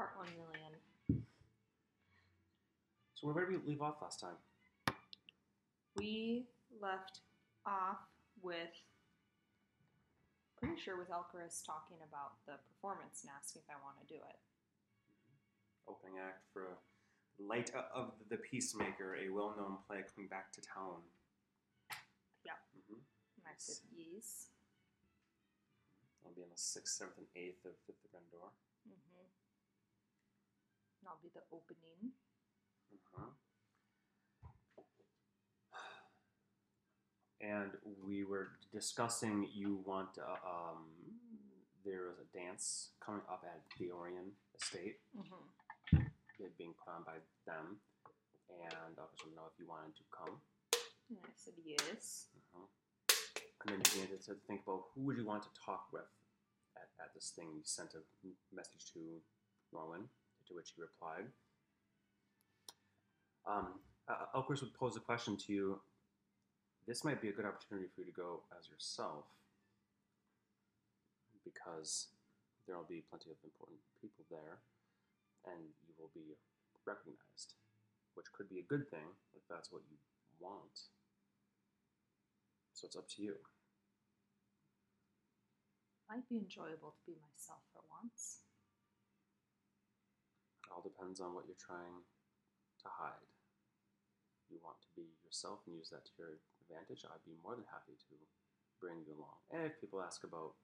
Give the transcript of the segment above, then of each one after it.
Part one million. So where did we leave off last time? We left off with pretty sure with Elcaris talking about the performance and asking if I want to do it. Opening act for Light of the Peacemaker, a well-known play coming back to town. Yeah. hmm And I said yes. I'll be on the sixth, seventh, and eighth of Fifth of Endor. Mm-hmm. I'll be the opening. Uh-huh. And we were discussing you want uh, um, there was a dance coming up at the Orion Estate, Mm-hmm. it being put on by them, and I just want to know if you wanted to come. And I said yes. Uh-huh. And then you began to think about who would you want to talk with at, at this thing. You sent a message to Norwin, to which he replied. Um, uh, Elquist would pose a question to you. This might be a good opportunity for you to go as yourself, because there will be plenty of important people there, and you will be recognized, which could be a good thing if that's what you want. So it's up to you. Might be enjoyable to be myself for once. It all depends on what you're trying to hide. You want to be yourself and use that to your advantage, I'd be more than happy to bring you along. And if people ask about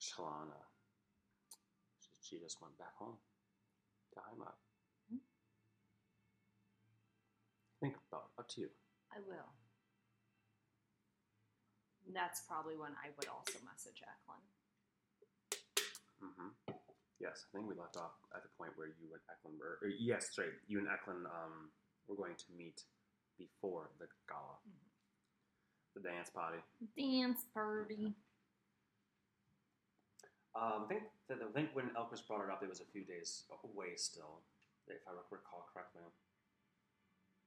Shalana, she, she just went back home to Heimat. Mhm. Think about it. Up to you. I will. That's probably when I would also message Eklund. hmm Yes, I think we left off at the point where you and Eklund were. Or yes, sorry, you and Eklund um, were going to meet before the gala, the dance party. Dance party. Um, I think that I think when Elkris brought it up, it was a few days away still, if I recall correctly.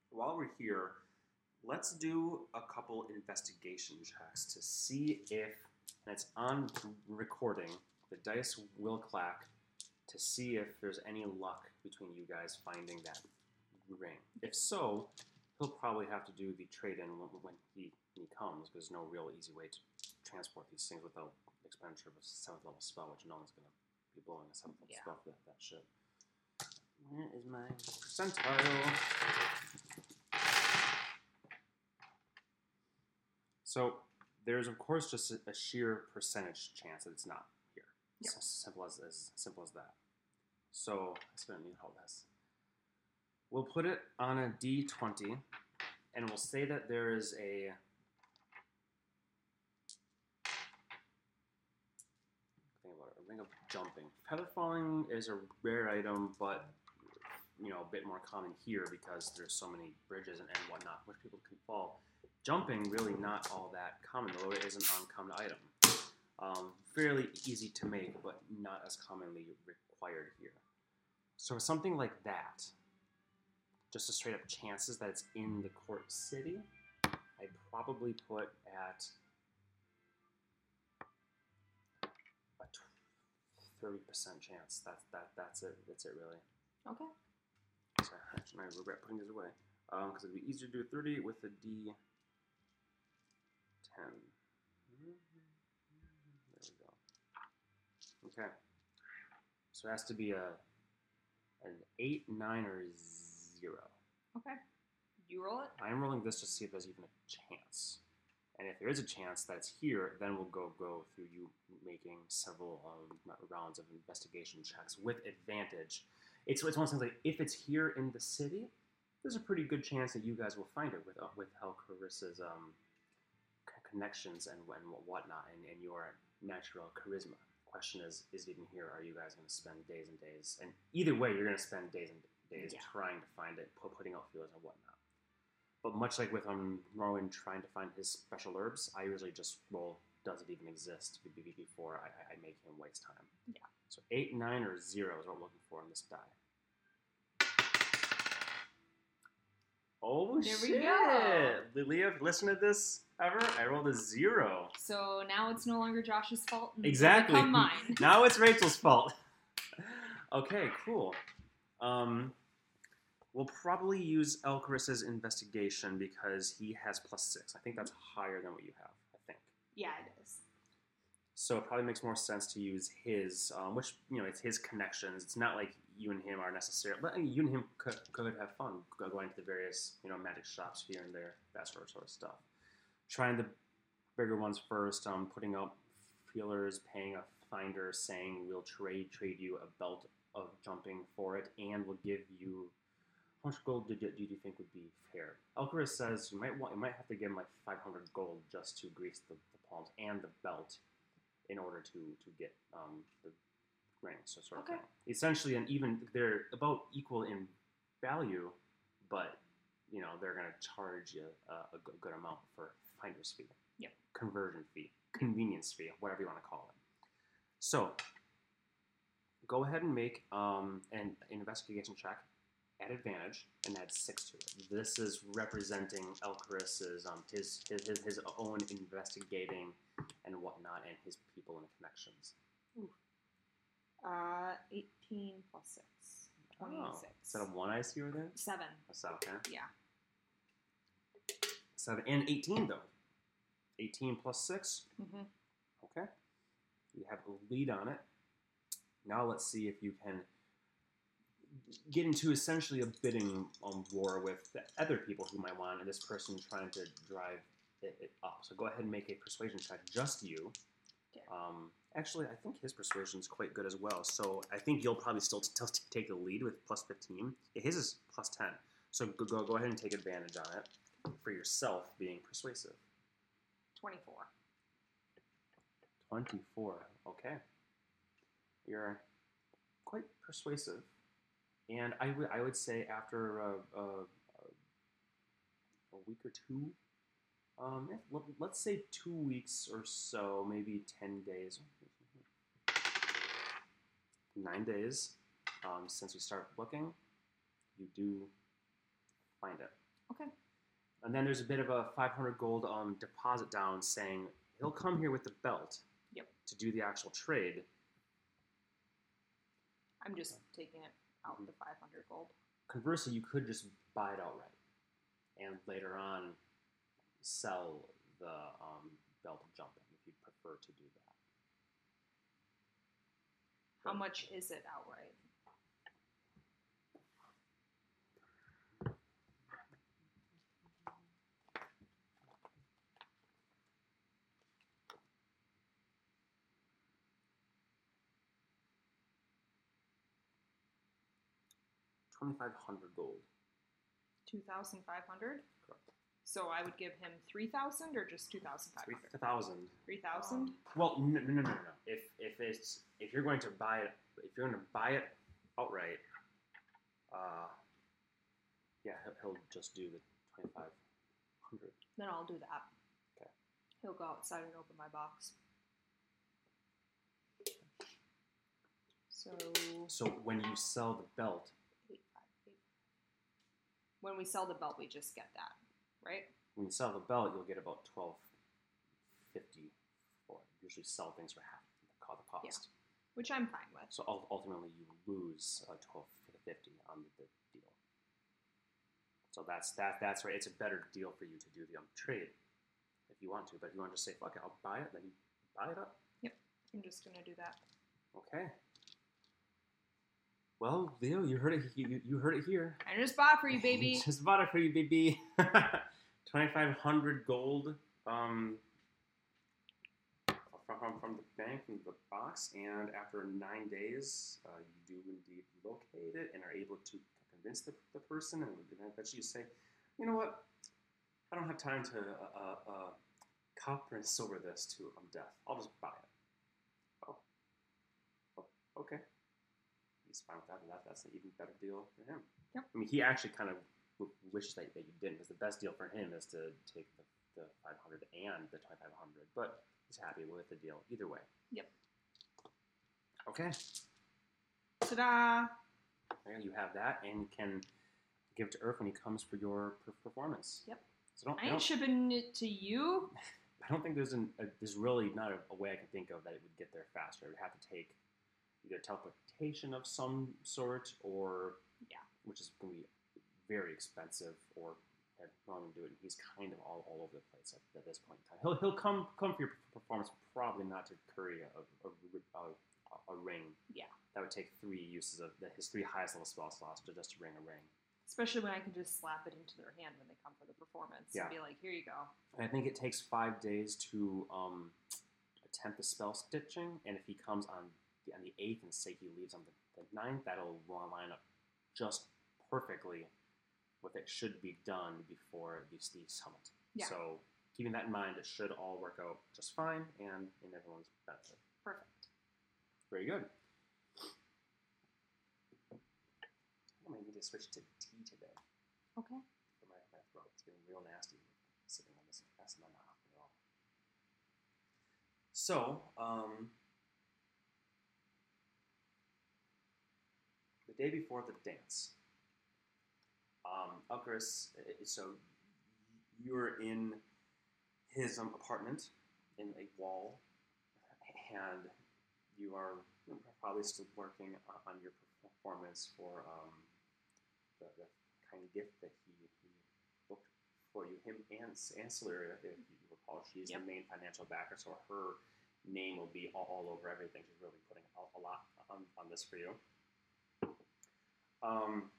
While we're here, let's do a couple investigation checks to see if, and it's on recording, the dice will clack to see if there's any luck between you guys finding that ring. If so, he'll probably have to do the trade in when, when he, he comes, because there's no real easy way to transport these things without expenditure of a seventh level spell, which no one's gonna be blowing a seventh level Yeah. spell for that, that shit. Where is my percentile? So there's of course just a, a sheer percentage chance that it's not As simple as as simple as that. So I still need hold this. We'll put it on a D twenty, and we'll say that there is a think about it, a ring of jumping. Feather falling is a rare item, but you know a bit more common here because there's so many bridges and, and whatnot which people can fall. Jumping really not all that common, although it is an uncommon item. Um, fairly easy to make, but not as commonly required here. So something like that, just a straight up chances that it's in the court city, I'd probably put at a 30% chance. That, that, that's it. That's it, really. Okay. Sorry, I regret putting this away. Because um, it'd be easier to do 30 with a D10. 10. So it has to be a an 8, 9, or 0. Okay. You roll it? I'm rolling this to see if there's even a chance. And if there is a chance that's here, then we'll go go through you making several um, rounds of investigation checks with advantage. It's, it's one of those things like if it's here in the city, there's a pretty good chance that you guys will find it with uh, with how Carissa's um, c- connections and and whatnot and, and your natural charisma. Question is, is it even here? Are you guys going to spend days and days? And either way, you're going to spend days and days Yeah. trying to find it, putting out feelers and whatnot. But much like with um, Norwin trying to find his special herbs, I usually just roll does it even exist be- be- before I, I- I make him waste time. Yeah. So eight, nine, or zero is what we're looking for on this die. Oh There we shit! go. Lilia, listen to this ever. I rolled a zero. So now it's no longer Josh's fault. and it's Exactly. mine. now it's Rachel's fault. Okay, cool. Um, we'll probably use Elcaris's investigation because he has plus six. I think that's higher than what you have. I think. Yeah, it is. So it probably makes more sense to use his, um, which you know, it's his connections. It's not like you and him are necessarily, but I mean, you and him could, could have fun going to the various you know magic shops here and there, that sort of, sort of stuff. Trying the bigger ones first, um, putting up feelers, paying a finder, saying we'll trade trade you a belt of jumping for it, and we'll give you. How much gold did you, do you think would be fair? Elcaris says you might want you might have to give him like 500 gold just to grease the, the palms and the belt in order to to get um, the ring, so sort of Okay. thing. Essentially, and even they're about equal in value, but you know they're going to charge you a, a good, good amount for finder's fee, conversion fee, convenience fee, whatever you want to call it. So go ahead and make um, an investigation check at advantage and add six to it. This is representing Elcaris's um, his, his his his own investigating and whatnot, and his people and connections. Uh, 18 plus 6. 26. Oh, instead of one, I see over there. 7. That's okay. Yeah. Seven and eighteen though. Eighteen plus six. Mm-hmm. Okay. You have a lead on it. Now let's see if you can get into essentially a bidding um, war with the other people who might want, and this person trying to drive it, it up. So go ahead and make a persuasion check, just you. Okay. Um, actually, I think his persuasion is quite good as well. So I think you'll probably still, still take the lead with plus 15. His is plus 10. So go, go, go ahead and take advantage on it for yourself being persuasive. 24. 24. Okay. You're quite persuasive. And I would I would say after a, a, a week or two, um, let's say two weeks or so, maybe 10 days, nine days um, since we start looking, you do find it. Okay. And then there's a bit of a 500 gold um, deposit down saying he'll come here with the belt Yep. to do the actual trade. I'm just taking it out the 500 gold. Conversely, you could just buy it outright and later on sell the um, belt of jumping if you prefer to do that. How much is it outright? Twenty-five hundred gold. 2,500? Correct. So I would give him 3,000 or just 2,500? Three thousand. 3,000? Well, no, no, no, no, no. If if it's if you're going to buy it, if you're going to buy it outright, uh, yeah, he'll, he'll just do the twenty-five hundred. Then I'll do that. Okay. He'll go outside and open my box. So, So when you sell the belt, five, when we sell the belt, we just get that, right? when you sell the belt, you'll get about twelve fifty for it. Usually sell things for half the co- the cost. Which I'm fine with. So ultimately, you lose uh, twelve fifty on the, the deal. So that's that. That's right. It's a better deal for you to do the um, trade if you want to. But if you want to just say fuck it, I'll buy it. Then you buy it up. Yep, I'm just gonna do that. Okay. Well, Leo, you heard it. You, you heard it here. I just bought it for you, baby. Just bought it for you, baby. Twenty five hundred gold. Um, from, from, from the bank, from the box, and after nine days, uh, you do indeed locate it and are able to convince the, the person, and eventually you say, you know what, I don't have time to uh, uh, uh, conference over this to um, death. I'll just buy it. Oh. oh, okay. He's fine with that, and that, that's an even better deal for him. Yep. I mean, he actually kind of wishes that, that you didn't, because the best deal for him is to take the, the 500 and the 2500, but he's happy with the deal either way. Yep. Okay. Ta-da! There you have that, and can give it to Earth when he comes for your per- performance. Yep. So don't, I ain't don't, shipping it to you. I don't think there's an, a, there's really not a, a way I can think of that it would get there faster. It would have to take either teleport, representation of some sort, or Yeah. which is going to be very expensive, or had Norman do it. And he's kind of all, all over the place at, at this point in time. He'll, he'll come come for your performance, probably not to curry a, a, a, a ring. Yeah. That would take three uses of the, his three highest level spell slots to just to ring a ring. Especially when I can just slap it into their hand when they come for the performance Yeah. and be like, here you go. And I think it takes five days to um, attempt the spell stitching, and if he comes on the, on the eighth and say he leaves on the, the ninth, that'll line up just perfectly with it should be done before the Steve Summit. Yeah. So keeping that in mind, it should all work out just fine and in everyone's benefit. Perfect. Very good. I might need to switch to tea today Okay. for my, my throat. It's getting real nasty sitting on this in my mouth and all. So, um, the day before the dance, um, uh, so you're in his um, apartment in a wall, and you are probably still working on- your performance for um, the, the kind gift that he, he booked for you. Him and, and Celeria, if you recall, she's Yep. the main financial backer, so her name will be all, all over everything. She's really putting a, a lot on, on this for you. Um,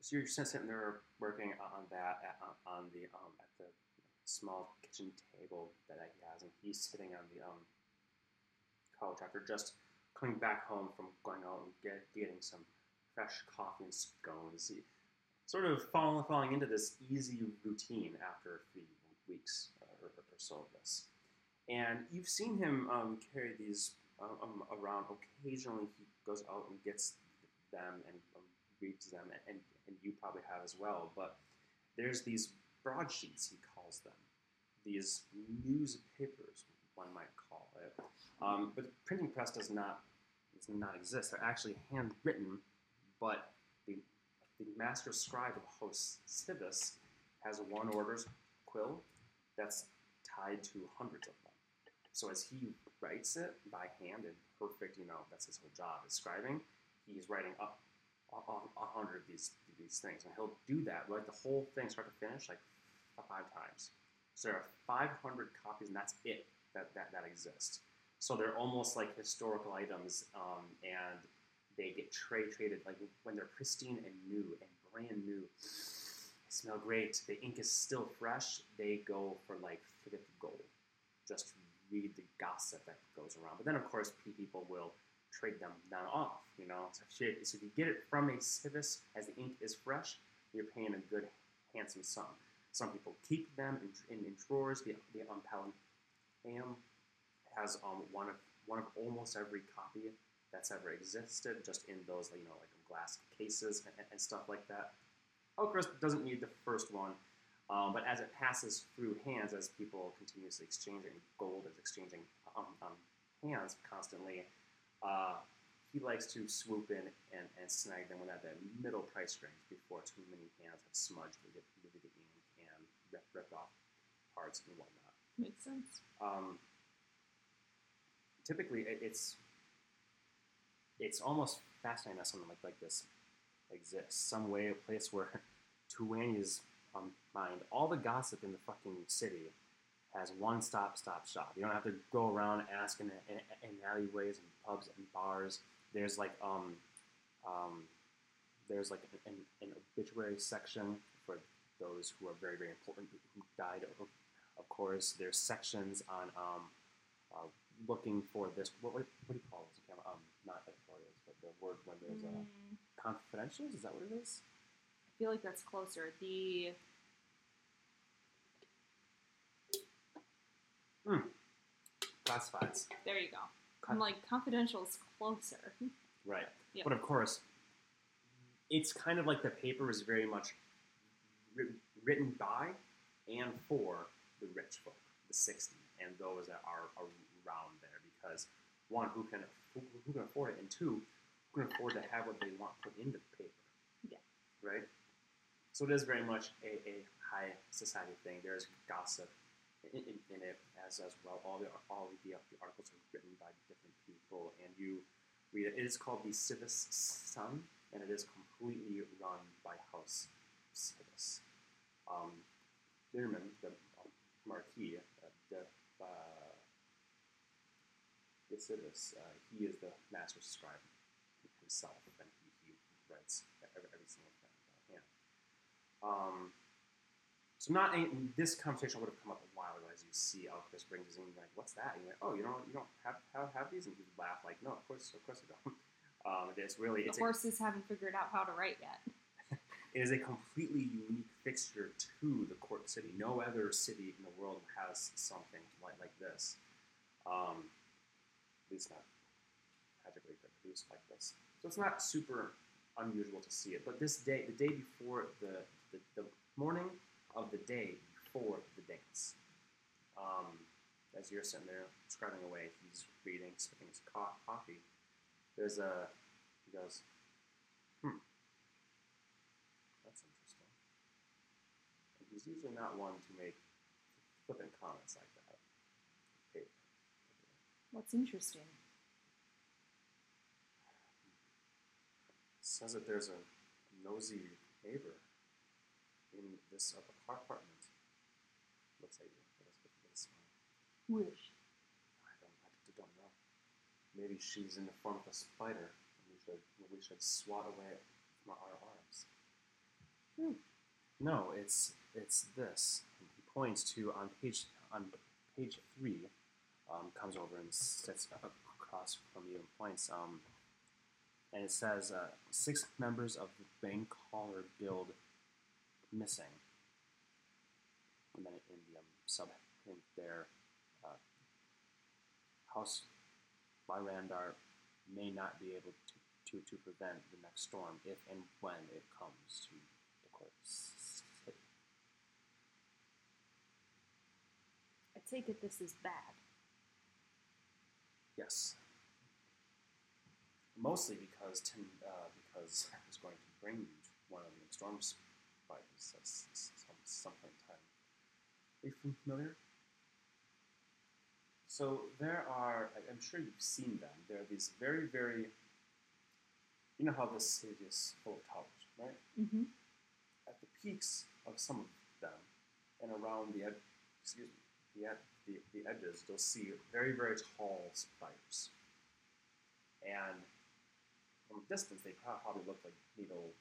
so you're just sitting there working on that at, on- the um, at the small kitchen table that he has, and he's sitting on the um, couch after just coming back home from going out and get, getting some fresh coffee and scones. He, sort of falling, falling into this easy routine after a few weeks uh, or, or so of this. And you've seen him um, carry these um, um, around. Occasionally, he goes out and gets them and reads them, and, and, and you probably have as well. But there's these broadsheets, he calls them, these newspapers, one might call it. Um, but the printing press does not does not exist. They're actually handwritten, but the the master scribe of House Civis has one orders quill that's tied to hundreds of them. So as he writes it by hand in perfect, you know, that's his whole job, is scribing. He's writing up a, hundred of these these things, and he'll do that like the whole thing, start to finish, like five times. So there are 500 copies, and that's it that that, that exists. So they're almost like historical items, um, and they get trade traded like when they're pristine and new and brand new. They smell great. The ink is still fresh. They go for like 50 gold. Just read the gossip that goes around. But then, of course, people will trade them down off. You know, so if, you, get it from a civis as the ink is fresh, you're paying a good, handsome sum. Some people keep them in, in, in drawers. The the um, Palam has um, one of one of almost every copy that's ever existed, just in those you know like glass cases and, and stuff like that. Elcris doesn't need the first one, um, but as it passes through hands, as people continuously exchanging gold is exchanging um, um, hands constantly, uh, he likes to swoop in and, and snag them when at the middle price range before too many hands have smudged with the, ink and rip, ripped off parts and whatnot. Makes sense. Um, typically, it, it's it's almost fascinating that something like, like this exists. Some way, a place where Tuania's um, mind, all the gossip in the fucking city has one stop stop shop. You don't have to go around asking in, in, in alleyways and pubs and bars. There's like um, um, there's like an, an obituary section for those who are very very important who died of, of course. There's sections on um, uh, looking for this. What, what, what do you call this? Um, not editorials, but the word when there's a Mm, confidentials. Is that what it is? I feel like that's closer. The Hmm. Classifieds. there you go. I'm like confidential's closer. Right. Yeah. But of course, it's kind of like the paper is very much written, written by and for the rich folk, the 60, and those that are around there. Because one, who can who, who can afford it, and two, who can afford to have what they want put into the paper. Yeah. Right. So it is very much a, a high society thing. There's gossip in, in, in it as as well. All the all the, the articles are written by different people, and you read it. It is called the Civis Sun, and it is completely run by House Civis. Um, the uh, Marquis, uh, the uh, the Civis, uh, he is the master scribe himself, and he, he writes every, every single thing by hand. Um, so not any, this conversation would have come up a while ago see Alcris brings his in, you're like, what's that? And you're like, oh, you don't you don't have have, have these? And would laugh like, no, of course, of course I don't. Um, it's really The it's a, horses haven't figured out how to write yet. it is a completely unique fixture to the court city. No other city in the world has something like like this. Um, at least not magically produced like this. So it's not super unusual to see it. But this day, the day before the the, the morning of the day before the dance, um, as you're sitting there scribing away, he's reading, sipping his co- coffee. There's a he goes, hmm, that's interesting. And he's usually not one to make flippant comments like that. What's interesting? says that there's a nosy neighbor in this apartment. Looks at you with a, with a smile. Wish. I don't, I don't know. Maybe she's in the form of a spider, and we should, we should swat away from our arms. Hmm. No, it's it's this. He points to on page on page three. Um, comes over and sits across from you and points. Um, and it says uh, six members of the bank caller guild missing. And then in the um, sub hint there, House Lyrandar may not be able to, to, to prevent the next storm if and when it comes to the court city. I take it this is bad. Yes. Mostly because Tim, uh, because I was going to bring you one of the storm spiders at some, some point in time. Are you familiar? So there are, I'm sure you've seen them. There are these very, very, you know how the city is full of towers, right? Mm-hmm. At the peaks of some of them, and around the ed- excuse me, the, ed- the, the edges, you'll see very, very tall spires. And from a distance, they probably look like needle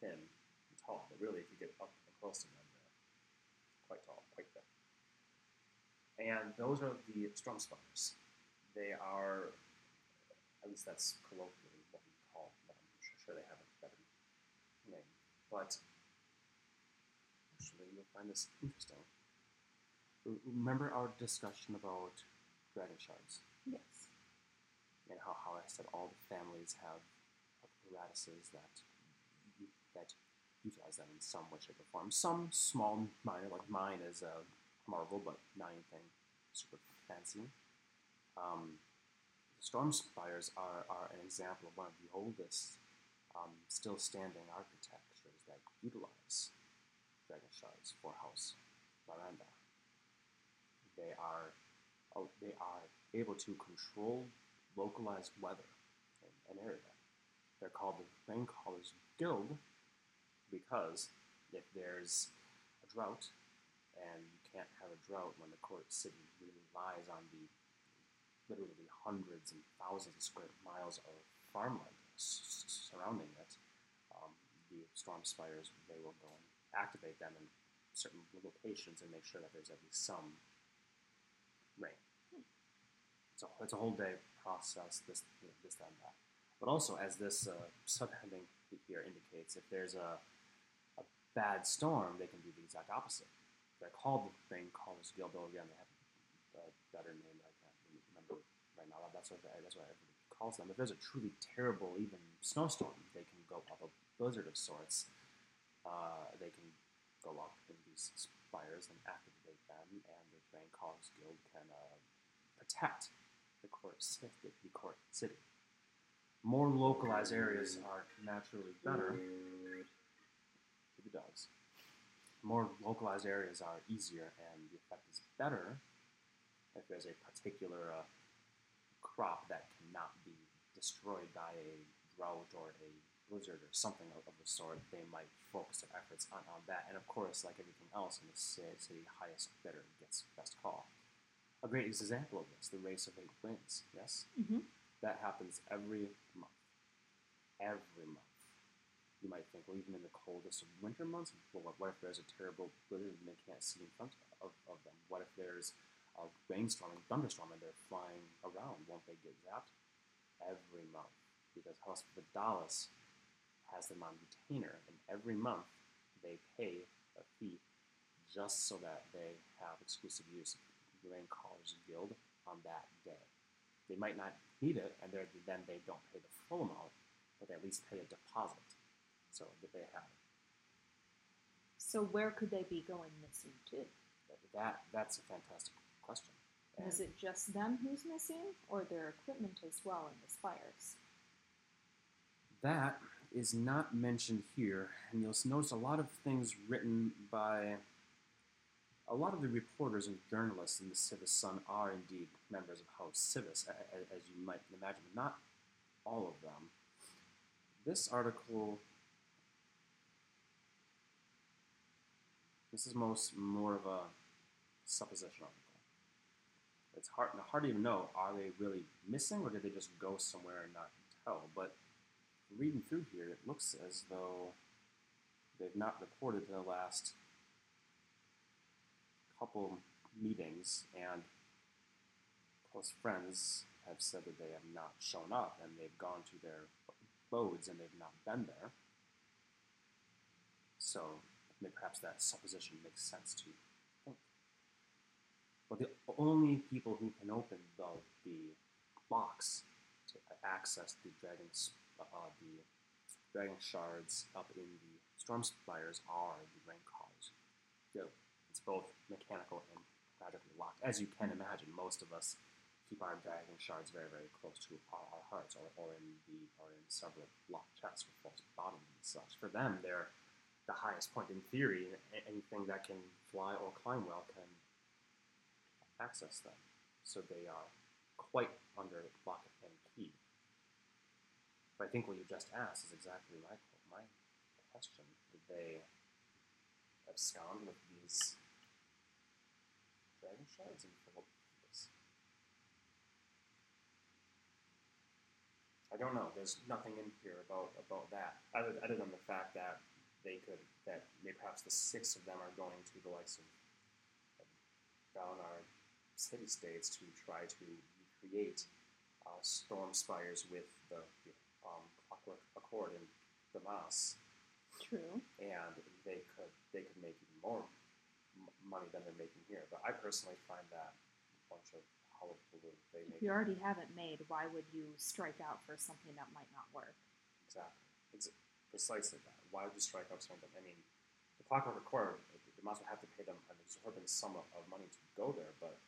thin and tall, but really, if you get up and close to them, they're quite tall, quite. And those are the storm spiders. They are, at least that's colloquially what we call them. I'm sure- sure they have a better name. But actually, you'll find this interesting. Remember our discussion about dragon shards? Yes. and how, how I said all the families have apparatuses that that utilize them in some way, shape, or form. Some small, minor, like mine is a marvel, but not anything super fancy. Um, storm spires are, are an example of one of the oldest um, still standing architectures that utilize dragon shards for House Lyrandar. They are oh, they are able to control localized weather in an area. They're called the Raincallers Guild because if there's a drought, and can't have a drought when the court city really relies on the literally hundreds and thousands of square miles of farmland surrounding it, um, the storm spires they will go and activate them in certain locations and make sure that there's at least some rain. A, it's a whole day process, this, you know, this, that, and that. But also, as this uh, subheading here indicates, if there's a, a bad storm, they can do the exact opposite. They're called the Rain Callers Guild, though again, they have a better name that I can't remember right now. That's what, that's what everybody calls them. If there's a truly terrible, even snowstorm, they can go up a blizzard of sorts. Uh, they can go up in these spires and activate them, and the Rain Callers Guild can uh, protect the court, the court city. More localized areas are naturally better. For the dogs. More localized areas are easier, and the effect is better if there's a particular uh, crop that cannot be destroyed by a drought or a blizzard or something of, of the sort, they might focus their efforts on, on that. And of course, like everything else in the ci- city, highest bidder gets best call. A great example of this, the race of eight winds. Yes, Mm-hmm. that happens every month. Every month. You might think, well, even in the coldest of winter months, well, what, what if there's a terrible blizzard and they can't see in front of, of them? What if there's a rainstorm and thunderstorm and they're flying around? Won't they get zapped? Every month. Because Dallas has them on retainer, and every month they pay a fee just so that they have exclusive use of the Rain Callers Guild on that day. They might not need it, and then they don't pay the full amount, but they at least pay a deposit so that they have. So where could they be going missing to? That, that that's a fantastic question. And Is it just them who's missing, or their equipment as well in the spires? That is not mentioned here, and you'll notice a lot of things written by a lot of the reporters and journalists in the Civis Sun are indeed members of House Civis, as you might imagine, but not all of them. This article, this is most more of a supposition article. It's hard, hard to even know are they really missing or did they just go somewhere and not tell? But reading through here, it looks as though they've not reported the last couple meetings, and close friends have said that they have not shown up and they've gone to their abodes and they've not been there. So perhaps that supposition makes sense to think. But the only people who can open the, the box to access the dragon, uh, the dragon shards up in the storm spires are the rain callers. Go. It's both mechanical and magically locked. As you can imagine, most of us keep our dragon shards very, very close to our, our hearts, or, or in the or in several locked chests with false bottoms and such. For them, they're the highest point in theory. Anything that can fly or climb well can access them. So they are quite under lock and key. But I think what you just asked is exactly my my question. Did they abscond with these dragon shards and? I don't know. There's nothing in here about about that, other, other than the fact that they could that maybe perhaps the six of them are going to the likes of Valinor city states to try to recreate uh, storm spires with the um, clockwork accord and Damas, True. and they could they could make even more m- money than they're making here. But I personally find that a bunch of hullabaloo. They If make you already have it made, why would you strike out for something that might not work? exactly Ex- precisely that. Why would you strike up something? I mean, the clockwork accord. They might as well have to pay them an exorbitant sum of, of money to go there, but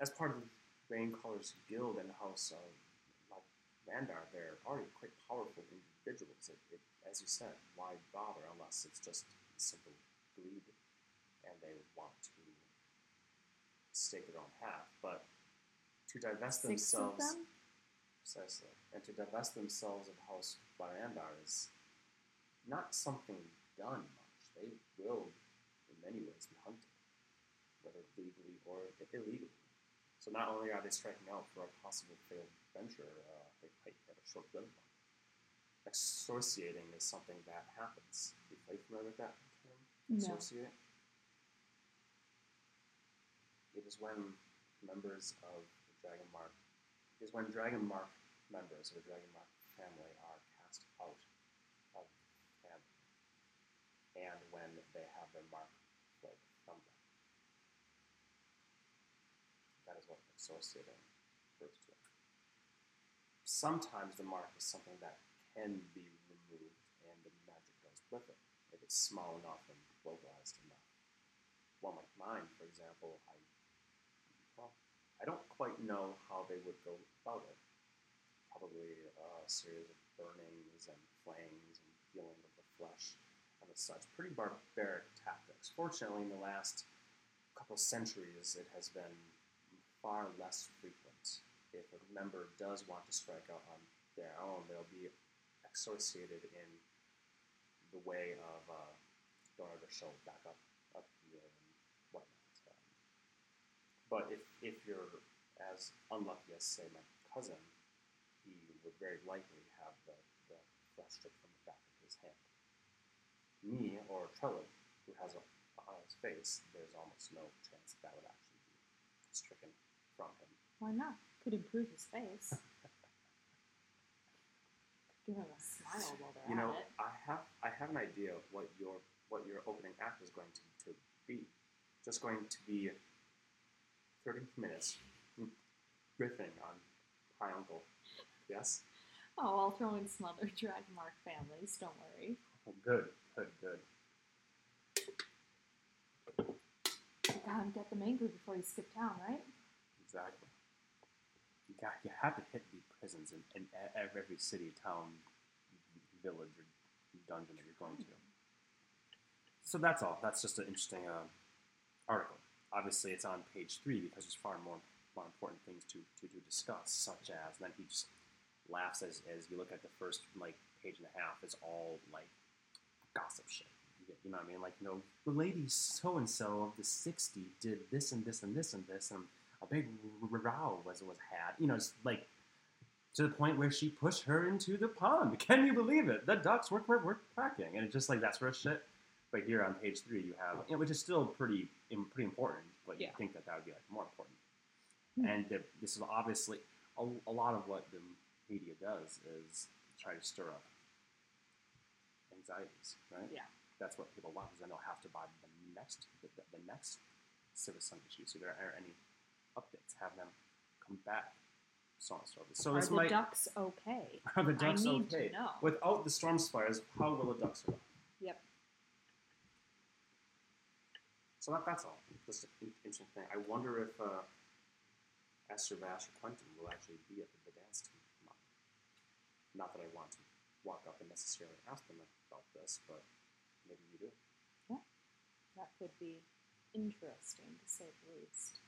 as part of the Rain Callers Guild and the House of like Vandar, they're already quite powerful individuals. It, it, as you said, why bother unless it's just simple greed and they want to stake their own path. But to divest Six themselves them? Precisely, and to divest themselves of House Lyrandar is not something done much. They will, in many ways, be hunted, whether legally or illegally. So not only are they striking out for a possible failed venture, uh, they might have a short-lived one. Excoriating is something that happens. Are you familiar with that term? No. Excoriate? It is when members of the Dragon Mark is when Dragon Mark members of the Dragon Mark family are cast out of and when they have their mark fled from. That is what excoriating refers to. Sometimes the mark is something that can be removed, and the magic goes with it if it's small enough and localized enough. One like mine, for example, I I don't quite know how they would go about it. Probably a series of burnings and flayings and peeling of the flesh and such. Pretty barbaric tactics. Fortunately, in the last couple centuries, it has been far less frequent. if a member does want to strike out on their own, they'll be associated in the way of uh, to show back up up here and whatnot. Um, but if if you're as unlucky as say my cousin, he would very likely have the, the flesh stripped from the back of his hand. Me or Trello, who has a on his face, there's almost no chance that would actually be stricken from him. Why not? Could improve his face. Give him a smile while they're You know, at it. I have I have an idea of what your what your opening act is going to, to be. Just going to be thirty minutes riffing on my uncle. Yes? Oh, I'll throw in some other drag mark families. Don't worry. Oh, good, good, good. Gotta get them angry before you skip town, right? Exactly. You got you have to hit the prisons in, in every city, town, village, or dungeon that you're going to. So that's all. That's just an interesting uh, article. Obviously, it's on page three because there's far more more important things to, to, to discuss, such as then he just laughs as, as you look at the first like page and a half. It's all like gossip shit. You know what I mean? Like, you know, the lady so and so of the 60 did this and this and this and this, and a big row was was had. You know, it's like to the point where she pushed her into the pond. Can you believe it? The ducks were, were, were and it's just like that sort of shit. But here on page three, you have, you know, which is still pretty pretty important, but you think that that would be like more important. Hmm. And the, this is obviously a, a lot of what the media does is try to stir up anxieties, right? Yeah. That's what people want because then they'll have to buy the next the, the, the next Citizen issue. So there are any updates, have them come back. So on and so forth. So Are this the might ducks okay? are the ducks I need okay? to know. Without the storm spires, how will the ducks survive? Yep. So that, that's all. Just an interesting thing. I wonder if uh, Esther Vash or Quentin will actually be at the, dance team. Not, not that I want to walk up and necessarily ask them about this, but maybe you do. Yeah, That could be interesting to say the least.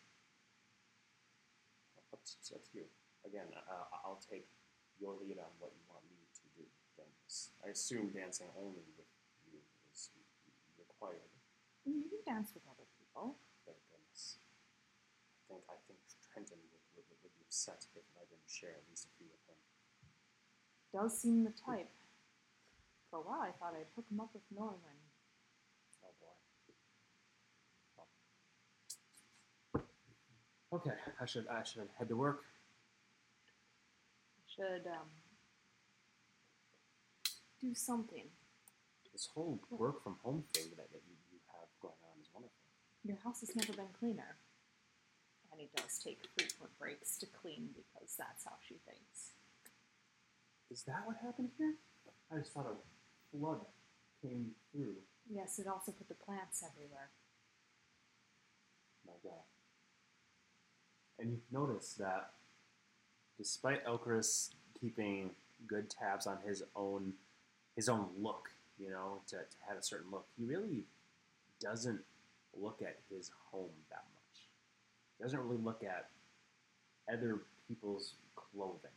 Up to, up to you. Again, uh, I'll take your lead on what you want me to do. I assume dancing only with you is required. You can dance with other people. Thank goodness. I think I think Trenton would, would, would be upset if I didn't share at least a few with him. Does seem the type. For a while, I thought I'd hook him up with Norman. Oh boy. Okay, I should I should head to work. Should um, do something. This whole work from home thing that, that you, you have going on is wonderful. Your house has never been cleaner. And he does take frequent breaks to clean because that's how she thinks. Is that what happened here? I just thought a flood came through. Yes, it also put the plants everywhere. My God. And you've noticed that despite Elchris keeping good tabs on his own his own look, you know, to, to have a certain look, he really doesn't look at his home that much. He doesn't really look at other people's clothing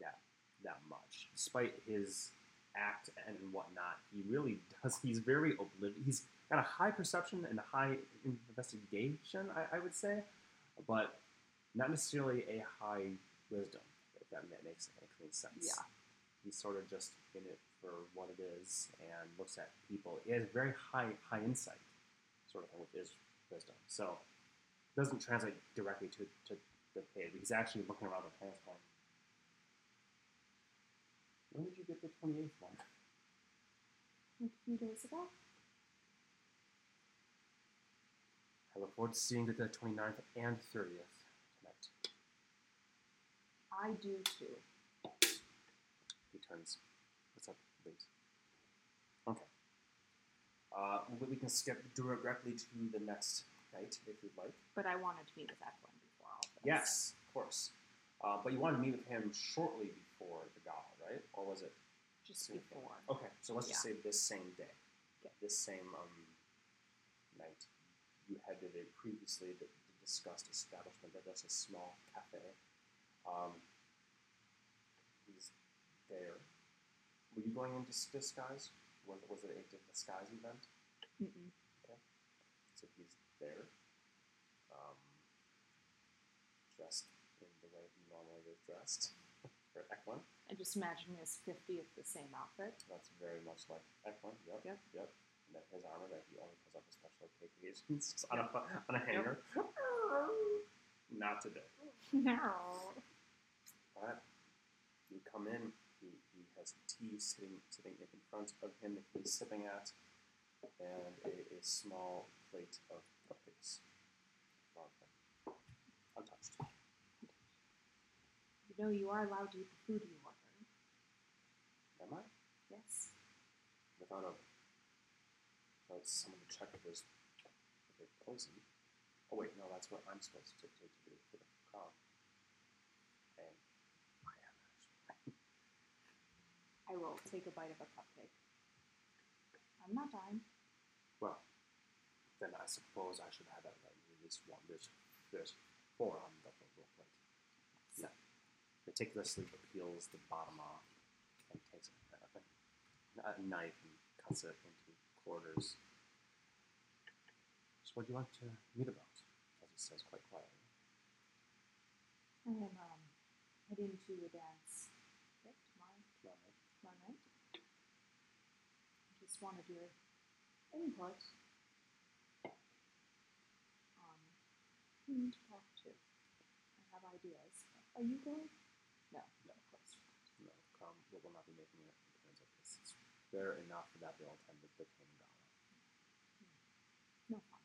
that that much. Despite his act and whatnot, he really does he's very oblivious he's got a high perception and a high investigation, I, I would say, but not necessarily a high wisdom, if that ma- makes any sense. Yeah. He's sort of just in it for what it is and looks at people. He has very high high insight, sort of thing, which is wisdom. So it doesn't translate directly to, to the page. He's actually looking around the pants going, when did you get the 28th one? A few days ago? I look forward to seeing the 29th and 30th tonight. I do too. He turns. What's up, please? Uh, we can skip directly to the next night if you'd like. But I wanted to meet with Eklund before all this. Yes, of course. Uh, but you wanted to meet with him shortly before the gala, right? Or was it? Just before. Okay, so let's just say this same day. Okay. This same um, night. You had a previously d- discussed establishment that does a small cafe Um, he's there. Were you going in disguise? Was, was it a di- disguise event? Mm-mm. So he's there, um, dressed in the way he normally is dressed for Eklund. I just imagine his 50th the same outfit. That's very much like Eklund. Yep. Yep. Yep. And then his armor that he only pulls up for special occasions just on a on a hanger. Not today. No. But you come in. Has tea sitting sitting in front of him that he's sipping at, and a, a small plate of cupcakes. Front of him. Untouched. You know you are allowed to eat the food you order. Am I? Yes. Without a without someone to check if there's if there's poison. Oh wait, no, that's what I'm supposed to, to, to do for the crown. And I am actually. I will take a bite of a cupcake. I'm not dying. Well, then I suppose I should have at least one. There's there's four on the plate. So, Meticulously peels the bottom off and takes a, a, a knife and cuts it into quarters. So what do you want to meet about? As he says quite quietly. I am um, heading to a dance right, tomorrow, Tomorrow night. tomorrow night. Just wanted your input on whom um, to talk to. I have ideas. Are you going? No, no, of course not. No, Crom will will not be making an appearance at this. It's rare enough that they'll the, the Tame Gala. No fun.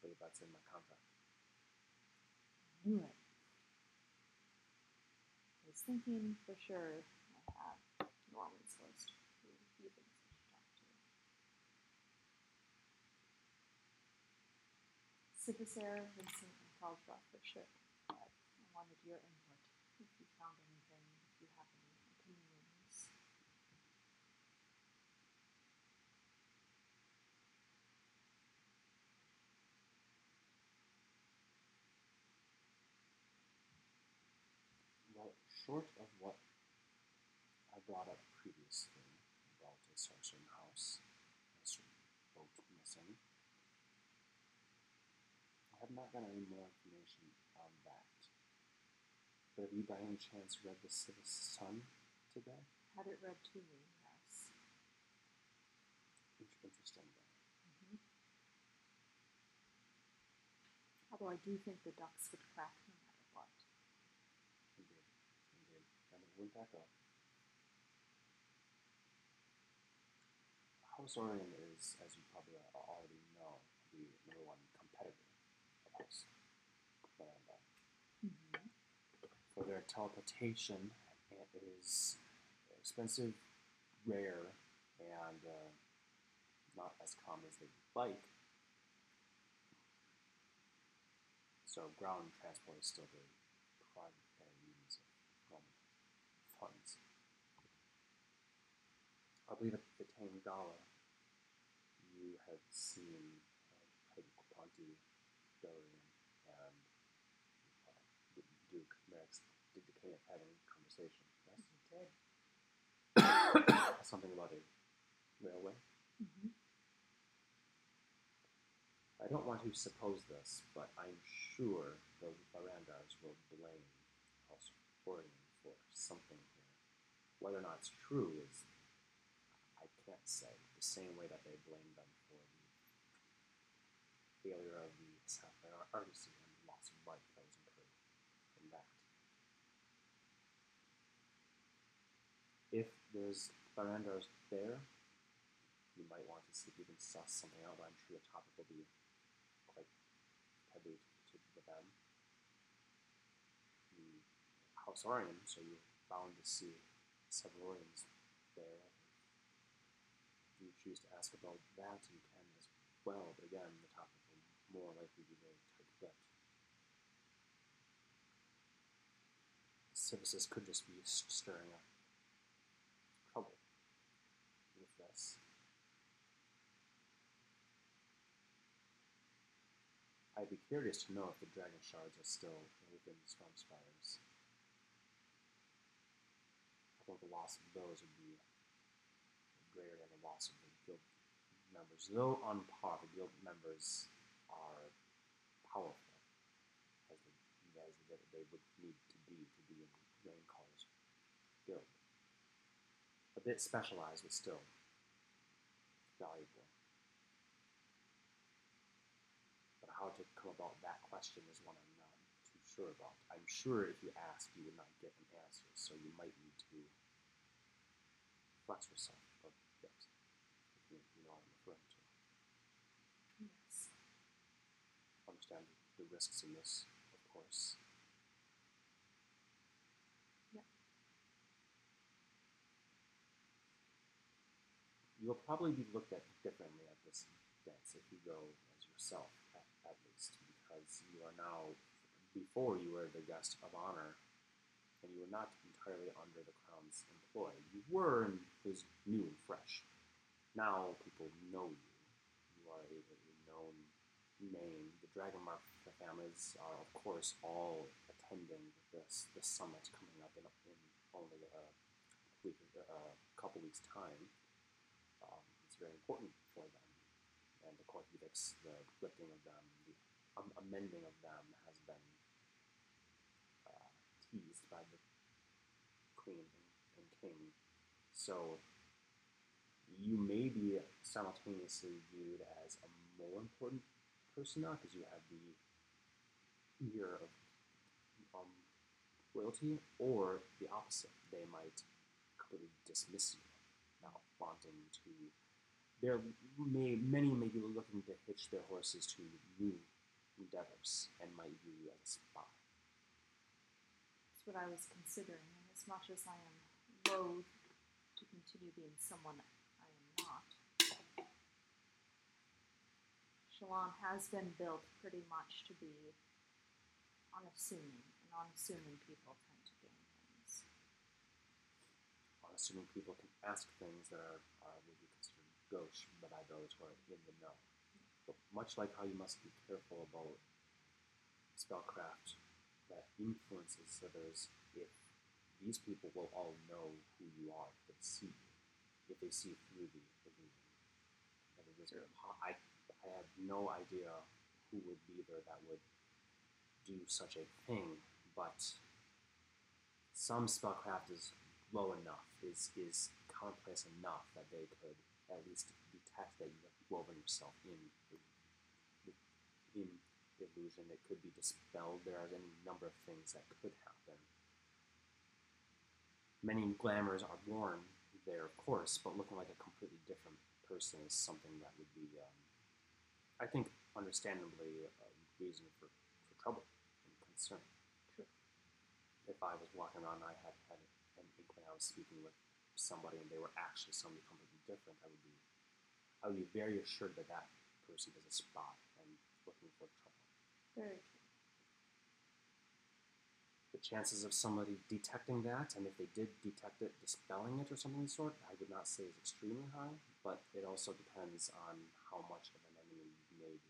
But that's in my contract. knew it. I was thinking for sure I have Norman's list who he thinks I should talk to. Civisair, Vincent, and. But I wanted your input. If you found anything, if you have any opinions. Well, short of what I brought up previously about a certain house, certain boat missing, I have not gotten any more information on that. But have you by any chance read the Civis Sun today? Had it read to me, yes. Int- Interesting. though. Although I do think the ducks would crack no matter what. Indeed. Indeed. And it wouldn't that go? House Orien is, as you probably already know, the number one competitor Mm-hmm. For their teleportation, it is expensive, rare, and uh, not as common as they'd like. So ground transport is still the primary means of funds. I believe at the Tame Gala, you have seen uh, Dorian, and uh, Duke Merrick's did the King having conversation. Yes? You did. Something about a railway. Mm-hmm. I don't want to suppose this, but I'm sure the Barandars will blame House Orien for something here. Whether or not it's true is, I can't say. The same way that they blame them for the failure of Argosy and of that. If there's Barandars there, you might want to see if you can suss something out, but I'm sure the topic will be quite taboo to, to them. The House Orien, so you're bound to see several Oriens there. If you choose to ask about that, you can as well, but again, the topic will more likely be very Civicis could just be stirring up trouble with this. I'd be curious to know if the dragon shards are still within the storm spires. I think the loss of those would be greater than the loss of the guild members. Though on par, the guild members are powerful, as, the, as they, they would need to be to in Raincall's guild. A bit specialized, but still valuable. But how to come about that question is one I'm not too sure about. I'm sure if you ask, you would not get an answer, so you might need to flex yourself. But yes, you, you know what I'm referring to. Yes. Understand the risks in this, of course. You'll probably be looked at differently at this dance if you go as yourself, at, at least, because you are now, before you were the guest of honor, and you were not entirely under the crown's employ. You were, and was new and fresh. Now people know you. You are a, a known name. The Dragon Dragonmark families are, of course, all attending this the summit coming up in, in only a a couple weeks' time. Very important for them, and the court edicts, the lifting of them, the um, amending of them has been uh, teased by the queen and, king. So you may be simultaneously viewed as a more important person now because you have the ear of um, royalty, or the opposite. They might completely dismiss you, not wanting to. There may many may be looking to hitch their horses to new endeavors and might view you as a spy. That's what I was considering, and as much as I am loath to continue being someone I am not, Shalon has been built pretty much to be unassuming, and unassuming people tend to gain things. Unassuming people can ask things that are, uh, are would be considered gauche, but by those who are in the know. But much like how you must be careful about spellcraft that influences others, if these people will all know who you are they see you, if they see through the illusion. And it is I, I have no idea who would be there that would do such a thing, but some spellcraft is low enough, is is commonplace enough that they could at least detect that you have woven yourself in in illusion. It could be dispelled. There are any number of things that could happen. Many glamours are worn there, of course, but looking like a completely different person is something that would be, um, I think, understandably a reason for, for trouble and concern. True. If I was walking around and I had had an inkling I was speaking with somebody and they were actually somebody completely different, I would be, I would be very assured that that person is a spy and looking for trouble. Very true. The chances of somebody detecting that, and if they did detect it, dispelling it or something of the sort, I would not say is extremely high, but it also depends on how much of an enemy you've made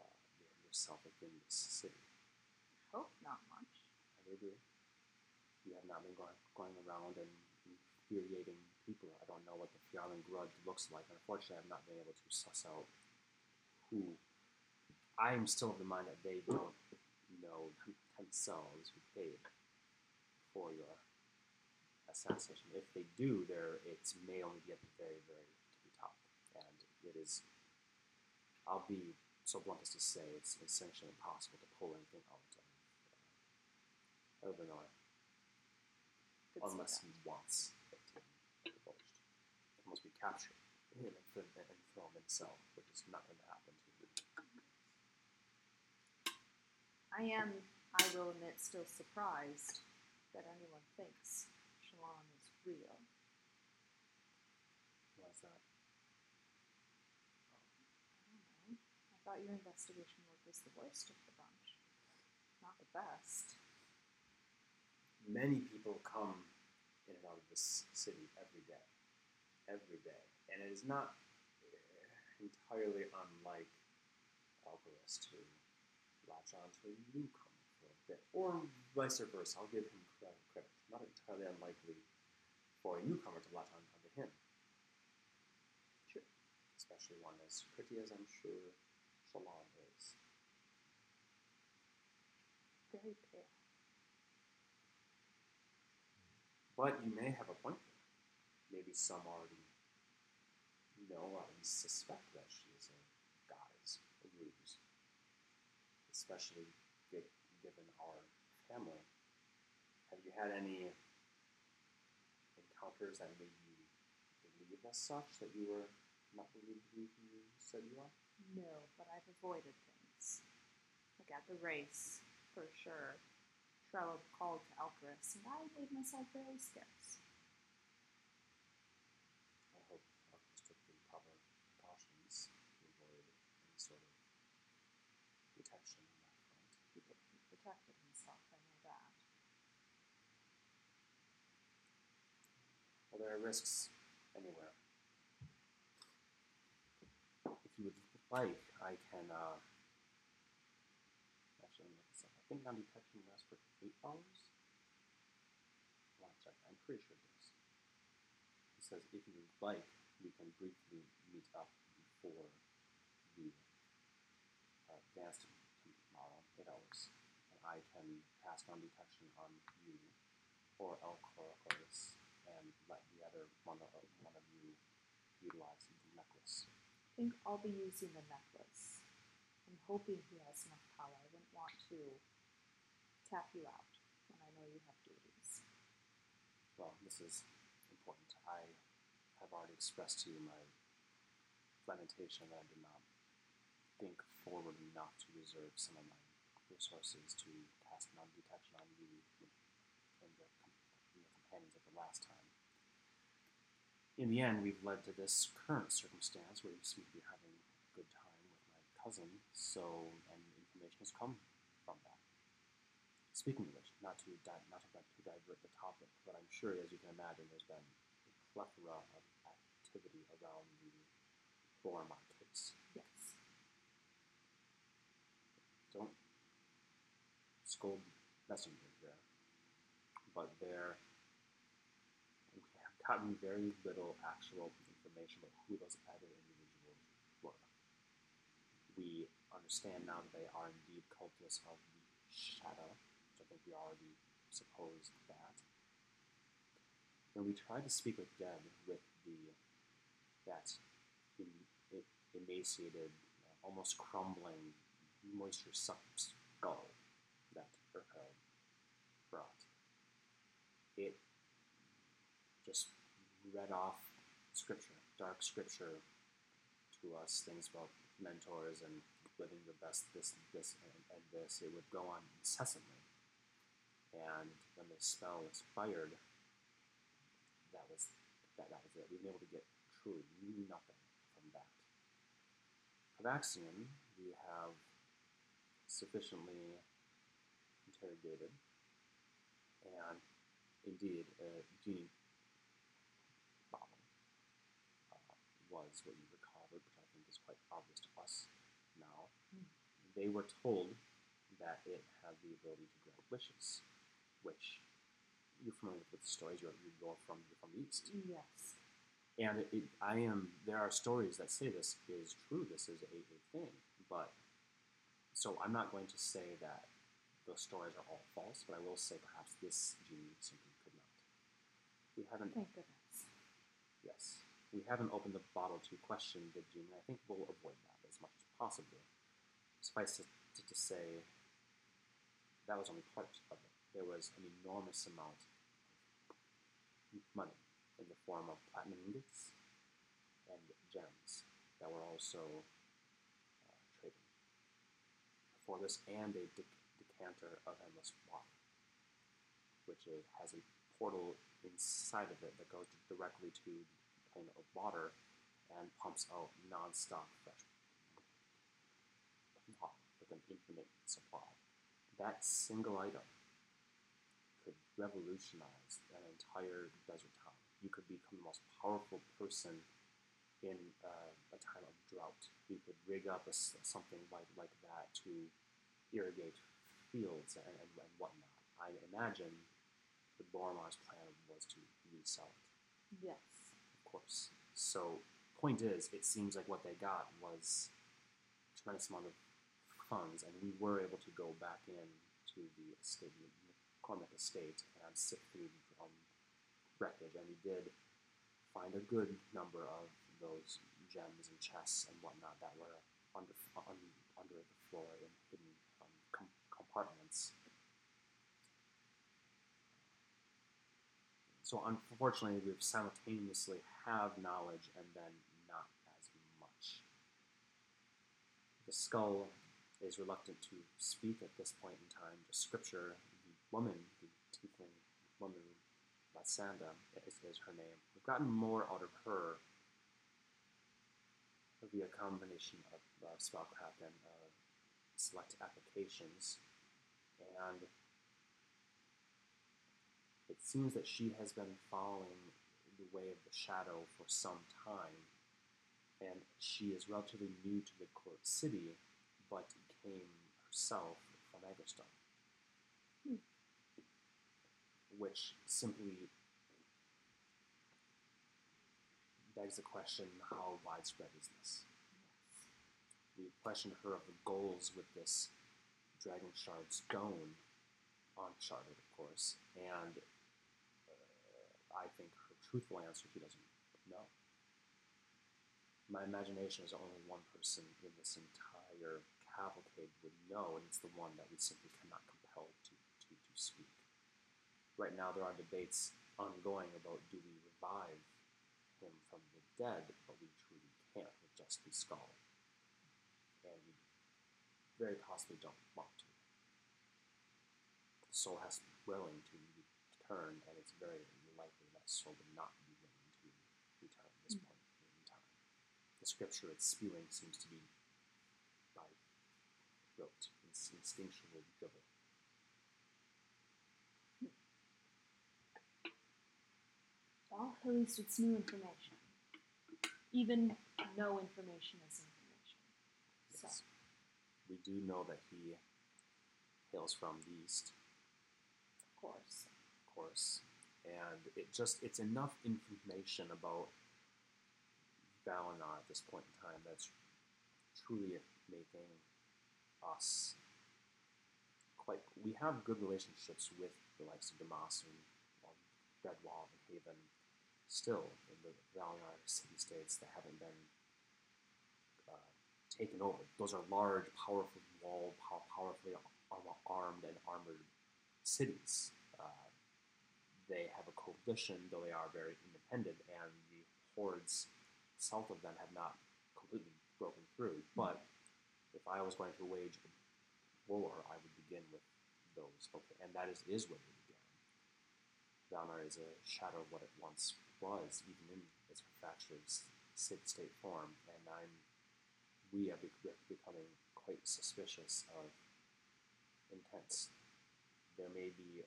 uh, yourself within this city. I hope not much. I agree. You have not been going, going around and infuriating people. I don't know what the Fjarlin grudge looks like. Unfortunately, I've not been able to suss out who. I am still of the mind that they don't know themselves who paid for your assassination. If they do, there it may only be at the very, very top, and it is. I'll be so blunt as to say it's essentially impossible to pull anything out of uh, Could see unless he wants it to be divulged. It must be captured and film, and film himself, which is not going to happen to you. I am, I will admit, still surprised that anyone thinks Shalon is real. Why is that? I don't know. I thought your investigation work was the worst of the bunch. Not the best. Many people come in and out of this city every day, every day, and it is not entirely unlike Alvarez to latch on to a newcomer for a bit, or vice versa. I'll give him credit. credit. Not entirely unlikely for a newcomer to latch on to him. True. Especially one as pretty as I'm sure Shalon is. Very pale. But you may have a point. Maybe some already know, or at least suspect that she is a goddess, a ruse. Especially given our family. Have you had any encounters that made you believe as such that you were not believed who you said you are? No, but I've avoided things. Like at the race, for sure. Trello called to Elpris, and I made myself very scarce. I hope Marcus took the proper precautions to avoid any sort of detection on that front. He, he protected himself, I know that. Well, there are risks anywhere. If you would like, I can. Uh, actually, look this up. I think non detection lasts for eight. I'm pretty sure it does. It says if you like, we can briefly meet up before the uh, dance tomorrow, eight hours, and I can pass non detection on you or Elcaris and let the other one of, one of you utilize the necklace. I think I'll be using the necklace. I'm hoping he has enough power. I wouldn't want to you out when I know you have duties. Well, this is important. I have already expressed to you my lamentation that I did not think forward enough to reserve some of my resources to cast non detection on you and your, your companions at the last time. In the end, we've led to this current circumstance where you seem to be having a good time with my cousin, so, and information has come. Speaking of which, not to di- not to, to divert the topic, but I'm sure, as you can imagine, there's been a plethora of activity around the Boromar case. Yes. Don't scold messengers there, but there we have gotten very little actual information about who those other individuals were. We understand now that they are indeed cultists of the shadow, we already supposed that. When we tried to speak with Deb with the that em, emaciated, uh, almost crumbling, moisture-sucked skull that Urkel brought, it just read off scripture, dark scripture to us, things about mentors and living the best, this, this, and, and this. It would go on incessantly. And when the spell expired, that was that, that was it. We were able to get truly nothing from that. Cavaxian, we have sufficiently interrogated, and indeed, a genie bottle uh, was what you recovered, which I think is quite obvious to us now. Mm. They were told that it had the ability to grant wishes, which you're familiar with the stories. You're, you go from you're from the east, Yes. and it, it, I am. There are stories that say this is true. This is a, a thing, but so I'm not going to say that those stories are all false, but I will say perhaps this genie simply could not. We haven't Thank goodness. Yes. We haven't opened the bottle to question the genie. I think we'll avoid that as much as possible. Suffice it to, to say, that was only part of it. There was an enormous amount of money in the form of platinum ingots and gems that were also uh, traded for this, and a dec- decanter of endless water, which is, has a portal inside of it that goes directly to the plane of water and pumps out non-stop fresh water with an infinite supply. That single item revolutionize an entire desert town. You could become the most powerful person in uh, a time of drought. You could rig up a something like, like that to irrigate fields and, and, and whatnot. I imagine the Boromar's plan was to resell it, Yes. of course. So, point is, it seems like what they got was a tremendous amount of funds, and we were able to go back in to the estate, the estate, and sift through um, wreckage, and we did find a good number of those gems and chests and whatnot that were under un, under the floor in hidden um, com- compartments. So unfortunately, we've simultaneously have knowledge and then not as much. The skull is reluctant to speak at this point in time. The scripture, woman, the tiefling woman, Lasanda is, is her name. We've gotten more out of her via combination of uh, spellcraft and uh, select applications, and it seems that she has been following the way of the shadow for some time, and she is relatively new to the court city, but came herself from Aggerstone. Hmm. Which simply begs the question how widespread is this? We questioned her of the goals with this Dragon Shard stone, uncharted, of course, and uh, I think her truthful answer she doesn't know. My imagination is only one person in this entire cavalcade would know, and it's the one that we simply cannot compel to, to, to speak. Right now, there are debates ongoing about do we revive him from the dead, but we truly can't with just the skull. And we very possibly don't want to. The soul has to be willing to return, and it's very likely that soul would not be willing to return at this Mm. point in time. The scripture it's spewing seems to be by rote, it's instinctual dribble. Well, at least it's new information. Even no information is information. So, Yes. We do know that he hails from the east, of course. of course, and it just it's enough information about Valinor at this point in time that's truly making us quite. We have good relationships with the likes of Damas and um, Redwall and Haven, still in the Valinor city states that haven't been uh, taken over. Those are large, powerful walled, pow- powerfully armed and armored cities. Uh, they have a coalition, though they are very independent, and the hordes south of them have not completely broken through. But if I was going to wage a war, I would begin with those, okay, and that is, is where we began. Valnar is a shadow of what it once was, even in its fractured city-state form, and I'm we are bec- bec- becoming quite suspicious of intents. There may be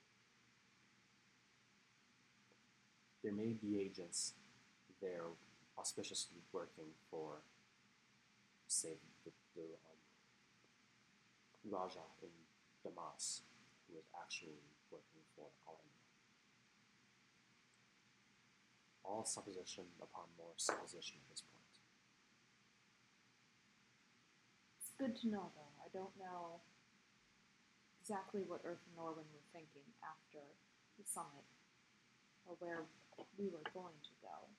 there may be agents there auspiciously working for, say, the, the um, Raja in Damas, who is actually working for. All supposition upon more supposition at this point. It's good to know, though. I don't know exactly what Earth and Norwin were thinking after the summit, or where we were going to go.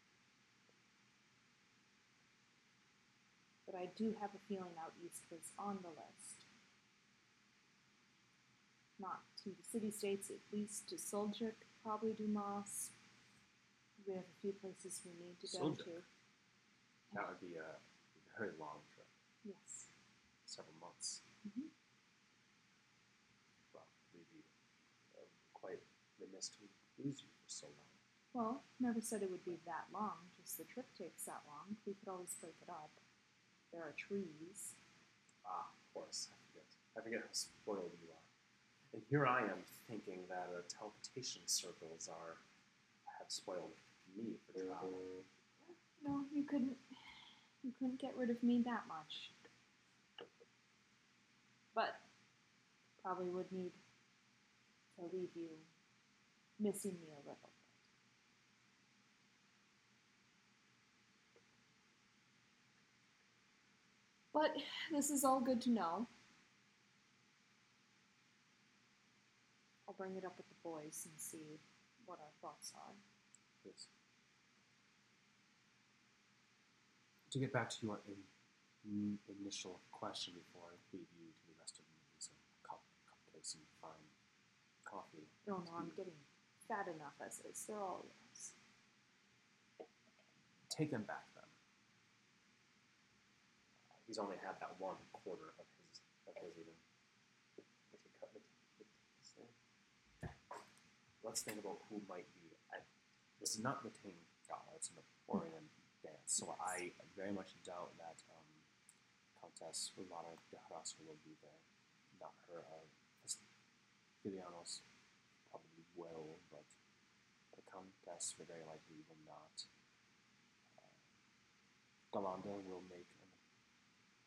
But I do have a feeling out east was on the list. Not to the city states, at least to Soljuk, probably Dumas. We have a few places we need to go to. That would be a very long trip, Yes. several months. Mhm. Well, we'd be uh, quite remiss to lose you for so long. Well, never said it would be that long, just the trip takes that long. We could always break it up. There are trees. Ah, of course, I forget. I forget how spoiled you are. And here I am thinking that uh, teleportation circles are have spoiled me for travel. No, you couldn't You couldn't get rid of me that much. But probably would need to leave you missing me a little. But this is all good to know. I'll bring it up with the boys and see what our thoughts are. Yes. To get back to your in, in- initial question before I leave you to the rest of the movies, a cup, cupcakes and fine coffee. No, no, I'm getting fat enough as is. They're all yours. Take them back then. He's only had that one quarter of his of his there. Let's think about who might be. This is not the Ting Gala, it's an Orien so I very much doubt that um, Countess Ulana de Haraska will be there. Not her. Uh, probably will, but the Countess very likely will not. Uh, Galanda will make an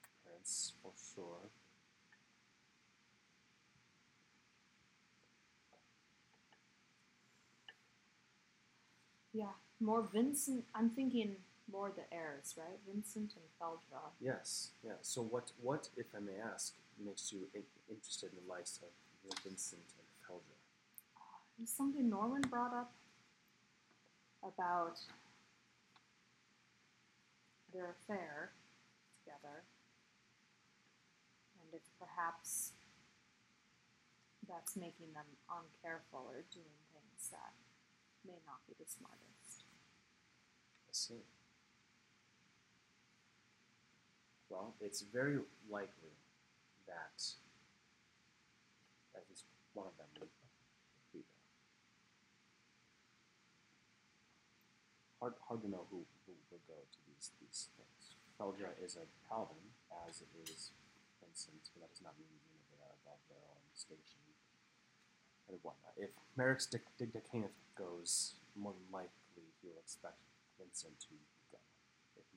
appearance for sure. Yeah, more Vincent. I'm thinking more the heirs, right? Vincent and Feldra. Yes, yeah. So what, what, if I may ask, makes you in, interested in the lives of Vincent and Feldra? There's uh, something Norman brought up about their affair together, and if perhaps that's making them uncareful or doing things that may not be the smartest. I see. Well, it's very likely that at least one of them be there. Hard, hard to know who, who would go to these these things. Feldra is a paladin, as is Vincent, but that does not mean you know, they are above their own station and whatnot. If Merrick's Dick goes, more than likely he will expect Vincent to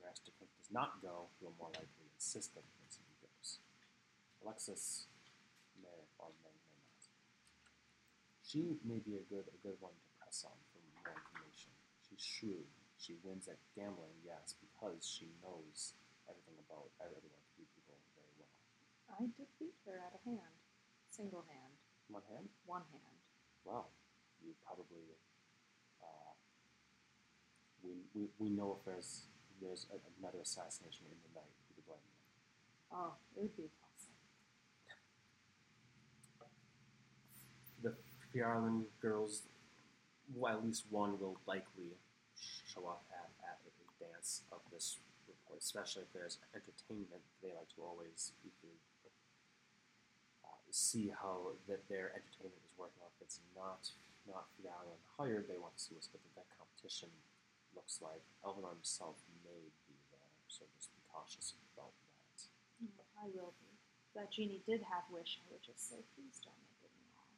Merrick's does not go, you'll more likely insist that Vincent goes. Alexis may or may, may not. She may be a good a good one to press on for more information. She's shrewd. She wins at gambling, yes, because she knows everything about everyone few people very well. I did beat her at a hand, single hand, One hand? one hand. Well, you probably. Uh, we, we, we know if there's there's a, another assassination in the night, who blame you. Oh, it would be awesome. The Fjarlin girls, well, at least one will likely show up at, at a dance of this report, especially if there's entertainment. They like to always uh, see how that their entertainment is working out. If it's not not Fjarlin hired, they want to see what the that competition looks like. Elvinor himself may be there, so just be cautious about that. Mm, I will be. That genie did have wish, I would just say, please don't make it wrong.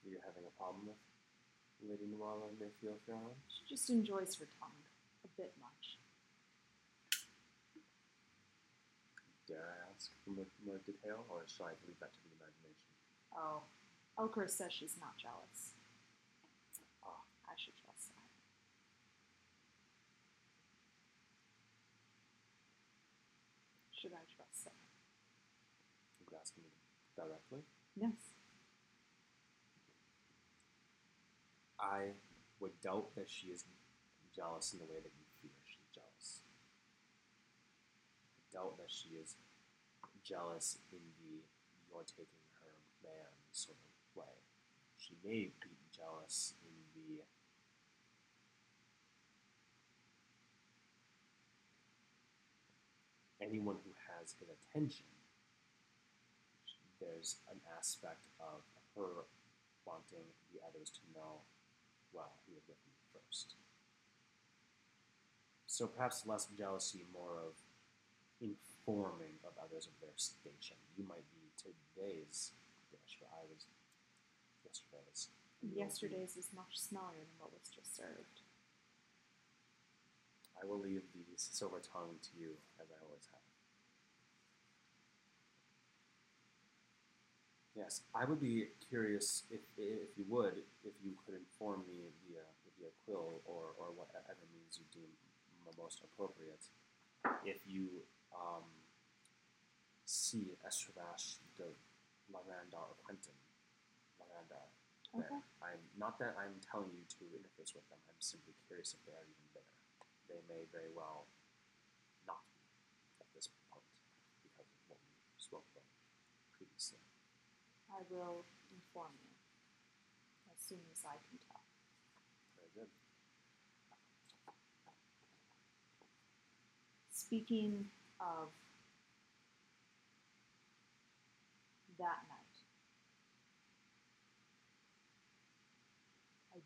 Are you having a problem with Lady Nuala and Mayfield Fjarlin? She just enjoys her tongue a bit much. Dare I ask for more, more detail, or shall I leave that to the imagination? Oh, Elcaris says she's not jealous. Ah. I should trust that. Should I trust that? You're asking me directly. Yes. I would doubt that she is jealous in the way that you fear she's jealous. I doubt that she is jealous in the you're taking her man sort of way. She may be jealous in the anyone who has his attention. There's an aspect of her wanting the others to know well, he was with me first. So perhaps less jealousy, more of informing of others of their station. You might be today's dish, but I was yesterday's. Yesterday's is much smellier than what was just served. I will leave the silver tongue to you, as I always have. Yes, I would be curious if, if you would, if you could inform me via via quill or, or whatever means you deem most appropriate, if you um, see Estradash de Miranda or Quentin there. Okay. I'm not that I'm telling you to interface with them. I'm simply curious if they are even there. They may very well not be at this point because of what we spoke about previously. I will inform you as soon as I can tell. Very good. Speaking of that night, I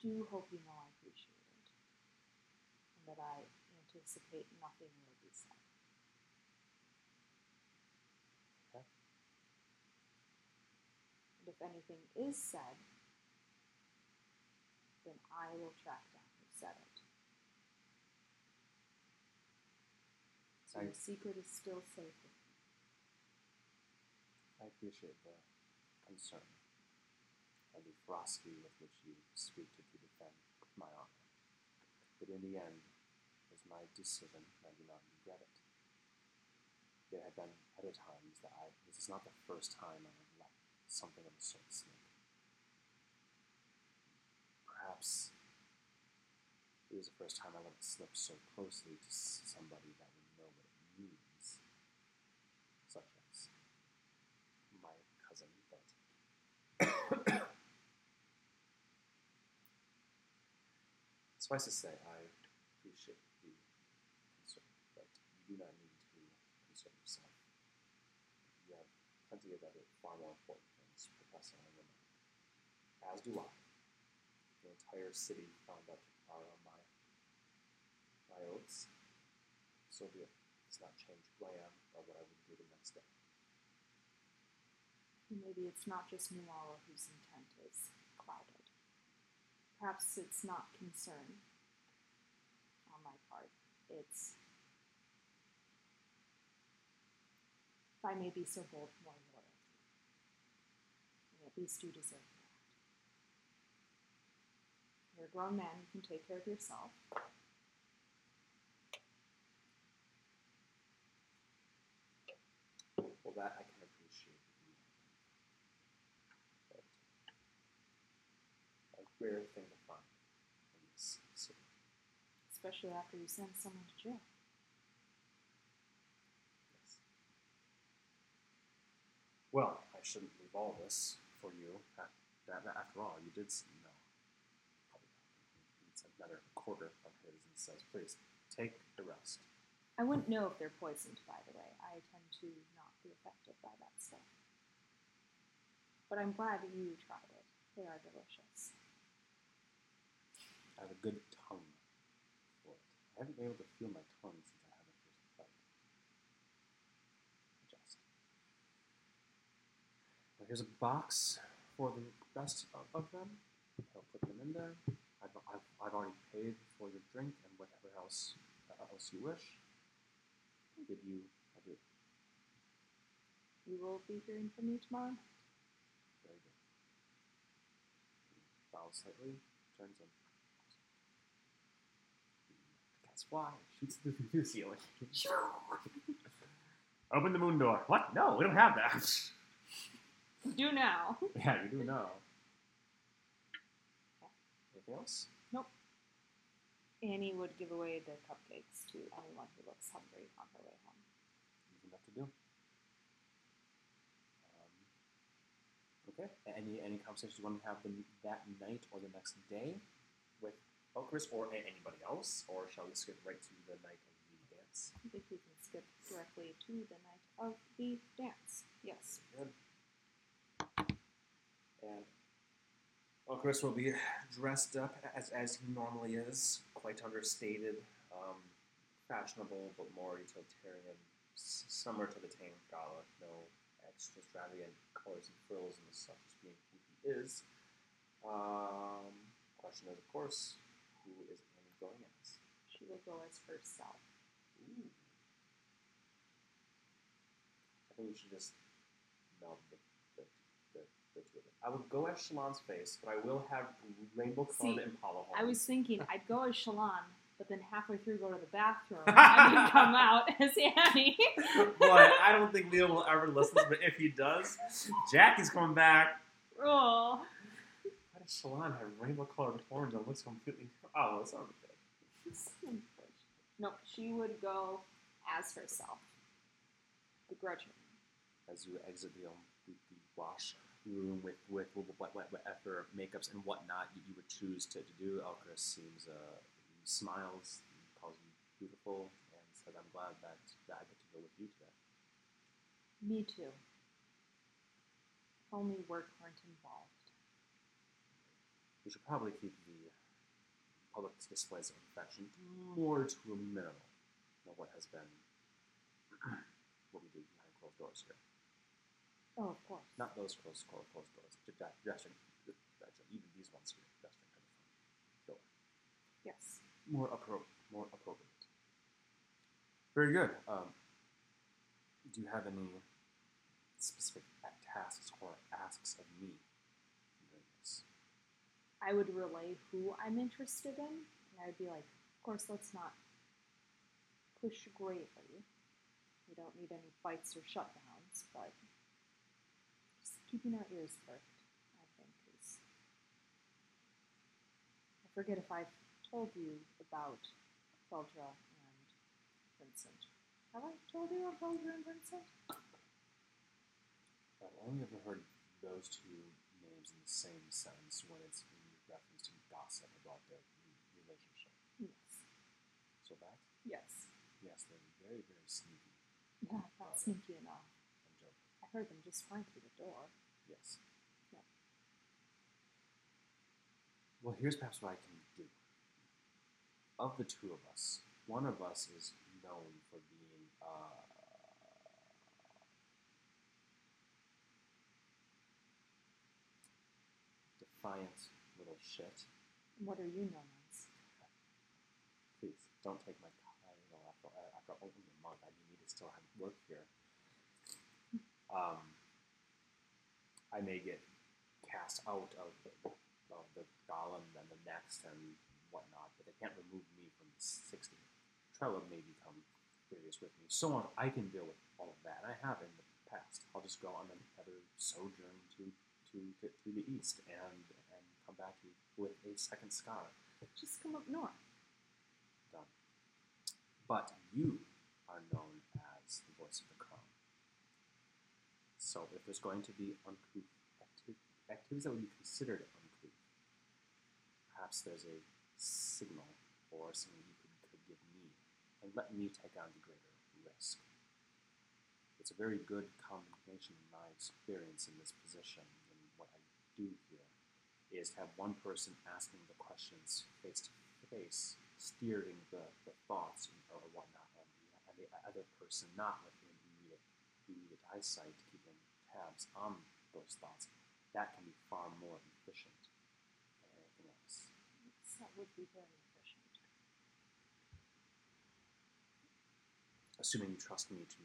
do hope you know I appreciate it and that I anticipate nothing will be said. Okay. And if anything is said, then I will track down who said it. So I, your secret is still safe with me. I appreciate the concern and the ferocity with which you speak to, defend my honor. But in the end, it was my decision, and I do not regret it. There have been other times that I, this is not the first time I have something of the sort slip. Perhaps it was the first time I it slip so closely to somebody that would know what it means, such as my cousin, but suffice to say, I appreciate the concern, but you do not need to concern yourself. You have plenty of other far more important things pressing on your mind. As do I. The entire city found out are on my my oaths. So be it. It's not changed who I am or what I would do the next day. Maybe it's not just Nuala whose intent is clouded. Perhaps it's not concern on my part. It's, if I may be so bold, one more loyalty. At least you deserve. You're a grown man, you can take care of yourself. Well, that I can appreciate. A rare thing to find in this city. Especially after you send someone to jail. Yes. Well, I shouldn't leave all this for you. After all, you did s- know. Probably not. He eats another quarter of his and says, "Please take the rest." I wouldn't know if they're poisoned, by the way. I tend to not be affected by that stuff. But I'm glad you tried it. They are delicious. I have a good tongue for it. I haven't been able to feel my tongue since I had the first fight. Adjust. Well, here's a box for the rest of them. I'll put them in there. I've, I've, I've already paid for your drink and whatever else uh, else you wish. I'll give you a do. You will be hearing from me tomorrow. Very good. Bows slightly, turns and cats fly, shoots through the ceiling. Open the moon door. What? No, we don't have that. Do now. yeah, you do know. Anything else? Nope. Ani would give away the cupcakes to anyone who looks hungry on her way home. Easy enough to do. Um, okay. Any any conversations you want to have them that night or the next day with Elcaris or anybody else, or shall we skip right to the night of the dance? I think we can skip directly to the night of the dance. Yes. Good. And well, Chris will be dressed up as as he normally is, quite understated, um, fashionable but more utilitarian, s- similar to the Tame Gala. No extra extravagant colors and frills and such, just being who he is. Um, question is, of course, who is Ani going as? She will go as herself. Ooh. I think we should just meld the, the, the, the two of them. I would go as Shalon's face, but I will have rainbow colored See, Impala horns. I was thinking I'd go as Shalon, but then halfway through go to the bathroom and come out as Ani. but I don't think Leo will ever listen, but if he does, Jackie's coming back. oh, Why does Shalon have rainbow colored horns and looks completely. Oh, that's not good. no, she would go as herself, The begrudgingly. As you exit the, um, the, the wash room with, with what, what, whatever makeups and whatnot you, you would choose to, to do, Elcaris seems, uh, smiles, calls you beautiful, and said, I'm glad that, that I get to go with you today. Me too. If only work weren't involved. We should probably keep the public displays of affection more to a minimum than what has been what we do behind closed doors here. Oh, of course. Not those closed, closed, closed doors. ju- ju- Gesturing, gesturing, even these ones here, the front door. Yes. More appro- more appropriate. Very good. Um, do you have any specific tasks or asks of me during this? I would relay who I'm interested in, and I would be like, of course, let's not push greatly. We don't need any fights or shutdowns, but just keeping our ears perked, I think, is. I forget if I've told you about Feldra and Vincent. Have I told you about Feldra and Vincent? I've only ever heard those two names in the same sentence when it's in reference to gossip about their relationship. Yes. So that, Yes. yes, they're very, very sneaky. Yeah, not sneaky enough. I'm joking. I heard them just fine through the door. Yes. Yeah. Well, here's perhaps what I can do. Of the two of us, one of us is known for being uh, defiant little shit. What are you known as? Please don't take my title after after only a month. I need to still have work here. Um, I may get cast out of the, of the golem and the next and whatnot, but they can't remove me from the sixty. Trello may become furious with me, so on. I can deal with all of that. I have in the past. I'll just go on another sojourn to to to, to the east and and come back with a second scar. Just come up north. done. But you are known as the voice of the So if there's going to be uncouth acti- activities that would be considered uncouth, perhaps there's a signal or something you could, could give me and let me take on the greater risk. It's a very good combination in my experience in this position and what I do here is to have one person asking the questions face to face, steering the, the thoughts or whatnot, and the, and the other person not within immediate, immediate eyesight, keeping tabs on those thoughts. That can be far more efficient than anything else. That would be very efficient. Assuming you trust me to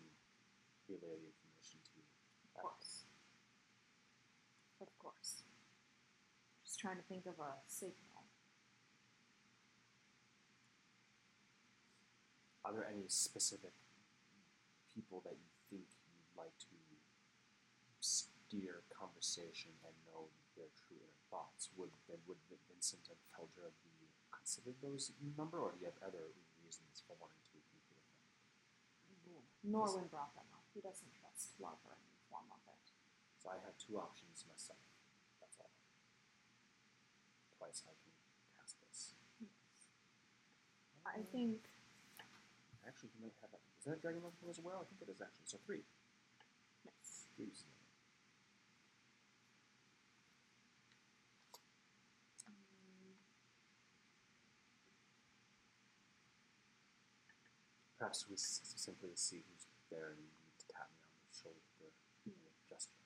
relay the information to you. Of course. Of course. Just trying to think of a signal. Are there any specific people that you think you'd like to steer conversation and know their true inner thoughts? Would then would Vincent and Feldra be considered those number, or do you have other reasons for wanting to be with them? Mm-hmm. Norwin brought them up. He doesn't trust love or any form of it. So I have two options myself. That's all. Twice I can this. I think Actually, he might have. A, is that a dragon level as well? I think it is actually. So three. yes. Three's Perhaps we s- simply see who's there and you need to tap me on the shoulder with a gesture.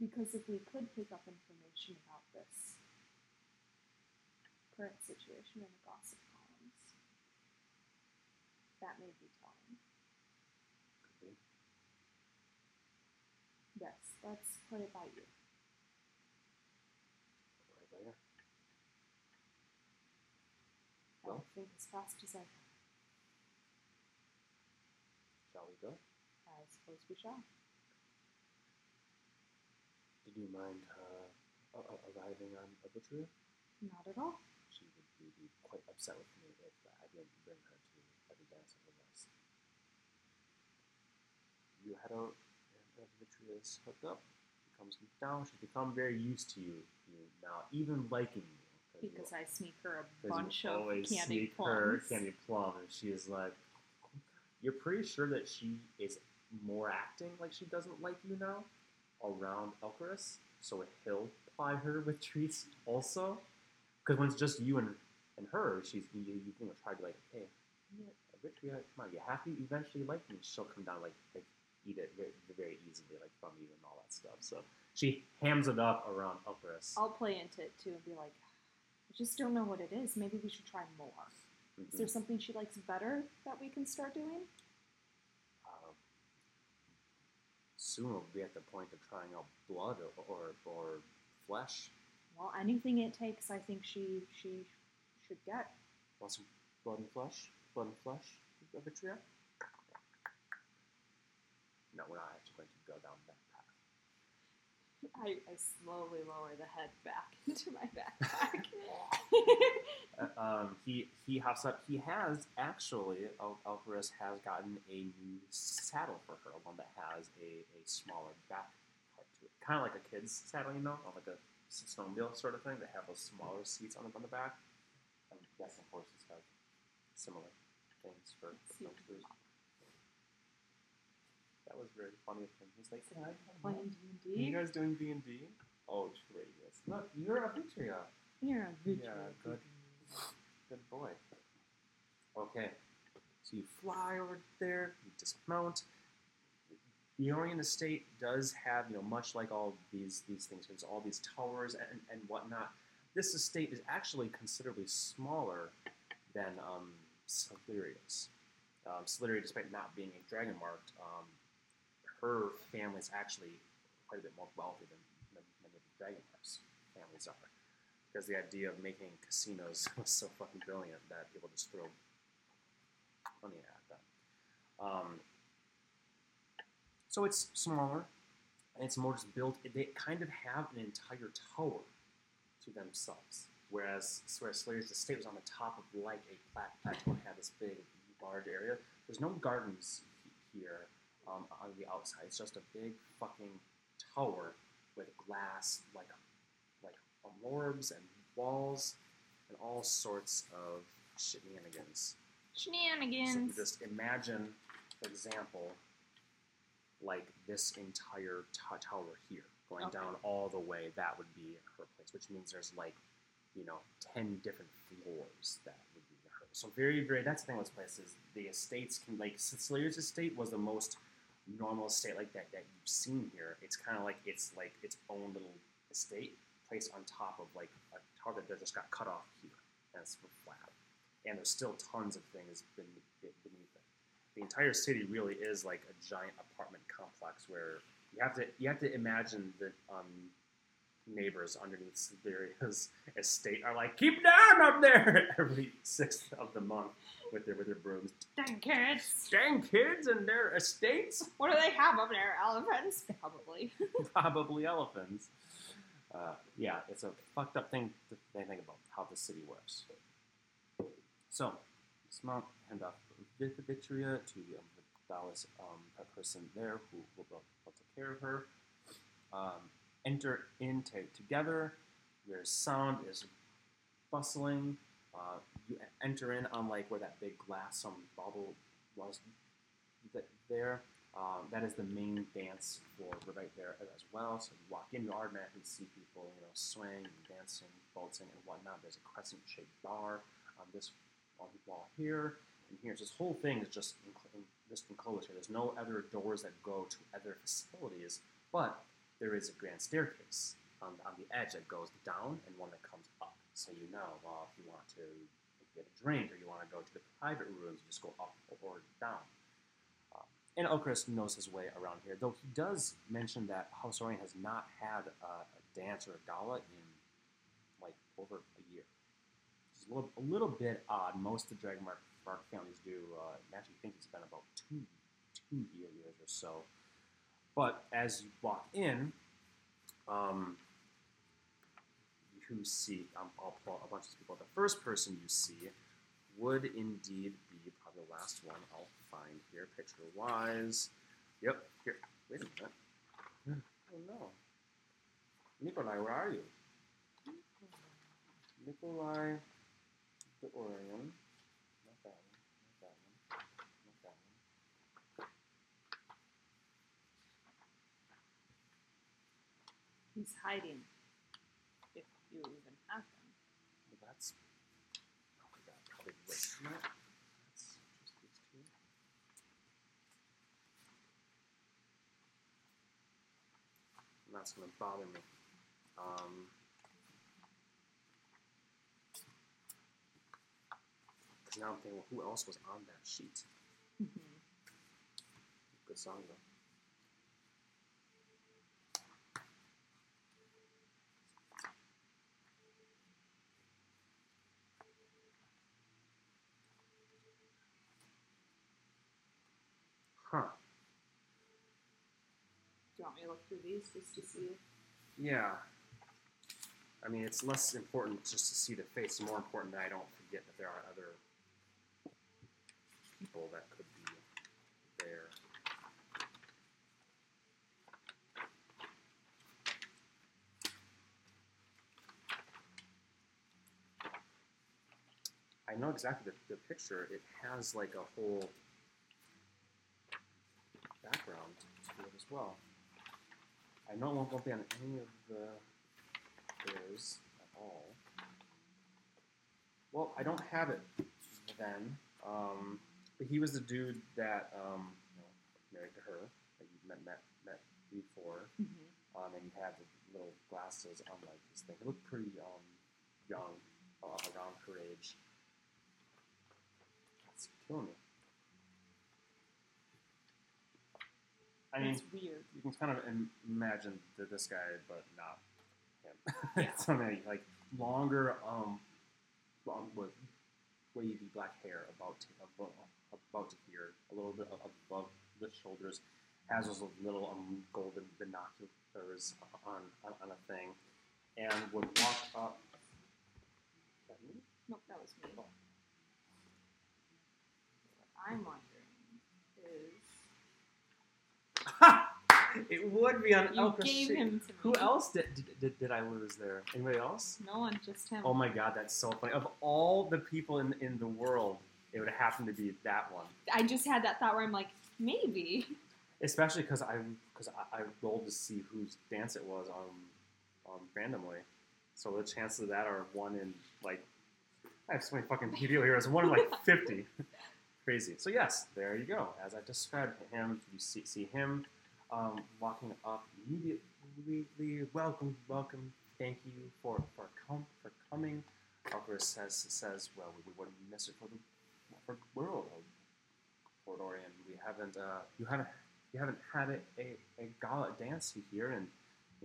Because if we could pick up information about this current situation in the gossip columns. That may be telling. Could be. Yes, let's play it by ear. Right there. I Well. think as fast as I can. Shall we go? I suppose we shall. Did you mind uh, arriving on Arbitria? Not at all. She would be, quite upset with me if I didn't bring her to every dance of with us. You head out, and Arbitria is hooked up. She comes down. She's become very used to you, you now, even liking you. 'Cause I sneak her a bunch of always candied sneak her plums. candy plum, and she is like, "You're pretty sure that she is more acting like she doesn't like you now around Elcaris, so he'll ply her with treats also. Because when it's just you and, and her, she's you, you, know try to like, hey, Vitria, come on, you happy? You eventually like me. She'll come down like, like eat it very, very easily, like from you and all that stuff. So she hams it up around Elcaris. I'll play into it too and be like, just don't know what it is. Maybe we should try more. Is Mhm. there something she likes better that we can start doing? um, soon we'll be at the point of trying out blood or, or, or flesh. Well, anything it takes, I think she she should get. Want some blood and flesh? Blood and flesh, Vitria? No, we're not actually going to go down. I, I slowly lower the head back into my backpack. Uh, um, he he hops up. He has actually, Al- Alvarez has gotten a new saddle for her, one that has a, a smaller back part to it, kind of like a kid's saddle, you know, or like a snowmobile sort of thing. They have those smaller seats on the on the back. I'm guessing horses have similar things for See. That was very funny of him. He's like, "Can I Playing? D Are you guys doing D and D? Oh, traitorous! Look, you're a Vitria. You're a good Yeah, good. Good boy. Okay, so you fly over there, you dismount. The Orien Estate does have, you know, much like all these these things, there's all these towers and, and whatnot. This estate is actually considerably smaller than um, Solaria's. Um, Solaria, despite not being a dragon marked, um, her family is actually quite a bit more wealthy than, many of the dragon marks families are because the idea of making casinos was so fucking brilliant that people just throw money at them. Um, so it's smaller, and it's more just built. They kind of have an entire tower to themselves, whereas whereas Slayer's estate was on the top of like a plat- plateau and had this big, large area. There's no gardens here um, on the outside. It's just a big fucking tower with glass, like like orbs and walls and all sorts of shenanigans. So Shenanigans. just imagine, for example, like this entire t- tower here, going Okay. down all the way. That would be her place, which means there's like, you know, ten different floors that would be her. So very, very. That's the thing with this place is the estates can like Slayer's estate was the most normal estate like that that you've seen here. It's kind of like it's like its own little estate placed on top of like a target that just got cut off here, and it's flat and there's still tons of things beneath, it. The entire city really is like a giant apartment complex where you have to you have to imagine that um, neighbors underneath Siberia's estate are like, "Keep down up there!" every sixth of the month with their with their brooms. Dang kids. Dang kids and their estates, What do they have up there? Elephants? Probably. probably elephants. Uh, yeah, it's a fucked up thing to think about how the city works. So, this dismount, hand off Vit- Vitria to the um, Dallas um, a person there who will, will, will take care of her. Um, enter in t- together. Your sound is bustling. Uh, you enter in on like where that big glass um, bubble was th- there. Um, that is the main dance floor right there as well. So you walk in, you automatically see people, you know, swaying and dancing, bolting and whatnot. There's a crescent-shaped bar on this wall here, and here's this whole thing is just just enclosed here. There's no other doors that go to other facilities, but there is a grand staircase on, on the edge that goes down and one that comes up. So you know, well, if you want to get a drink or you want to go to the private rooms, you just go up or down. Uh, and Oakhurst knows his way around here, though he does mention that House Orien has not had a, a dance or a gala in like over a year. It's a little, a little bit odd. Most of the Dragon Mark, Mark families do. Uh, actually, think it's been about two two years or so. But as you walk in, um, you see, um, I'll pull a bunch of people. The first person you see would indeed be probably the last one I'll find here, picture wise. Yep, here. Wait a minute. Oh no. Nikolai, where are you? Nikolai the Orien. Not that one. Not that one. Not that one. He's hiding. If you even have him. Well, that's. Oh my god, probably minute. That's just these two. And that's gonna bother me. Um. Because now I'm thinking, well, who else was on that sheet? Good song though. Huh. To look through these just to see? Yeah. I mean, it's less important just to see the face. More important that I don't forget that there are other people that could be there. I know exactly the, the picture. It has like a whole background to it as well. I know it won't, won't be on any of the theirs at all. Well, I don't have it then. Um, but he was the dude that um, you know, married to her that you met met met before. Mm-hmm. Um, and he had the little glasses on like this thing. He looked pretty um, young, uh, around her age. That's killing me. I mean, That's weird. you can kind of im- imagine that this guy, but not him. Yeah. Something like longer, um, long with wavy black hair about to, above, about to here, a little bit above the shoulders, has those little um, golden binoculars on, on on a thing, and would walk up. Is that me? Nope, that was me. What I'm wondering it would be on you gave him to me. Who else did, did, did, I lose there? Anybody else? No one, just him. Oh my god, that's so funny. Of all the people in, in the world, it would happen to be that one. I just had that thought where I'm like, maybe. Especially because I because I, I rolled to see whose dance it was um, um randomly. So the chances of that are one in like I have so many fucking video heroes. One in like fifty. Crazy. So yes, there you go. As I described him, you see see him um, walking up immediately. Welcome, welcome. Thank you for for com- for coming. Alvarez says says, well, we, wouldn't miss it for the for world. Port. We haven't uh, you haven't you haven't had a, a, a gala dance here in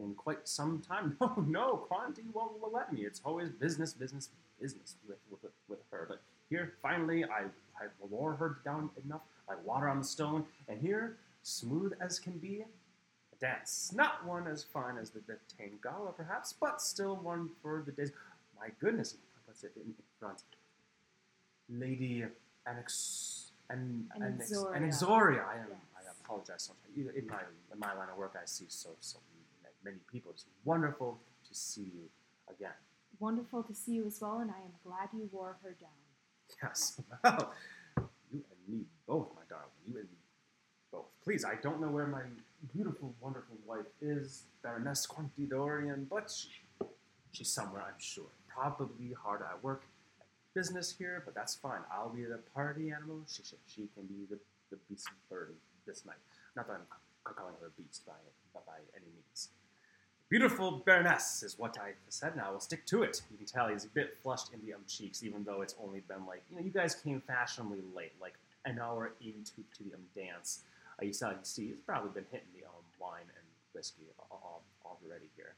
in quite some time. No, no, Quanti won't will let me. It's always business, business, business with with, with her. But here, finally, I I lower her down enough. like water on the stone, and here, smooth as can be, a dance. Not one as fine as the, the Tame Gala, perhaps, but still one for the days. My goodness, what's it in, front? Lady Annex and Anexoria. Anexoria. I am. Yes. I apologize. Sometimes in my in my line of work, I see so so many people. It's wonderful to see you again. Wonderful to see you as well, and I am glad you wore her down. Yes. Well, you and me both, my darling. You and me both. Please, I don't know where my beautiful, wonderful wife is, Baroness Quantidorian, but she, she's somewhere, I'm sure. Probably hard at work, at business here, but that's fine. I'll be the party animal. She, she, she can be the, the beast burden this night. Not that I'm calling her a beast by, by any means. Beautiful Baroness is what I said, now. I will stick to it. You can tell he's a bit flushed in the um, cheeks, even though it's only been like, you know, you guys came fashionably late, like an hour into to the um, dance. Uh, you saw, you see, he's probably been hitting the um, wine and whiskey all, all, already here.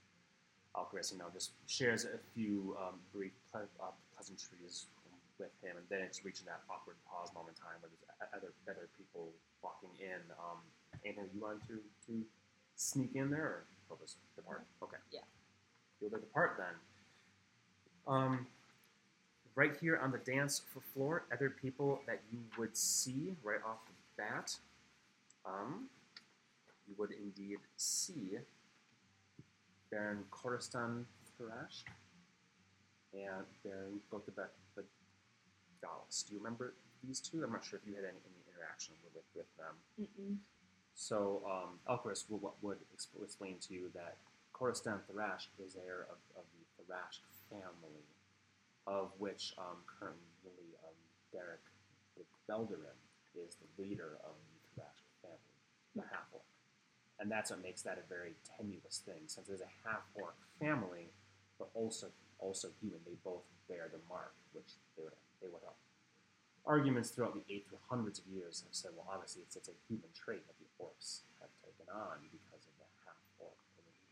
Elcaris, you know, just shares a few um, brief ple- uh, pleasantries with him, and then it's reaching that awkward pause moment in time where there's other other people walking in. Um, anything you want to to sneak in there, or just depart? Okay. Yeah. You'll depart then. Um, right here on the dance for floor, other people that you would see right off the bat. Um, you would indeed see Baron Koristan Tharashk and Baron Gotebek Dallas. Do you remember these two? I'm not sure if you had any, any interaction with, with, with them. Mm-mm. So um, Elcaris would, would explain to you that Koristan Tharashk is heir of, of the Tharashk family, of which um, currently um, Derek Belderin is the leader of the Tharashk family, the half orc. And that's what makes that a very tenuous thing, since it's a half orc family, but also also human. They both bear the mark, which they would they would have. Arguments throughout the eighth hundreds of years have said, well, obviously it's, it's a human trait that the orcs have taken on because of the half orc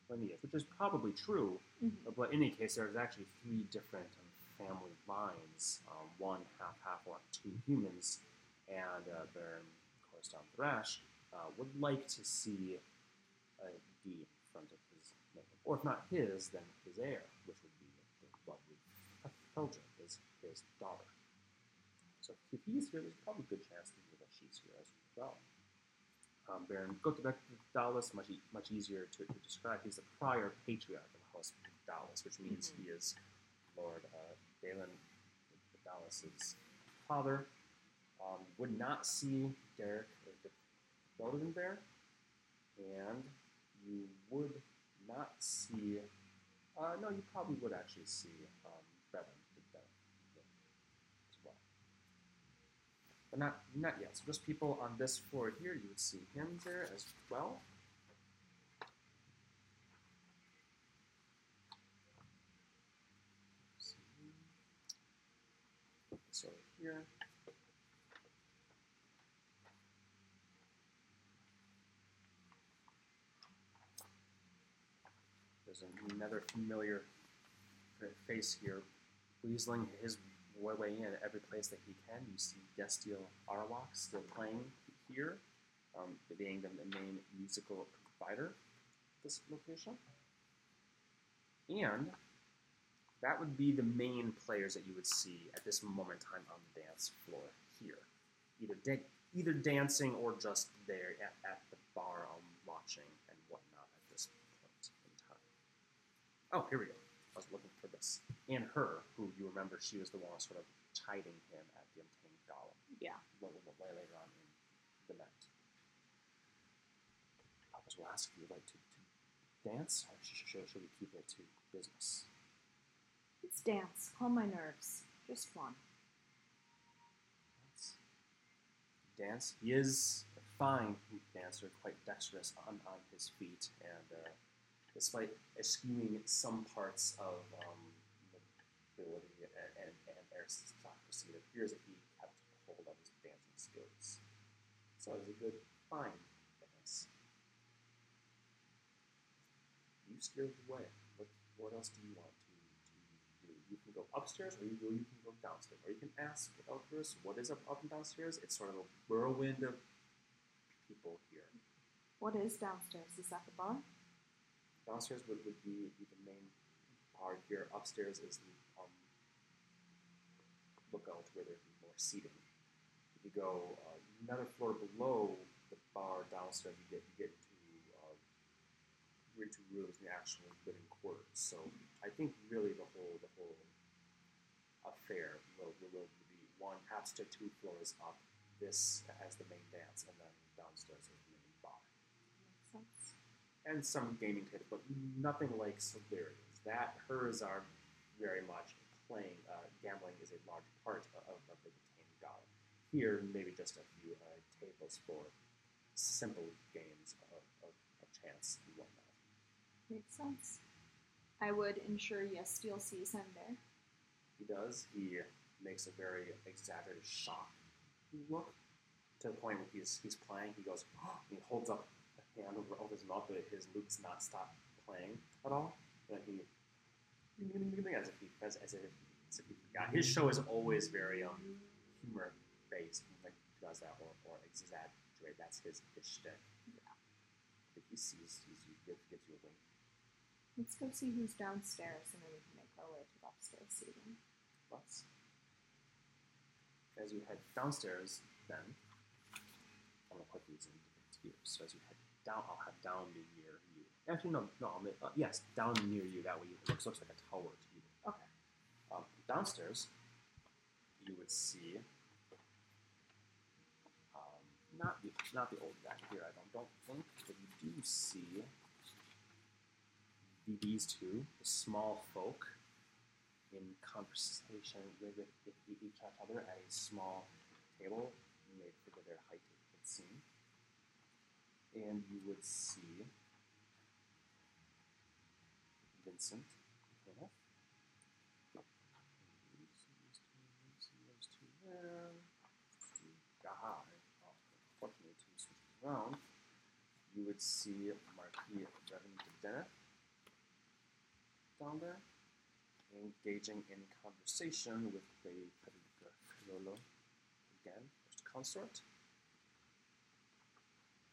lineage, which is probably true. Mhm. But in any case, there's actually three different um, family lines: um, one half half orc, two humans, and uh, Baron Koristan Tharashk uh, would like to see a D in front of his name, or if not his, then his heir, which would be the lovely Felger, his his daughter. So if he's here, there's probably a good chance that she's here as well. Um, Baron Dallas, much, e- much easier to, to describe. He's the prior patriarch of the House of Dallas, which means he is Lord uh, Balin Dallas's father. Um, would not see Derek or Belden there, and you would not see. Uh, no, you probably would actually see um, Brevin as well, but not not yet. So just people on this floor here, you would see him there as well. So, here. There's another familiar face here, weaseling his way in every place that he can. You see Destiel Arwak still playing here, um, being the main musical provider this location. And that would be the main players that you would see at this moment in time on the dance floor here. Either da- either dancing or just there at, at the bar um, watching and whatnot at this point in time. Oh, here we go. I was looking this. And her, who you remember, she was the one sort of chiding him at the Untamed Golem Yeah. way, way- later on in the night. Papas will ask if you would like to, to dance, or should, should, should we keep it to business? Let's dance. Calm my nerves. Just one. Dance. Dance. He is a fine dancer, quite dexterous on, on his feet, and uh, despite eschewing some parts of um, nobility and, and, and aristocracy, it appears that he kept hold of his dancing skills. So it was a good, fine dance. You steer the way. What, what else do you want to, to do? You can go upstairs, or you, or you can go downstairs. Or you can ask Elcaris, what is up, up and downstairs? It's sort of a whirlwind of people here. What is downstairs? Is that the bar? Downstairs would, would be, be the main bar here. Upstairs is the um, lookout where there'd be more seating. If you go uh, another floor below the bar downstairs, you get you get to uh, into rooms the actual living quarters. So I think really the whole the whole affair will, will, be one perhaps to two floors up. This as the main dance, and then downstairs is the main bar Makes sense. and some gaming tables, but nothing like Solarians. That hers are very much playing. Uh, gambling is a large part of, of the God. Here, maybe just a few uh, tables for simple games of, of, of chance and whatnot. Makes sense. I would ensure Yestiel sees him there. He does. He makes a very exaggerated shock look to the point where he's he's playing. He goes, and he holds up a hand over, over his mouth, but his does not stop playing at all. And he, as if he, as, as if, as if he forgot. His show is always very um, humor based. Like does that or, or exaggerate. That's his his shtick. Yeah. He sees, he's, he gives, gives you a wink. Let's go see who's downstairs, and then we can make our way to the upstairs seating. Let's. As you head downstairs, then I'm gonna put these in different tiers. So as you head down, I'll have down near you. Actually, no, no. I'll uh, yes, down near you. That way, it looks looks like a tower to you. Okay. Um, downstairs, you would see um, not the not the old guy here. I don't don't think, but you do see the, these two, the small folk, in conversation with, with, with each other at a small table made for their height it seemed. And you would see Vincent Kenneth. You see these two, you see those two there. Around. You would see Marquis Reverend Denneth down there engaging in conversation with the Friolo again, first consort.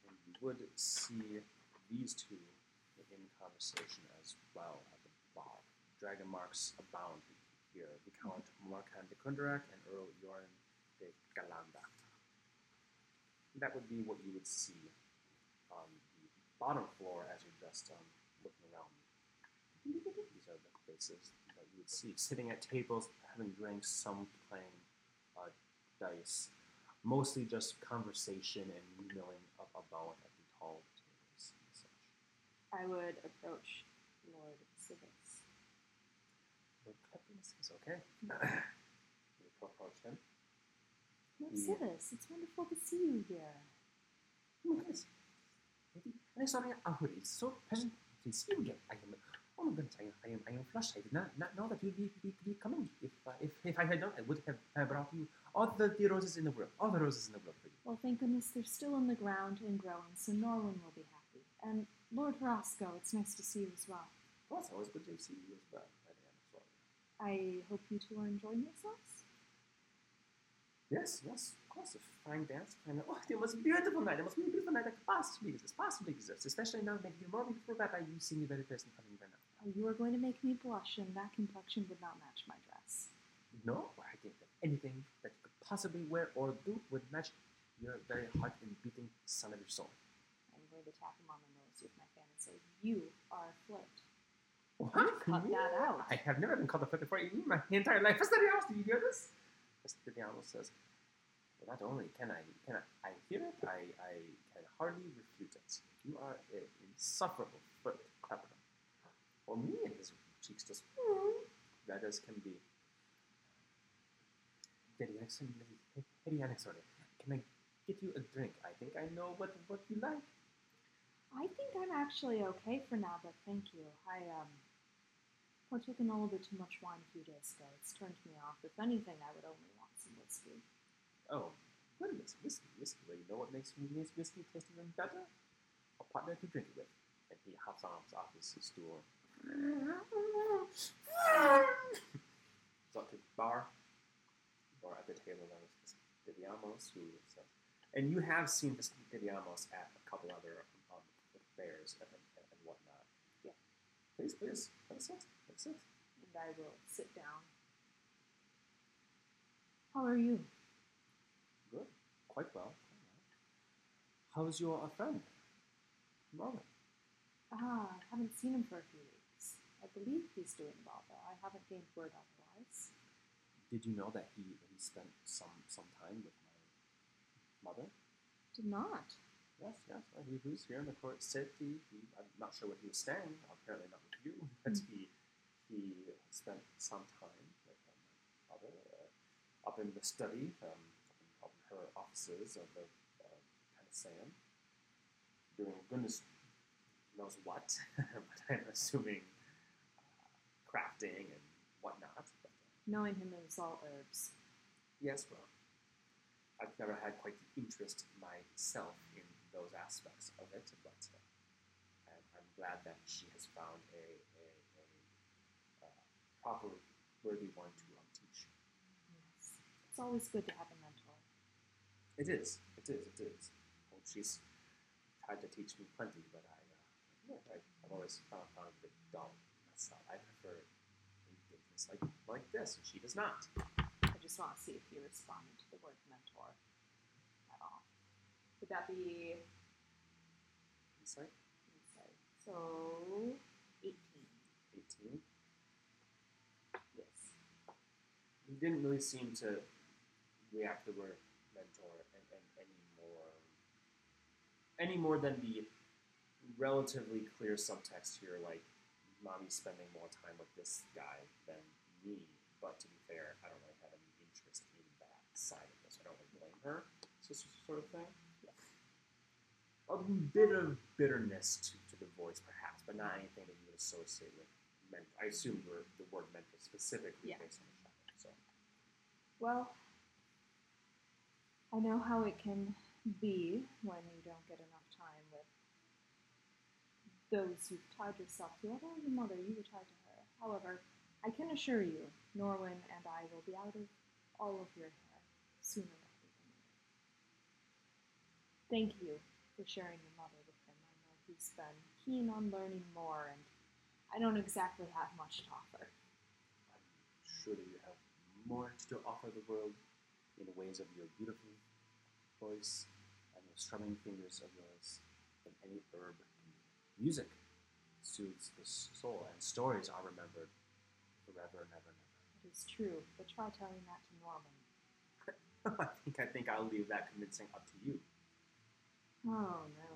And you would see these two in conversation as well. Dragon marks abound here. We Count Markan de Kundarak and Earl Yoren de Ghallanda. That would be what you would see on the bottom floor as you're just um, looking around. These are the places that you would see sitting at tables, having drinks, some playing uh, dice. Mostly just conversation and milling up about at the tall tables and such. I would approach Lord Civis. Is okay. you him. Lord it's wonderful to see you here. Oh, yes. And I saw my uncle. It's so pleasant to see you again. I am. Oh my goodness, I am, I am, I am flushed. I did not, not know that you'd be, be, be coming. If, uh, if, if I had known, I would have uh, brought you all the, the roses in the world. All the roses in the world for you. Well, thank goodness they're still in the ground and growing, so Norwin will be happy. And Lord Horosco, it's nice to see you as well. Well, it's always good to see you as well. I am sorry. I hope you two are enjoying yourselves. Yes, yes, of course. A fine dance. Fine, oh, the most beautiful night. The most beautiful night that could possibly exist. Possibly exists. Especially now, maybe more beautiful that by you seeing the very person coming right now. Oh, you are going to make me blush, and that complexion would not match my dress. No, I think that anything that you could possibly wear or do would match your very heart and beating son of your soul. I'm going to tap him on the nose with my fan and say, You are a flirt. What? Cut that out. I have never been called a flirt before in my entire life. Fastidiamos, do you hear this? Mister Fastidiamos says, well, not only can I can I, I hear it, I, I can hardly refute it. You are an insufferable Clapperton. For me, and his cheeks just red as can be. Very excellent, very excellent. Can I get you a drink? I think I know what, what you like. I think I'm actually okay for now, but thank you. I, um, partook in a little bit too much wine a few days ago. It's turned me off. If anything, I would only want some whiskey. Oh, goodness, whiskey, whiskey. Well, you know what makes makes whiskey taste even better? A partner to drink it with. And he hops on off his stool. So to the bar, or at the table, was Viviamos, who uh, and you have seen this at a couple other um, fairs and, and, and whatnot. Yeah. Please, please, have a sit, have a sit. And I will sit down. How are you? Good, quite well. How's your uh, friend, Marlon? Ah, I haven't seen him for a few weeks. I believe he's doing well, though. I haven't gained word otherwise. Did you know that he, he spent some, some time with my mother? Did not. Yes, yes. Well, he was here in the court city. He, I'm not sure where he was staying. Apparently not with you, but he he spent some time with my mother uh, up in the study, um, up in her offices of the uh, doing goodness knows what, but I'm assuming uh, crafting and whatnot. But, Knowing him is all herbs. yes, well, I've never had quite the interest myself in those aspects of it, but uh, I'm, I'm glad that she has found a uh, proper, worthy one to um, teach. Yes. It's always good to have a mentor. It is. It is. It is. Well, she's tried to teach me plenty, but I, uh, yeah, I, I've always found, found it a bit dull myself. I prefer engagements like like this, and she does not. I just want to see if you responded to the word mentor at all. Would that be Insight, insight? So, 18. eighteen. Yes. You didn't really seem to react to the word mentor and, and any more, any more than the relatively clear subtext here, like mommy's spending more time with this guy than me. But to be fair, I don't really have any interest in that side of this. I don't really blame her, so s- sort of thing. A bit of bitterness to, to the voice, perhaps, but not anything that you would associate with mentor. I assume the, the word mentor specifically Yeah. based on the shadow. So. Well, I know how it can be when you don't get enough time with those you've tied yourself to. Although your mother, you were tied to her. However, I can assure you, Norwin and I will be out of all of your hair sooner rather than later. Thank you for sharing your mother with him. I know he's been keen on learning more, and I don't exactly have much to offer. I'm sure you have more to offer the world in the ways of your beautiful voice and the strumming fingers of yours than any herb. Music soothes the soul, and stories are remembered forever and ever and ever. It is true, but try telling that to Norwin. I think I think I'll leave that convincing up to you. Oh no.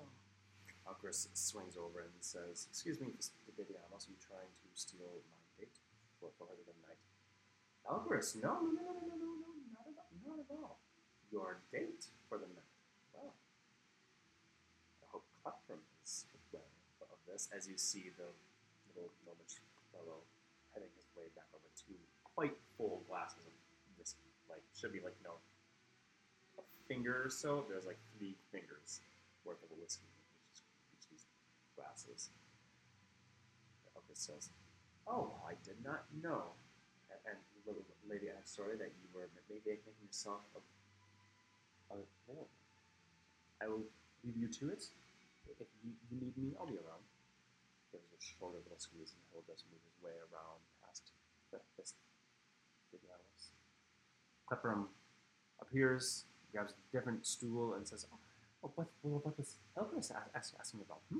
Elcaris swings over and says, "Excuse me, Mr. Didiamos, are you trying to steal my date for, for her the night?" Elcaris, no, no, no, no, no, no, no, not at all, not at all. Your date for the night. Well, I hope Clefram is aware of this. As you see the little gnomish fellow heading his way back over two quite full glasses of whiskey, like should be like you know a finger or so. There's like three fingers worth of a whiskey in each, of these glasses. Elvis says, "Oh, I did not know." And, little lady asked, "Sorry that you were maybe making yourself available. I will leave you to it. If you, you need me, I'll be around." Gives a shoulder little squeeze, and he'll just move his way around past the this big. Clepperum appears, grabs a different stool, and says, "Oh, Oh, what, what, what Elvis ask, asking about? Hmm?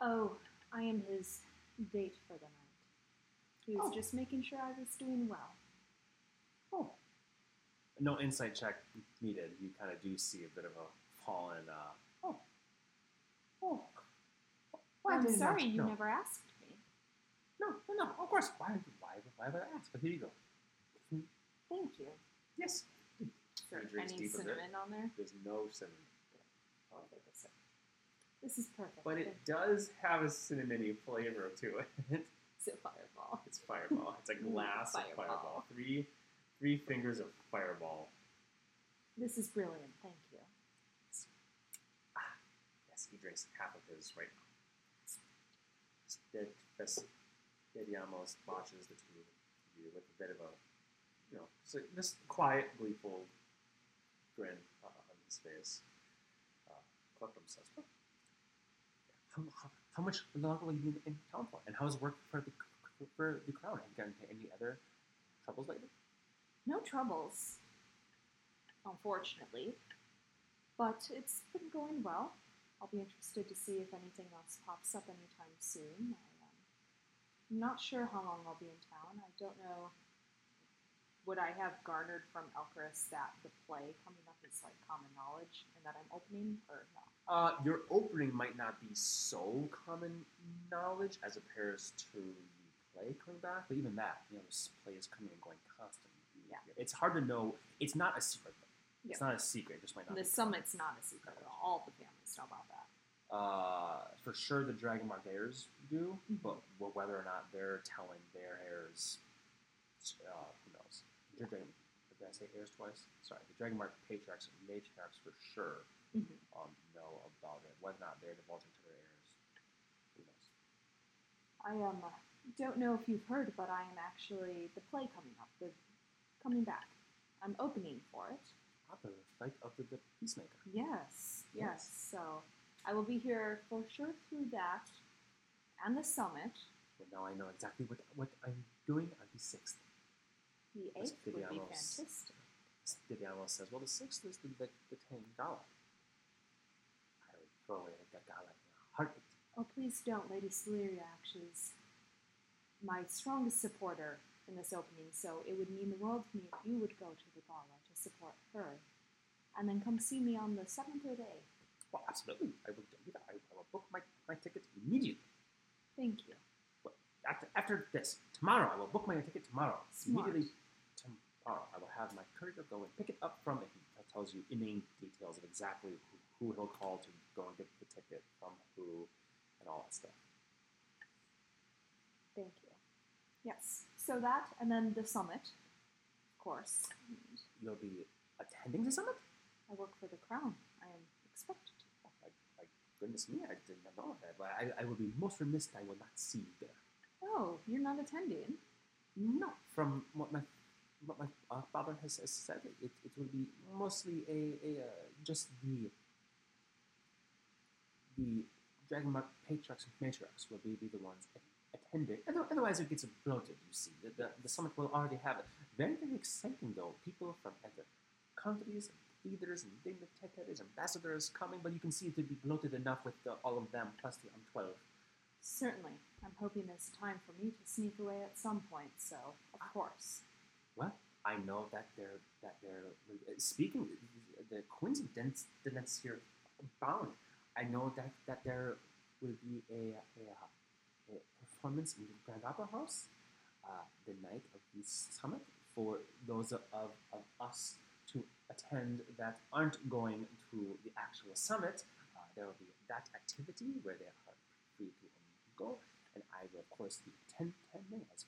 Oh, I am his date for the night. He was Oh. just making sure I was doing well. Oh. No insight check needed. You kind of do see a bit of a fallen. Uh, oh. Oh. Why I'm sorry not you know? never asked me. No, no, no. Of course. Why, why, why would I ask? But here you go. Thank you. Yes. Is there any deep of it. cinnamon on there? There's no cinnamon, Oh, there was some. This is perfect. but it does have a cinnamony flavor to it. It's a fireball. It's fireball. It's a glass of Fireball. fireball. Three, three fingers of fireball. This is brilliant. Thank you. Yes, he drinks half of his right now. Dediamos watches the two of you with a bit of a, you know, so this quiet, gleeful grin uh, on his face. Uh, Cleptum says, "Well, how, how, how much longer will you be in town for? And how's work for the for the crown? Have you gotten into any other troubles lately? No troubles, unfortunately. But it's been going well. I'll be interested to see if anything else pops up anytime soon. I, um, I'm not sure how long I'll be in town. I don't know. Would I have garnered from Elcaris that the play coming up is like common knowledge and that I'm opening, or no? Uh, your opening might not be so common knowledge as opposed to the play coming back, but even that, you know, this play is coming and going constantly. Yeah. It's hard to know. It's not a secret. Though. It's not a secret. It just might not. The summit's not a secret at all. All the families know about that. Uh, for sure, the Dragon Mark heirs do, Mhm. but wh- whether or not they're telling their heirs, uh, who knows? The Dragon, did I say heirs twice? Sorry, the Dragon Mark patriarchs and matriarchs for sure Mhm. um, know about it. Whether or not they're divulging to their heirs, who knows? I um don't know if you've heard, but I am actually the play coming up, the coming back. I'm opening for it. Ah, the fight of the, the peacemaker. Yes, yes. Yes. So I will be here for sure through that and the summit. But now I know exactly what what I'm doing on the sixth. The eighth would be fantastic. Diviano says, "Well, the sixth is the the, the Tang Gala." Throw away that gala in a heartbeat. Oh, please don't. Lady Celeria actually is my strongest supporter in this opening, so it would mean the world to me if you would go to the gala to support her. And then come see me on the seventh or day. Well, absolutely, I will do that. I, will book my, my ticket immediately. Thank you. After, after this, tomorrow, I will book my ticket tomorrow. Smart. Immediately tomorrow, I will have my courier go and pick it up from it. He tells you inane details of exactly who, who he'll call to go and get the ticket from who and all that stuff. Thank you. Yes. So that, and then the summit, of course. You'll be attending the summit? I work for the crown. I am expected to. Oh, my, my goodness me, I did not know that. But I, I will be most remiss if I will not see you there. Oh, you're not attending? No, from what my what my uh, father has, has said, it, it will be mostly a, a uh, just the the Dragon Mark patriarchs and matriarchs will be, be the ones attending. Otherwise, it gets bloated. You see, the, the, the summit will already have it. Very very exciting though. People from other countries, and leaders, and dignitaries, ambassadors coming, but you can see it to be bloated enough with the, all of them plus the um, twelve. Certainly. I'm hoping there's time for me to sneak away at some point, so of course. Well, I know that they're that they're speaking. The coincidence here bound. I know that that there will be a a, a performance in the Grand Opera House uh, the night of the summit for those of, of, us to attend that aren't going to the actual summit. Uh, there will be that activity where they are free to go, and I will of course be attending as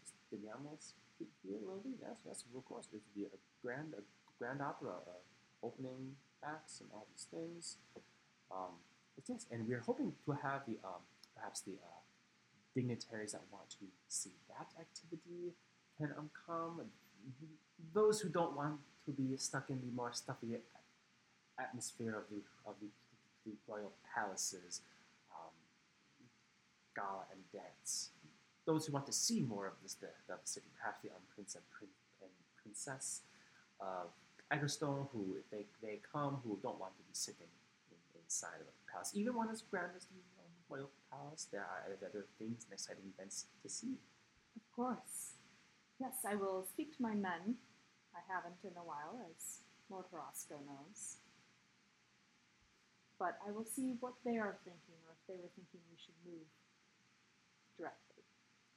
here will be. Yes, yes, of course. It will be a grand, a grand opera, uh, opening acts and all these things. Um, and we're hoping to have the um, perhaps the uh, dignitaries that want to see that activity can um, come. Those who don't want to be stuck in the more stuffy atmosphere of the of the, the royal palaces, um, gala and dance those who want to see more of this the, the city, perhaps the um, prince and, prin- and princess of Eggerstone, who if they, they come, who don't want to be sitting in, inside of a palace, even one as grand as the royal palace, there are other things and exciting events to see. Of course. Yes, I will speak to my men. I haven't in a while, as Lord Horosco knows. But I will see what they are thinking, or if they were thinking we should move directly.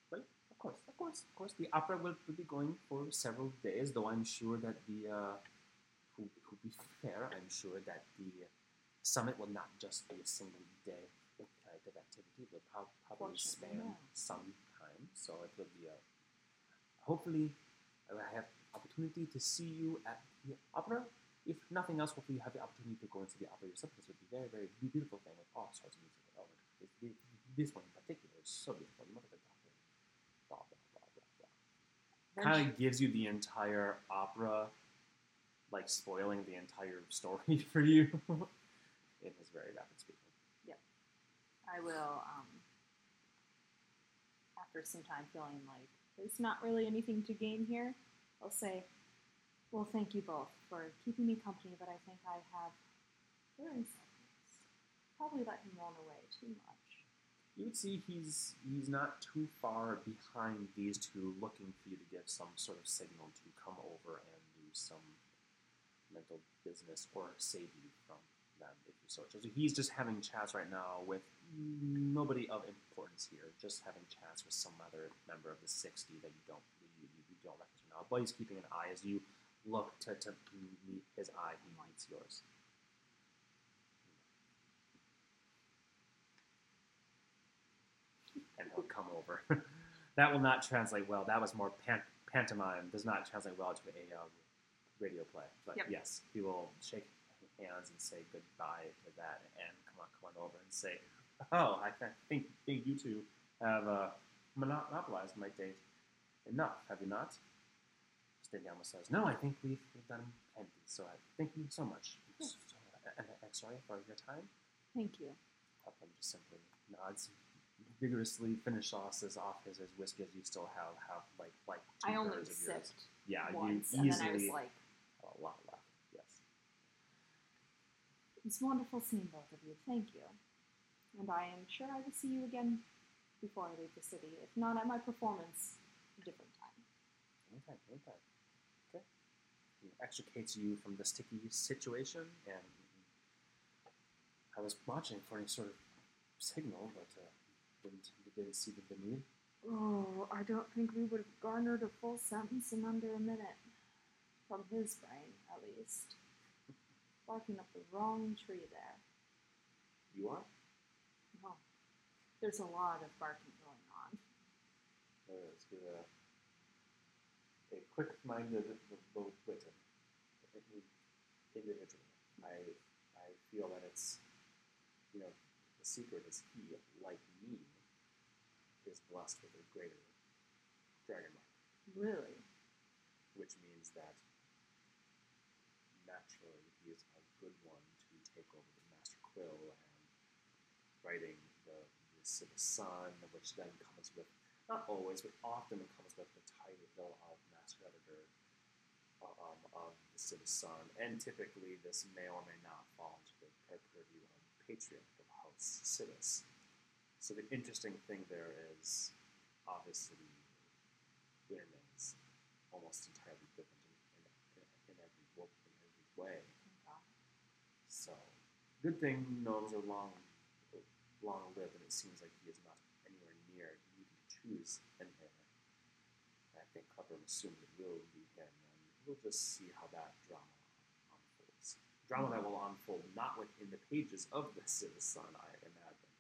Right? Of course, of course, of course. The opera will, will be going for several days, though I'm sure that the, uh, to, to be fair, I'm sure that the summit will not just be a single day uh, type of activity. It will prob- probably span no. some time, so it will be a. Hopefully, I will have opportunity to see you at the opera. If nothing else, hopefully you have the opportunity to go and see the opera yourself. This would be a very, very beautiful thing with all sorts of music. Oh, this, this one in particular is so beautiful. You must have blah blah blah blah blah. Kind of gives you the entire opera, like spoiling the entire story for you. In his very rapid speaking. Yep. I will, um, after some time feeling like there's not really anything to gain here, I'll say, well, thank you both for keeping me company, but I think I have learned something. Probably let him run away too much. You would see he's he's not too far behind these two, looking for you to give some sort of signal to come over and do some mental business or save you from so he's just having chats right now with nobody of importance here, just having chats with some other member of the 60 that you don't you, you don't recognize now. But he's keeping an eye as you look to, to meet his eye, he meets yours. And he'll come over. that will not translate well. That was more pantomime. Does not translate well to a um, radio play. But yep. yes, he will shake hands and say goodbye to that, and come on, come on over and say, "Oh, I think think you two have uh, monopolized my date enough, have you not?" Stendiamo says, "No, I think we've, we've done plenty. So I thank you so much. So, and I'm sorry for your time." Thank you. Upham just simply nods, vigorously finish off his off his, his whiskey as you still have have like like I only two-thirds of yours. sipped Yeah, once, you and then I was like, a lot. "It's wonderful seeing both of you. Thank you." And I am sure I will see you again before I leave the city. If not at my performance, a different time. Anytime, anytime. Okay. He extricates you from the sticky situation, and I was watching for any sort of signal, but uh, didn't didn't see the, the need. Oh, I don't think we would have garnered a full sentence in under a minute. From his brain, at least. Barking up the wrong tree there. You are. Well, there's a lot of barking going on. There is. You're a, a quick-minded witted individual. I I feel that it's you know the secret is he like me is blessed with a greater dragon mark, Really? which means that naturally he is a good one to take over the Master Quill and writing the the Sun, which then comes with not always, but often it comes with the title of Master Editor um, of the Civis Sun, and typically this may or may not fall into the pur- purview of Patriarch of House Civis. So the interesting thing there is obviously Winterman is almost entirely different in, in, in, in every in every way. So, good thing gnomes are long, long lived, and it seems like he is not anywhere near needing to choose an heir. I think Cleverum assumed it will be him, and we'll just see how that drama unfolds. Drama that will unfold not within the pages of the Civis Sun, I imagine.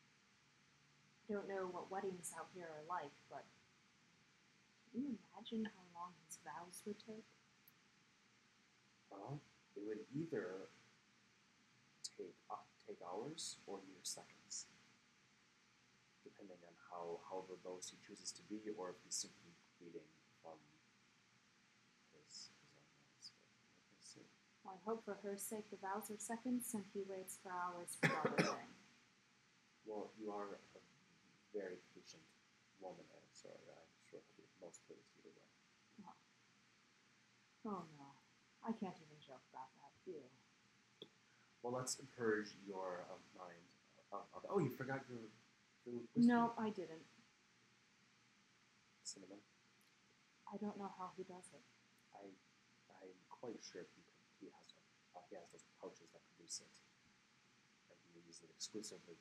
I don't know what weddings out here are like, but can you imagine how long his vows would take? Well, it would either take uh, take hours or mere seconds, depending on how how verbose he chooses to be, or if he's simply reading from his his own notes. We'll I hope for her sake the vows are seconds and he waits for hours for the other thing. Well, you are a very patient woman, Ed, so I'm sure most pleased either way. Oh no, I can't even joke about that. Ew. Well, let's purge your uh, mind. Of, of, oh, you forgot your. your. No, I didn't. cinnamon. I don't know how he does it. I I'm quite sure he he has uh, he has those pouches that produce it, and he uses it exclusively.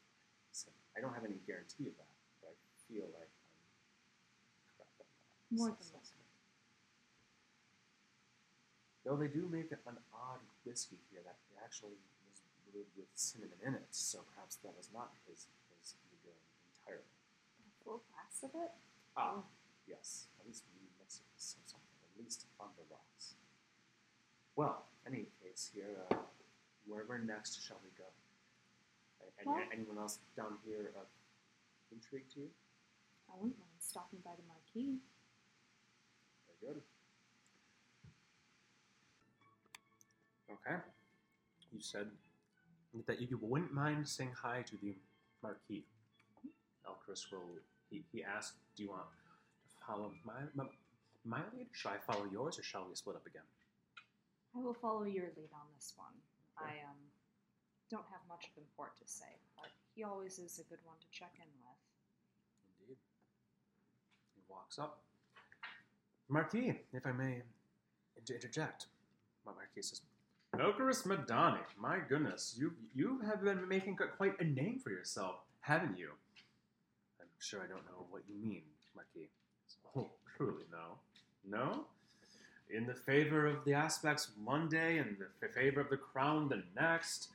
So I don't have any guarantee of that, but I feel like I'm correct on that. More than so- Though they do make an odd whiskey here that actually with cinnamon in it, so perhaps that was not his his doing entirely. A full glass of it? Ah, yes. At least we mix it with some something, at least on the rocks. Well, any case here, uh, wherever next shall we go? Any, Well- anyone else down here of intrigue to you? I wouldn't mind stopping by the marquee. Very good. Okay. You said that you wouldn't mind saying hi to the Marquis. Elcaris will. He, he asked, Do you want to follow my, my, my lead? Shall I follow yours or shall we split up again? I will follow your lead on this one. Okay. I um don't have much of import to say, but he always is a good one to check in with. Indeed. He walks up. Marquis, if I may inter- interject. My Marquis says, Elcaris Madani, my goodness, you you have been making quite a name for yourself, haven't you? I'm sure I don't know what you mean, Marquis. Oh, truly, no. No? In the favor of the aspects one day and the favor of the crown the next,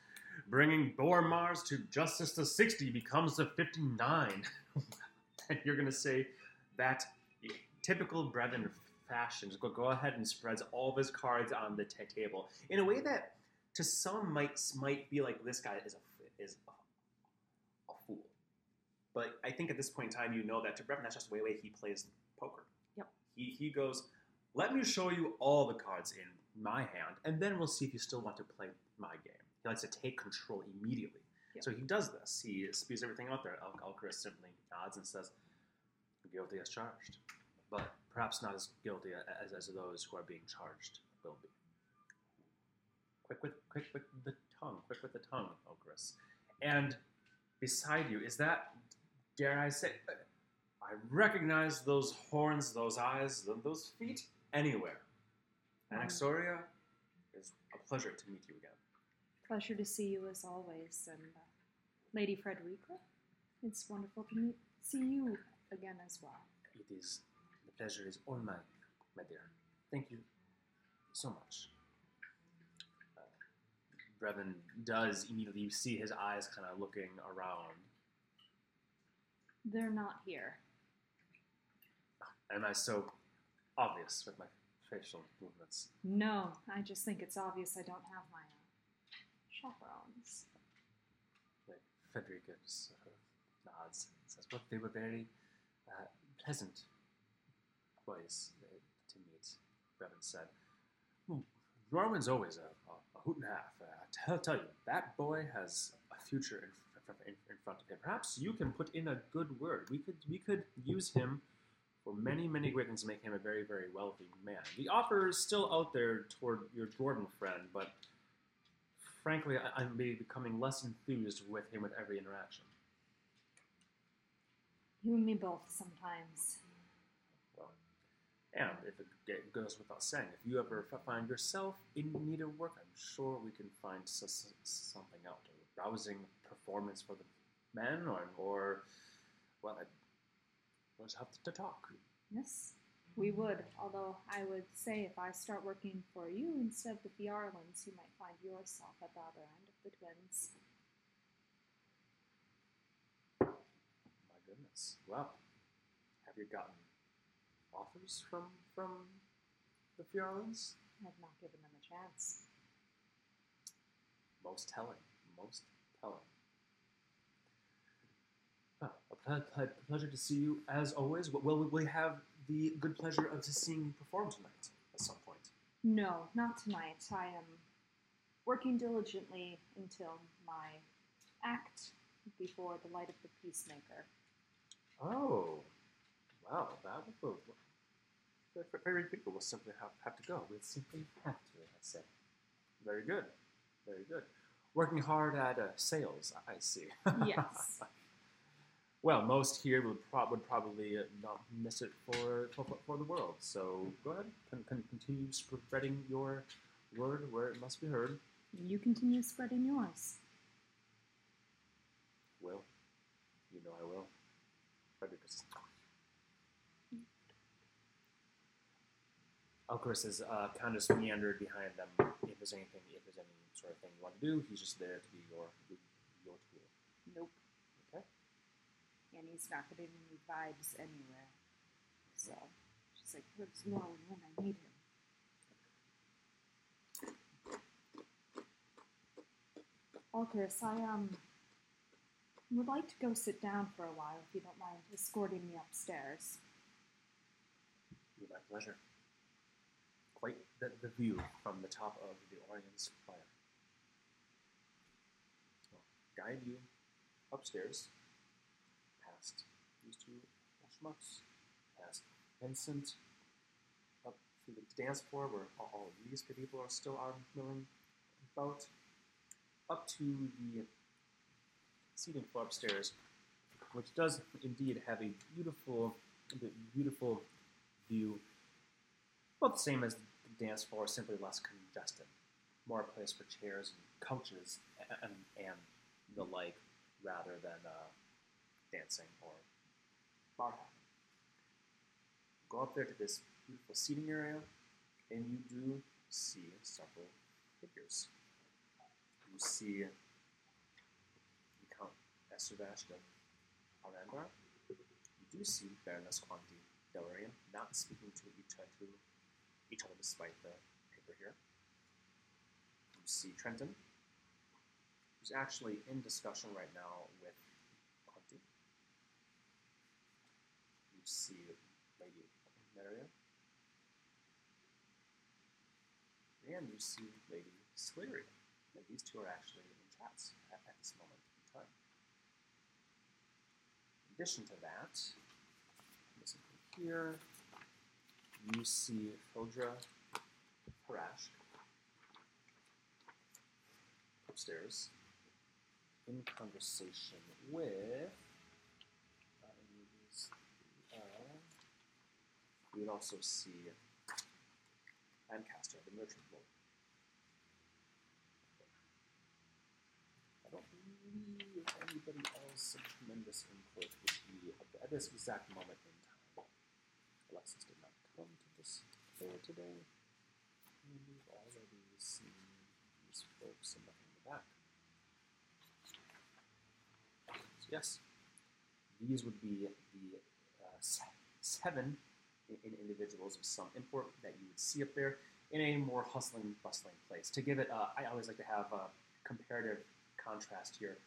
bringing Boromars to justice to 60 becomes to 59. and you're going to say, that typical Brevin fashion, just go, go ahead and spreads all of his cards on the t- table in a way that to some might might be like this guy is a is a, a fool. But I think at this point in time, you know that to Brevin, that's just the way, way he plays poker. Yep. He, he goes, let me show you all the cards in my hand, and then we'll see if you still want to play my game. He likes to take control immediately. Yep. So he does this. He spews everything out there. Al- Elcaris simply nods and says, guilty as charged. But perhaps not as guilty as, as those who are being charged will be. Quick with, quick with the tongue, quick with the tongue, Elcaris. And beside you, is that, dare I say, I recognize those horns, those eyes, those feet anywhere. Um, Anaxoria, it's a pleasure to meet you again. Pleasure to see you as always, and uh, Lady Frederica. It's wonderful to meet see you again as well. It is, pleasure is all mine, my dear. Thank you so much. Uh, Brevin does immediately, you see his eyes kind of looking around. They're not here. Am I so obvious with my facial movements? No, I just think it's obvious I don't have my uh, chaperones. Like Frederica just sort of nods and says, Well, they were very uh, pleasant boys uh, to meet, Brevin said. "Hmm, Norwin's always a, a, a hoot and a half. Uh, I tell, tell you, that boy has a future in, in, in front of him. Perhaps you can put in a good word. We could, we could use him for many, many great things to make him a very, very wealthy man. The offer is still out there toward your Jordan friend, but frankly, I, I'm becoming less enthused with him with every interaction. You and me both sometimes. And if it goes without saying, if you ever find yourself in need of work, I'm sure we can find s- something out. A rousing performance for the men, or, or well, I, we'll have to, talk. Yes, we would. Although I would say if I start working for you instead of the Fiarlands, you might find yourself at the other end of the twins. My goodness. Well, have you gotten offers from from the Fiorlands? I've not given them a chance. Most telling. Most telling. Oh, a ple- ple- pleasure to see you as always. Will will we have the good pleasure of just seeing you perform tonight at some point? No, not tonight. I am working diligently until my act before the light of the peacemaker. Oh, wow! That will. Very people will simply have, have to go. We'll simply have to. I say. Very good. Very good. Working hard at uh, sales. I see. Yes. well, most here would, prob- would probably uh, not miss it for, for for the world. So go ahead, con- con- continue spreading your word where it must be heard. You continue spreading yours. Will, you know I will. Frederick says, Elcaris is uh, kind of meandered behind them. If there's anything, if there's any sort of thing you want to do, he's just there to be your your tool. Nope. Okay. And he's not getting any vibes anywhere. So she's like, where's Norwin when I need him? Elcaris, I um would like to go sit down for a while if you don't mind escorting me upstairs. With my pleasure. Quite the, the view from the top of the Orien Spire. Guide you upstairs, past these two schmucks, past Vincent, up to the dance floor where all, of these people are still out milling about, up to the seating floor upstairs, which does indeed have a beautiful, beautiful view. About the same as dance floor, simply less congested. More a place for chairs and couches and, and the like, rather than uh, dancing or bar. Go up there to this beautiful seating area, and you do see several figures. You see you Count Esther Vashta Arandar. You do see Baroness Quanti Delarian not speaking to each other, each other despite the paper here. You see Trenton, who's actually in discussion right now with Quentin. You see Lady Maria. And you see Lady Sleary. Now, these two are actually in chats at, at this moment in time. In addition to that, from here, you see Fodra Parash upstairs in conversation with. Uh, you would also see Lancaster, the merchant lord. I don't believe anybody else of tremendous input would be at this exact moment in time. Alexis did not fair today. We've already seen these folks in the, back. So yes, these would be the uh, seven in individuals of some import that you would see up there in a more hustling, bustling place. To give it, uh, I always like to have a comparative contrast here.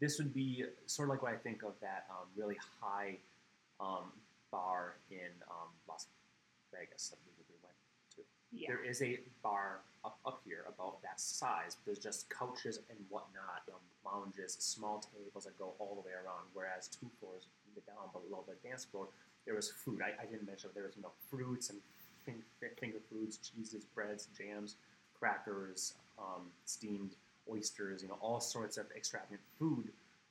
This would be sort of like what I think of that um, really high um, bar in um, Las Vegas that we we went to. Yeah. There is a bar up, up here about that size. There's just couches and whatnot, um, lounges, small tables that go all the way around. Whereas two floors down below the dance floor, there was food. I, I didn't mention there was you know fruits and finger foods, cheeses, breads, jams, crackers, um, steamed oysters. You know, all sorts of extravagant food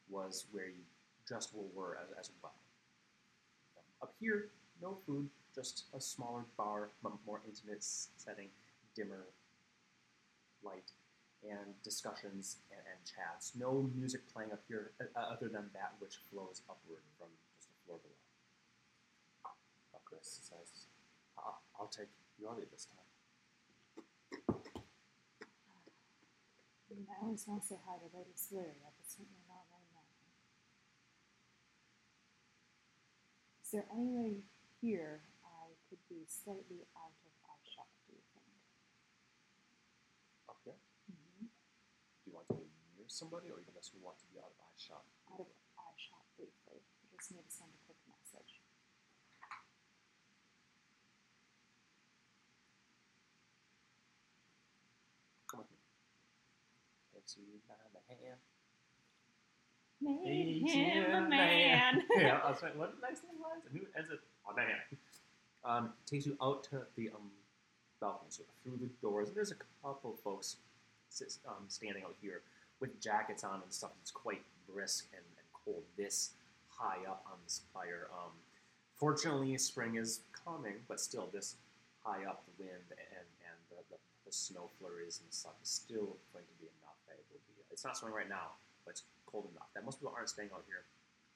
was where you just were as, as well. Up here, no food, just a smaller bar, more intimate setting, dimmer light, and discussions and, and chats. No music playing up here uh, uh, other than that which flows upward from just the floor below. Uh, Chris says, I'll, I'll take lead this time. I mean, I always want to say hi to Lady Sleria, but certainly not right now. Is there any way here could be slightly out of eyeshot, do you think? Up here? Mm-hmm. Do you want to be near somebody, or you just want to be out of eye shot? Out of eyeshot briefly. I just need to send a quick message. Come with me. Takes you by the hand. Made Makes him a man. yeah, I was like, what the next thing was? And who ends it on the hand? Um, takes you out to the um, balcony, so through the doors. And there's a couple folks sit, um, standing out here with jackets on and stuff. It's quite brisk and, and cold. This high up on this fire. Um, fortunately, spring is coming, but still, this high up, the wind and, and the, the, the snow flurries and stuff is still going to be enough that it will be. It's not snowing right now, but it's cold enough that most people aren't staying out here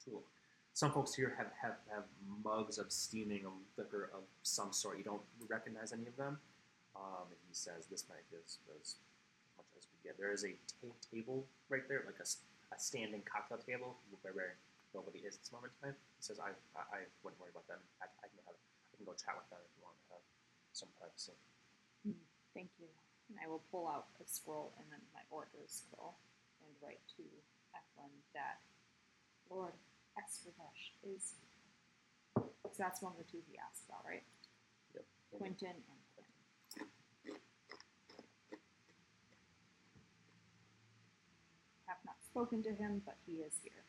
too long. Some folks here have, have, have mugs of steaming liquor of some sort. You don't recognize any of them. Um, and he says this might be as, as much as we get. There is a ta- table right there, like a, a standing cocktail table where, where nobody is at this moment in time. He says, I, I, I wouldn't worry about them. I, I, can have, I can go chat with them if you want to have some privacy. Thank you. And I will pull out a scroll and then my order scroll and write to Eklund that Lord Esravesh is. So that's one of the two he asked about, right? Yep. Quentin and Quentin. Have not spoken to him, but he is here.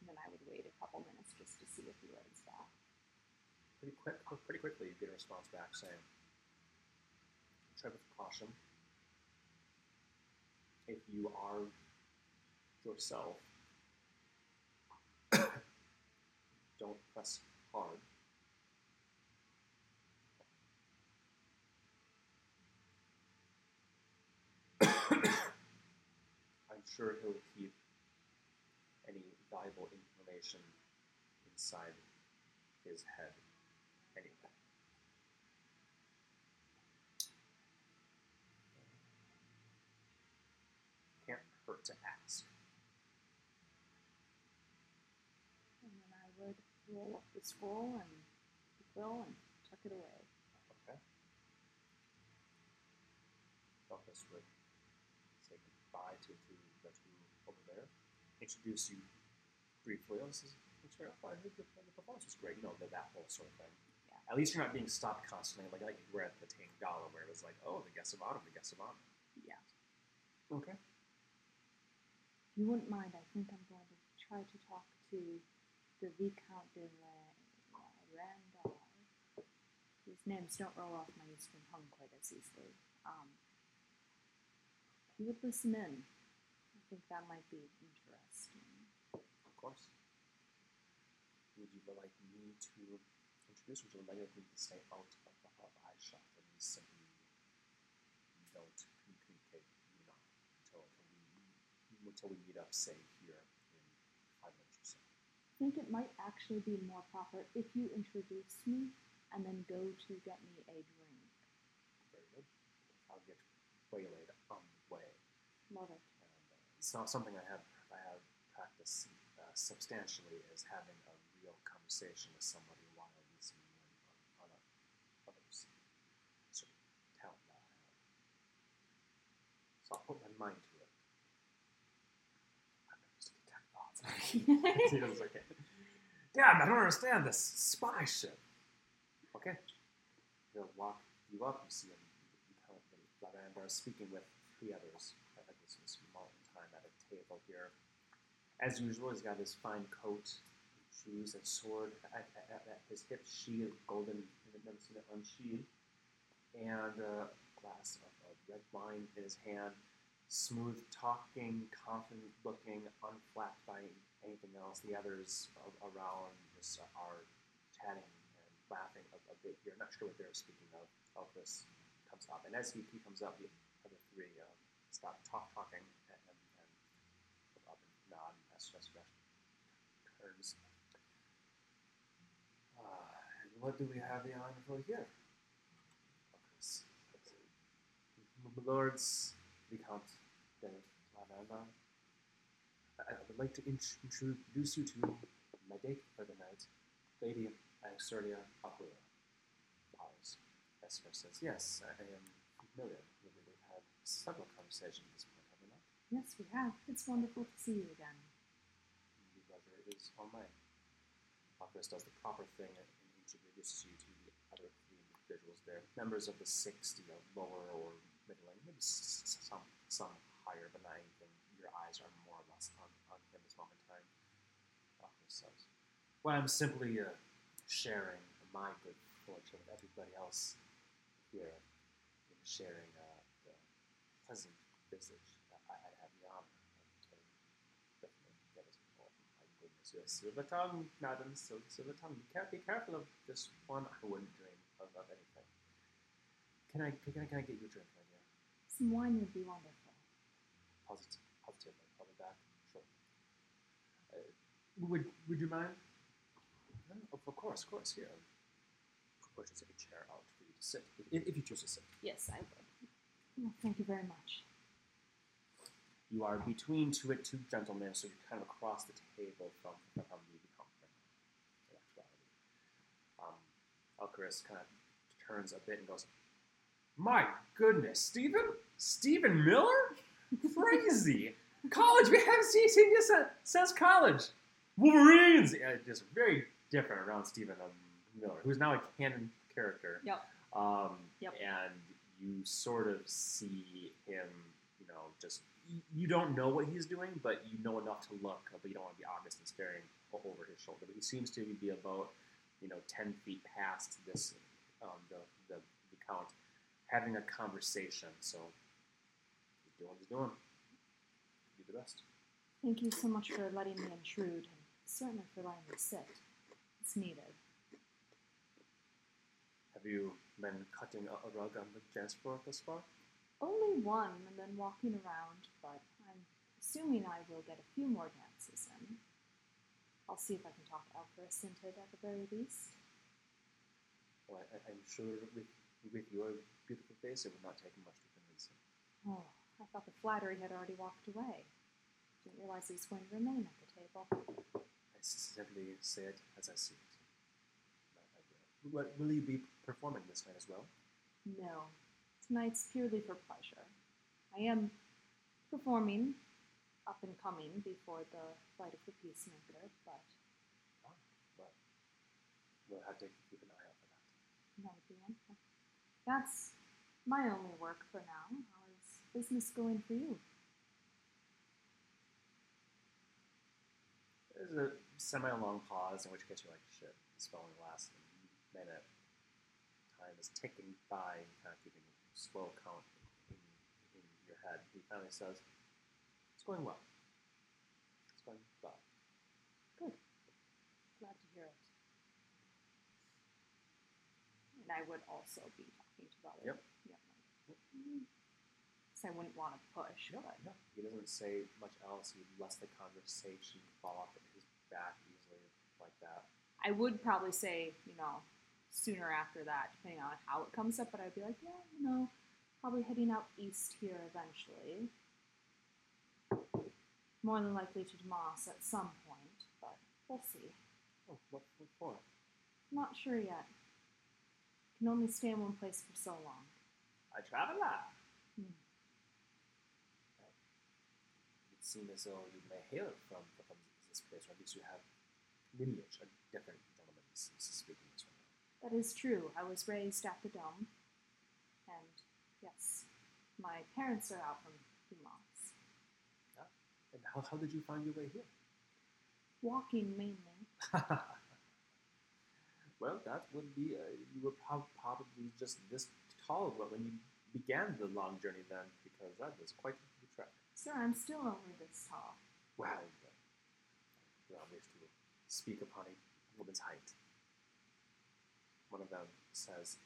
And then I would wait a couple minutes just to see if he writes back. pretty quick, pretty quickly, you get a response back saying, "Tread with caution. If you are yourself, don't press hard. I'm sure he'll keep any valuable information inside his head anyway. Can't hurt to ask. And then I would roll up the scroll and quill and tuck it away. Okay. Elvis would say goodbye to, to the two over there, introduce you briefly. Oh, this is much. I the, the performance was great. You know, that, whole sort of thing. Yeah. At least you're not being stopped constantly, like like you were at the Tame Gala, where it was like, oh, the guests of honor, the guests of honor. Yeah. Okay. If you wouldn't mind, I think I'm going to try to talk to the Viscount de La Randall, whose names don't roll off my eastern tongue quite as easily. Um, he would listen in. I think that might be interesting. Of course. Would you like me to introduce? Would you like me to stay out of, of eye shot and simply don't communicate, you know, until, until we until we meet up, say here in five minutes or so. I think it might actually be more proper if you introduce me and then go to get me a drink. Very good. I'll get waylaid on the way. Love it. And, uh, it's not something I have I have practiced uh, substantially is having a real conversation with somebody while listening in on, on a, others sort of talent that I have. So I'll put my mind to it. I'm just detect thoughts. He was like, Damn, I don't understand this spy ship. Okay. They'll walk you up. You see him. You kind of Lavanda speaking with three others at this, this moment in time at a table here. As usual, he's got his fine coat, shoes, and sword at, at, at his hip, sheath, golden, seen it unsheathed, and a glass of, of red wine in his hand. Smooth talking, confident looking, unflapped by anything else. The others around just are chatting and laughing a, a bit here. Not sure what they're speaking of. Elvis comes up, and as he, he comes up, the other three um, stop talk talking and, and, and look up and nod turns. Uh, what do we have the honor for here? Lords, Viscount de Lavanda. I I would like to int- introduce you to my date for the night, Lady Anastasia Aquila. Bows. Esther says, Yes, I am familiar. We- We've had several conversations at this point, have we not? Yes, we have. It's wonderful to see you again. The pleasure is all mine. Aquila does the proper thing and introduces you to the other three individuals there, members of the 60 of lower or middling, maybe some, some higher. Your eyes are more or less on, on him this moment in time. Aquila says, Well, I'm simply uh, sharing my good fortune with everybody else here in sharing uh, the pleasant visage that I had had the honor of definitely us all. My goodness, your silver tongue, madam, silver, silver tongue. Be, care- be careful of this one. I wouldn't dream of, of anything. Can I, can I, can I get you a drink, my dear? Some wine would be wonderful. Positive, positively. I'll be back. Sure. Uh, would, would you mind? No, of, of course, of course. Here. Pushes a chair out for you to sit, if, if you choose to sit. Yes, I would. Well, thank you very much. You are between two two gentlemen, so you're kind of across the table from from how you become in actuality. Um, Elcaris kind of turns a bit and goes, "My goodness, Stephen, Stephen Miller, crazy college. We haven't seen since, since college. Wolverines. Yeah, just very different around Stephen Miller, who's now a canon character. Yep. Um, Yep. And you sort of see him, you know, just you- you don't know what he's doing, but you know enough to look, but you don't want to be obvious and staring over his shoulder. But he seems to be about, you know, ten feet past this, um, the the the count, having a conversation. So doing what he's doing. Do the rest. Thank you so much for letting me intrude, and certainly for letting me sit. It's needed. Have you been cutting a, a rug on the dance floor thus far? Only one, and then walking around, but I'm assuming I will get a few more dances in. I'll see if I can talk Elcaris into it at the very least. Well, I, I'm sure with with your beautiful face, it would not take much to convince him. Oh, I thought the flattery had already walked away. Didn't realize he was going to remain at the table. I simply say it as I see it. Will, you be performing this night as well? No, tonight's purely for pleasure. I am performing up and coming before the flight of the peacemaker, but Oh, well, we'll have to keep an eye out for that. that would be wonderful. That's my only work for now. Business going for you? There's a semi-long pause, in which case you're like, shit, the spelling last a minute. Time is ticking by, and kind of keeping a slow count in, in your head. He finally says, "It's going well. It's going well." Good. Glad to hear it. And I would also be talking to the other. Yep. Yep. So I wouldn't want to push, No, but no. He doesn't say much else. He lets the conversation fall off at his back easily, like that. I would probably say, you know, sooner after that, depending on how it comes up, but I'd be like, yeah, you know, probably heading out east here eventually. More than likely to Demas at some point, but we'll see. Oh, what, what for? Not sure yet. Can only stay in one place for so long. I travel a lot. Hmm. It seems as though you may hail from, from this place, or at least you have lineage, a different gentleman is, speaking this one. That is true. I was raised at the Dome, and yes, my parents are out from Demas. And how, how did you find your way here? Walking mainly. well, that would be, uh, you were prob- probably just this tall when when you began the long journey then, because that was quite. Sir, I'm still only this tall. Well, do not wish to speak upon a woman's height. One of them says,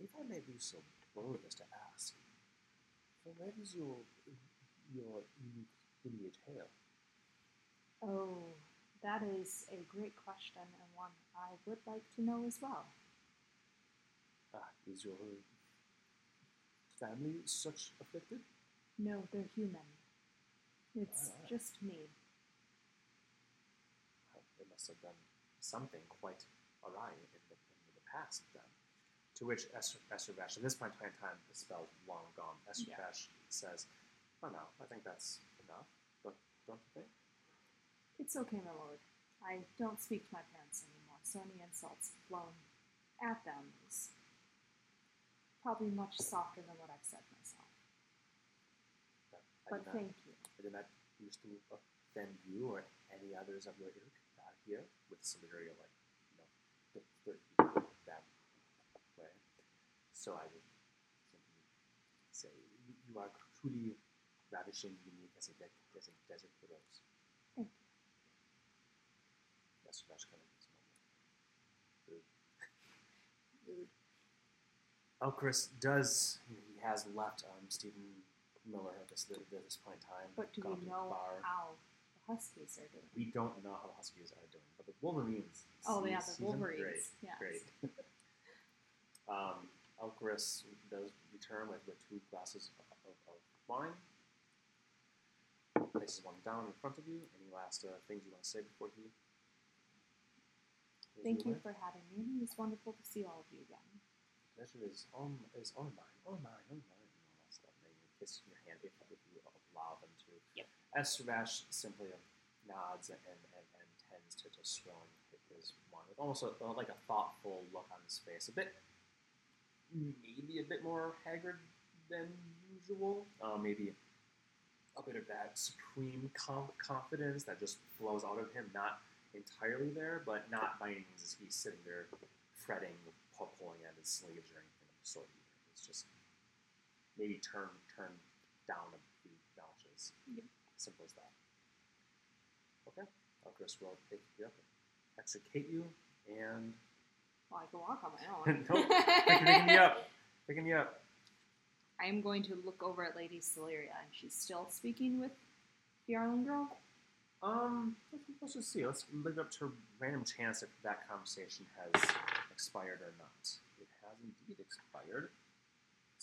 If I may be so bold as to ask, from where does your, your unique lineage hail? Oh, that is a great question and one I would like to know as well. Ah, is your family such afflicted? No, they're human. It's Alright. just me. Well, they must have done something quite awry in the, in the past then. To which Vash, at this point in time, the spell's long gone. Esther Yeah. Says, Oh no, I think that's enough. Don't, don't you think? It's okay, my lord. I don't speak to my parents anymore, so any insults blown at them is probably much softer than what I've said myself. But I, But do not, thank you. I did not wish to offend you or any others of your ilk uh, here with Solidaria, like, you know, the, the, that way. So I would simply say, you, you are truly ravishing, unique as a, de- as a desert rose. Thank you. That's that's kind of his moment. Rude. Elcaris does, he has left um, Stephen Miller at this, at this point in time. But do we know bar. how the Huskies are doing? We don't know how the Huskies are doing, but the Wolverines. Oh, yeah, the Wolverines. Great, yes. great. um, Elcaris does return with, with two glasses of, of, of wine. Places one down in front of you. Any last uh, things you want to say before he? Thank you away? for having me. It was wonderful to see all of you again. The pleasure is all is all mine, all mine, all mine, and all that stuff. And you kiss your hand if, if you allow them to. Yep. Simply nods and, and, and, tends to, to swirling his wine with almost a, like a thoughtful look on his face, a bit, maybe a bit more haggard than usual. Uh, maybe a bit of that supreme com- confidence that just flows out of him, not entirely there, but not by any means is he sitting there fretting, pu- pulling at his sleeves or anything of the sort. It's just maybe turn turn down a few notches. Yep. Simple as that. Okay, Elcaris will take you up, extricate you, and Well, I can walk on my own. nope, picking, picking you up, picking you up. I am going to look over at Lady Celeria, and she's still speaking with the Arlen girl. Um, let's, let's just see. Let's leave it up to random chance if that conversation has expired or not. It has indeed expired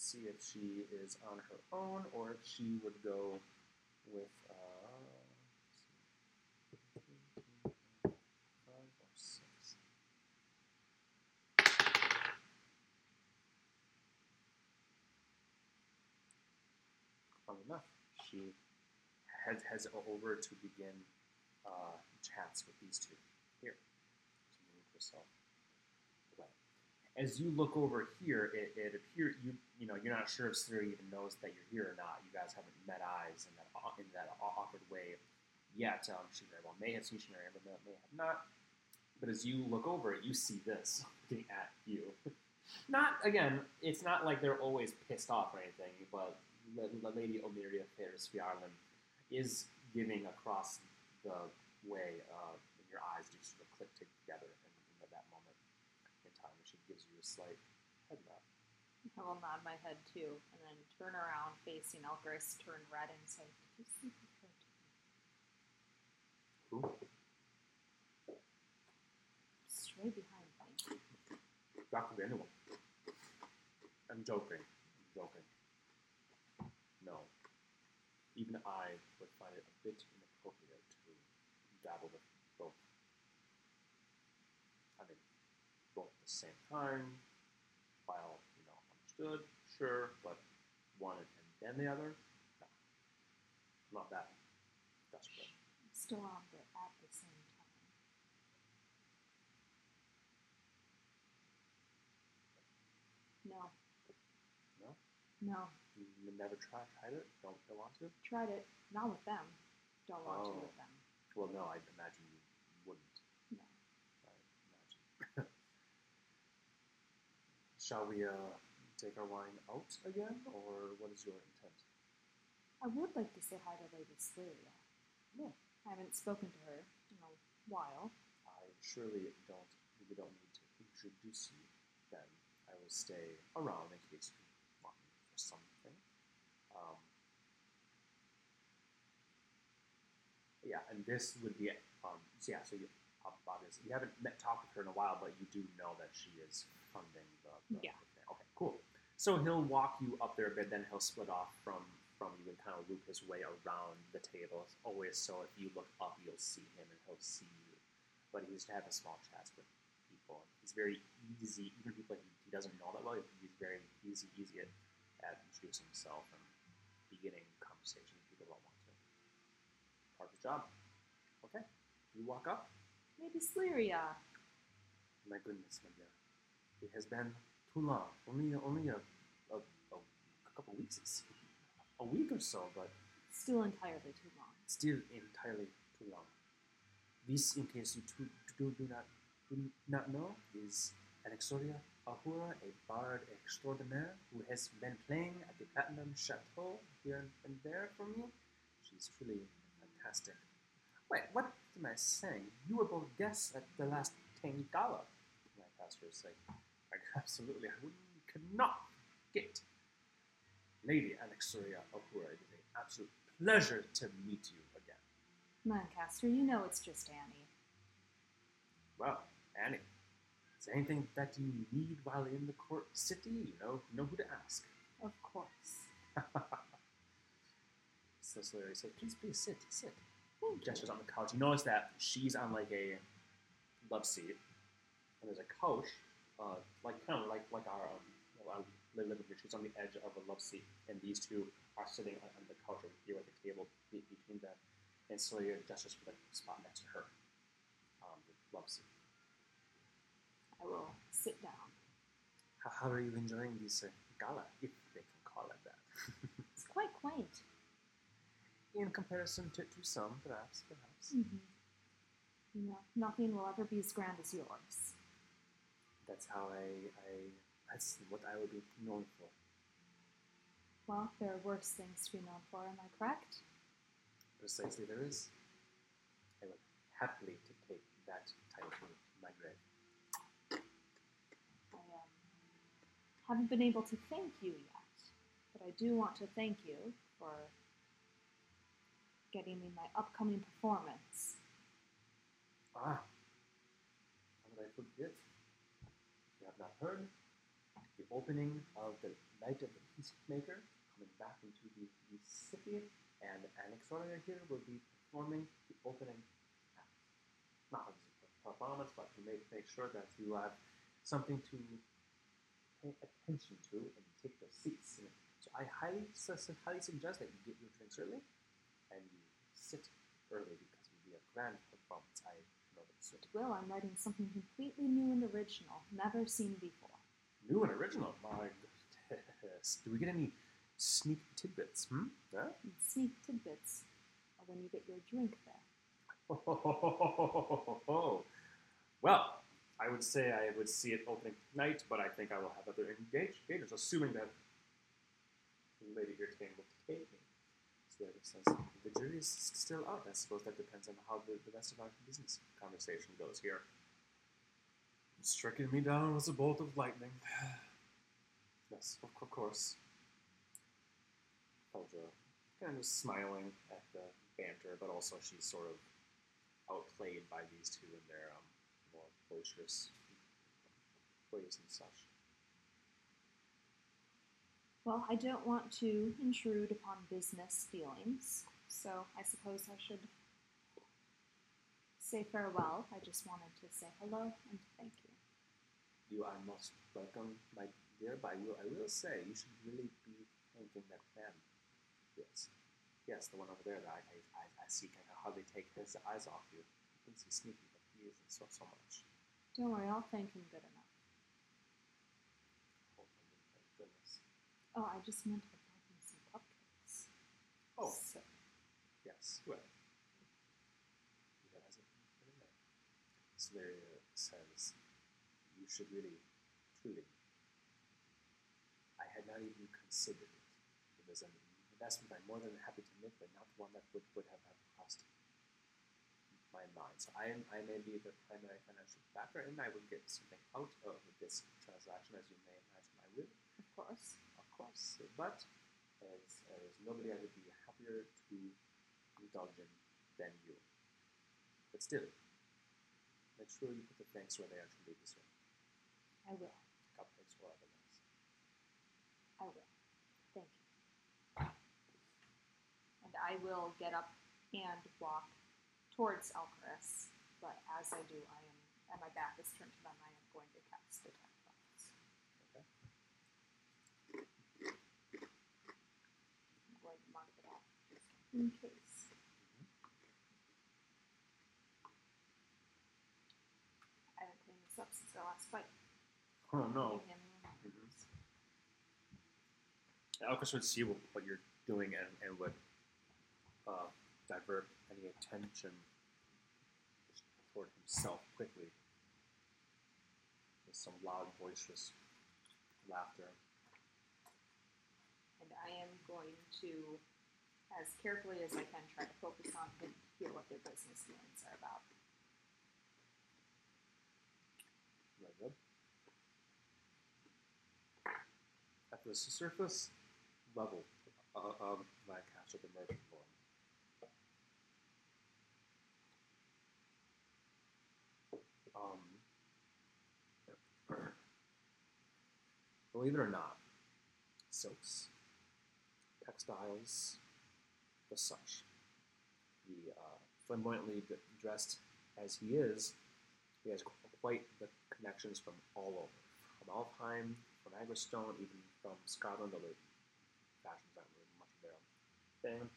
see if she is on her own or if she would go with uh, five or six. Funny enough, she heads, heads over to begin uh, chats with these two. Here, to move herself as you look over here, it, it appears you you know you're not sure if Siri even knows that you're here or not. You guys haven't met eyes in that in that awkward way yet. Um, she very well may have seen, she very well may have not. But as you look over, you see this looking at you. Not again. It's not like they're always pissed off or anything. But La Lady Omiria Ferris is giving across the way, uh, and your eyes do sort of click together in, in that moment in time. She slight head nod. I will nod my head too, and then turn around facing Elcaris, turn red, and say, Did you with her? Who? Straight behind me. That could be anyone. I'm joking. I'm joking. No. Even I would find it a bit inappropriate to dabble with both. I mean, both at the same time, while, you know, understood, sure, but one and then the other? No. Not that desperate. Still on the at the same time. No. No? No. You never try, tried it? Don't, don't want to? Tried it. Not with them. Don't want to Oh. with them. Well, no, I imagine you wouldn't. No. I imagine. Shall we uh, take our wine out again, or what is your intent? I would like to say hi to Lady Slyria. No. I haven't spoken to her in a while. I surely don't. We don't need to introduce you. Then I will stay around in case you want me for something. Um, yeah, and this would be um, so yeah. So you obviously you haven't met talked with her in a while, but you do know that she is funding the. the Yeah. the. Okay. Cool. So he'll walk you up there a bit, then he'll split off from from you and kind of loop his way around the table. It's always so if you look up, you'll see him and he'll see you. But he's a small chats with people. He's very easy, even people he, he doesn't know that well. He's very easy, easy at, at introducing himself and beginning conversations with people that want to. Part of the job. Okay, you walk up. Lady Slyria. My goodness, my dear, it has been too long. Only, only a, a, a, a couple weeks, it's a week or so, but Still entirely too long. still entirely too long. This, in case you two do, do not do not know, is Alexoria Ahura, a bard extraordinaire who has been playing at the Platinum Chateau here and there for me. She's truly fantastic. Wait, what am I saying? You were both guests at the last Tang Gala. My pastor is saying, absolutely, I would, could not forget. Lady Alexoria Ahura, it is an absolute pleasure to meet you again. Lancaster, you know it's just Ani. Well, Ani, is there anything that you need while in the court city? You know, you know who to ask. Of course. so Larry said, please, please sit, sit. Gestures on the couch. You notice that she's on like a love seat, and there's a couch, uh, like kind of like like our um, living room. She's on the edge of a love seat, and these two are sitting on, on the couch over here at the table be- between them. And Celia gestures for the spot next to her, um, the love seat. I will sit down. How, how are you enjoying this uh, gala, if they can call it that? It's quite quaint. In comparison to, to some, perhaps, perhaps. Mm-hmm. No, nothing will ever be as grand as yours. That's how I, I, that's what I would be known for. Well, there are worse things to be known for, am I correct? Precisely, there is. I would happily to take that title to my grave. I um, haven't been able to thank you yet, but I do want to thank you for getting me my upcoming performance. Ah, how did I forget? You have not heard the opening of the Night of the Peacemaker coming back into the, city, and Alexandria here will be performing the opening act. Not a performance, but to make, make sure that you have something to pay attention to and take your seats. So I highly, highly suggest that you get your drinks early and you sit early because it will be a grand performance. I know that's it. Will, I'm writing something completely new and original, never seen before. New and original. My goodness. Do we get any sneak tidbits? Hmm? Huh? Sneak tidbits are when you get your drink there. Well, I would say I would see it opening tonight, but I think I will have other engage- engagers, assuming that the lady here today will take me. Says the jury is still out. I suppose that depends on how the, the rest of our business conversation goes here. Striking me down was a bolt of lightning. yes, of of course. Peldra kind of smiling at the banter, but also she's sort of outplayed by these two in their um, more boisterous ways and such. Well, I don't want to intrude upon business feelings, so I suppose I should say farewell. I just wanted to say hello and thank you. You are most welcome, my dear, I will, I will say you should really be thanking that man. Yes. Yes, the one over there that I, I, I, see of hardly take his eyes off you. He thinks he's sneaky, but he isn't so, so much. Don't worry, I'll thank him good enough. Oh, my goodness. Oh, I just meant I brought him some cupcakes. Oh, So, yes. Well, he has it in there. Says, You should really, truly. I had not even considered it. It was an investment I'm more than happy to make, but not one that would, would have, have crossed my mind. So I am I may be the primary financial factor, and I will get something out of this transaction, as you may imagine I will of course. Course. But as, as nobody I would be happier to indulge in than you. But still, make sure you put the thanks where they are truly deserved. I will. Cupcakes or otherwise. I will. Thank you. And I will get up and walk towards Elcaris, but as I do, I am, and my back is turned to them, I am going to cast Detect Thoughts. Okay. I'm going to mark it off in case. I haven't cleaned this up since our last fight. Oh no. Give me a moment. Alcus would see what, what you're doing and, and would uh, divert any attention toward himself quickly with some loud, boisterous laughter. And I am going to, as carefully as I can, try to focus on and hear what their business dealings are about. At the surface level of, castle, the merchant form, um, believe it or not, silks, textiles, the such. The uh, flamboyantly dressed as he is, he has quite the connections from all over, from Alfheim, from Agrestone, even from Scotland, although fashions aren't really much of their thing.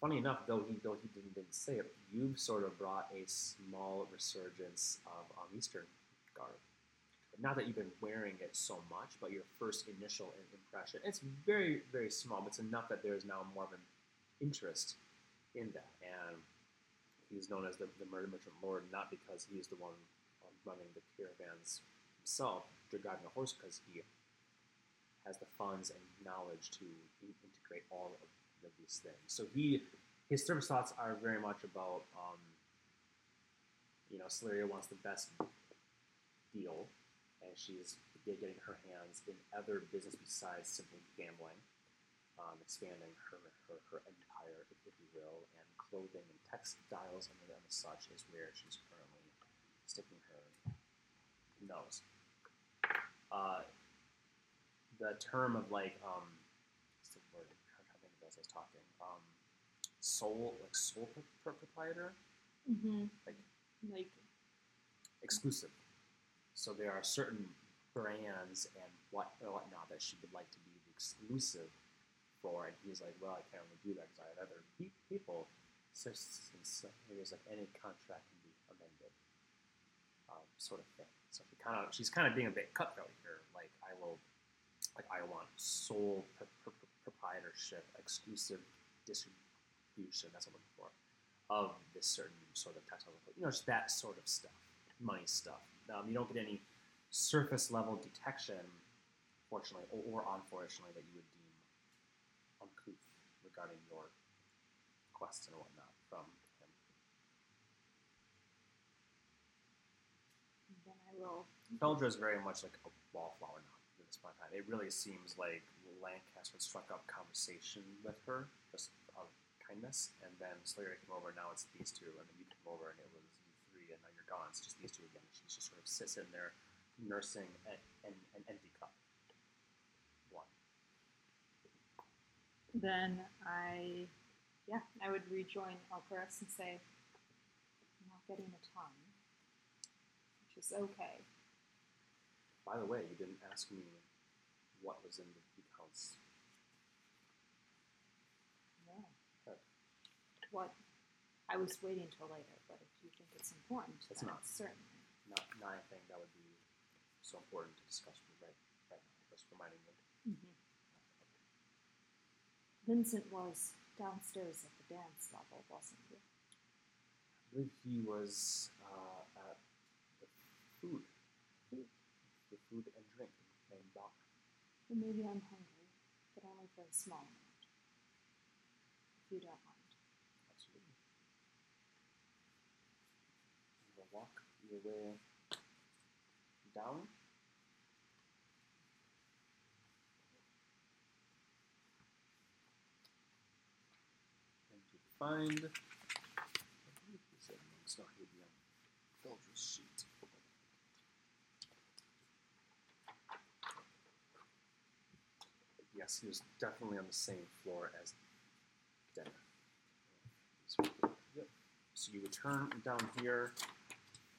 Funny enough, though he though he didn't, didn't say it, you've sort of brought a small resurgence of um, Eastern garb. Not that you've been wearing it so much, but your first initial impression, it's very, very small, but it's enough that there's now more of an interest in that. And he's known as the, the murder merchant lord, not because he is the one running the caravans himself, driving a horse, because he has the funds and knowledge to integrate all of, of these things. So he, his service thoughts are very much about, um, you know, Celeria wants the best deal, and she's get- getting her hands in other business besides simply gambling, um, expanding her, her, her empire, if, if you will, and clothing and textiles and, and such is where she's currently sticking her nose. Uh, the term of like, um, what's the word? I'm trying to think of as I was talking. Um, sole, like pro- proprietor, Mm-hmm. like Like, exclusive. So there are certain brands and what or whatnot that she would like to be exclusive for, and he's like, well, I can't really do that because I have other pe- people. So since uh, he was like, any contract can be amended, um, sort of thing. So kind of she's kind of being a bit cutthroat here. Like I will, like I want sole pr- pr- proprietorship, exclusive distribution. That's what I'm looking for of this certain sort of textile, you know, just that sort of stuff, money stuff. Um, you don't get any surface level detection, fortunately, or, or unfortunately, that you would deem uncouth regarding your quest and whatnot from him. Then I will. Feldra is very much like a wallflower now at this point in time. It really seems like Lancaster struck up conversation with her, just out of kindness, and then Slayer came over, now it's these two, and then you came over, and it was you and now you're gone. It's just these two again. She's just sort of sits in there nursing an, an, an empty cup. One. Then I, yeah, I would rejoin Elcaris and say, I'm not getting a ton, which is okay. By the way, you didn't ask me what was in the accounts. No. What? I was waiting till later, but if it's important, It's not. certainly. Not, not anything that would be so important to discuss right, right now. Just reminding you. Mm-hmm. Vincent was downstairs at the dance level, wasn't he? I believe he was uh, at the food, the food and drink main bar. Well, maybe I'm hungry, but only for a small amount. If you don't mind. Absolutely. You will walk your way down. And you find. I believe he said it's not here beyond Feldra's sheet. Yes, he was definitely on the same floor as Denner. Yep. So you return down here,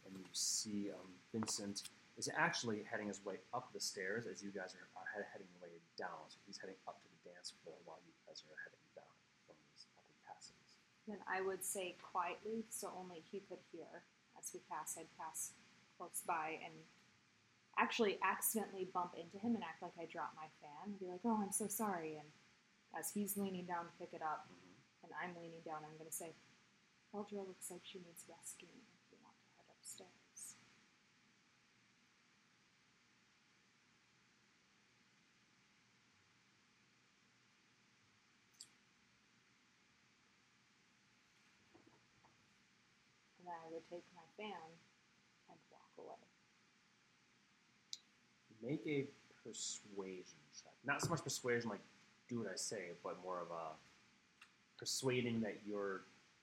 and you see um, Vincent is actually heading his way up the stairs as you guys are, are head, heading way down. So he's heading up to the dance floor while you guys are heading down from these upper passages. Then I would say quietly, so only he could hear. As we pass, I'd pass close by and actually accidentally bump into him and act like I dropped my fan and be like, oh, I'm so sorry. And as he's leaning down to pick it up and I'm leaning down, I'm going to say, Eldra looks like she needs rescuing if you want to head upstairs. And then I would take my fan and walk away. Make a persuasion check. Not so much persuasion like do what I say, but more of a persuading that you're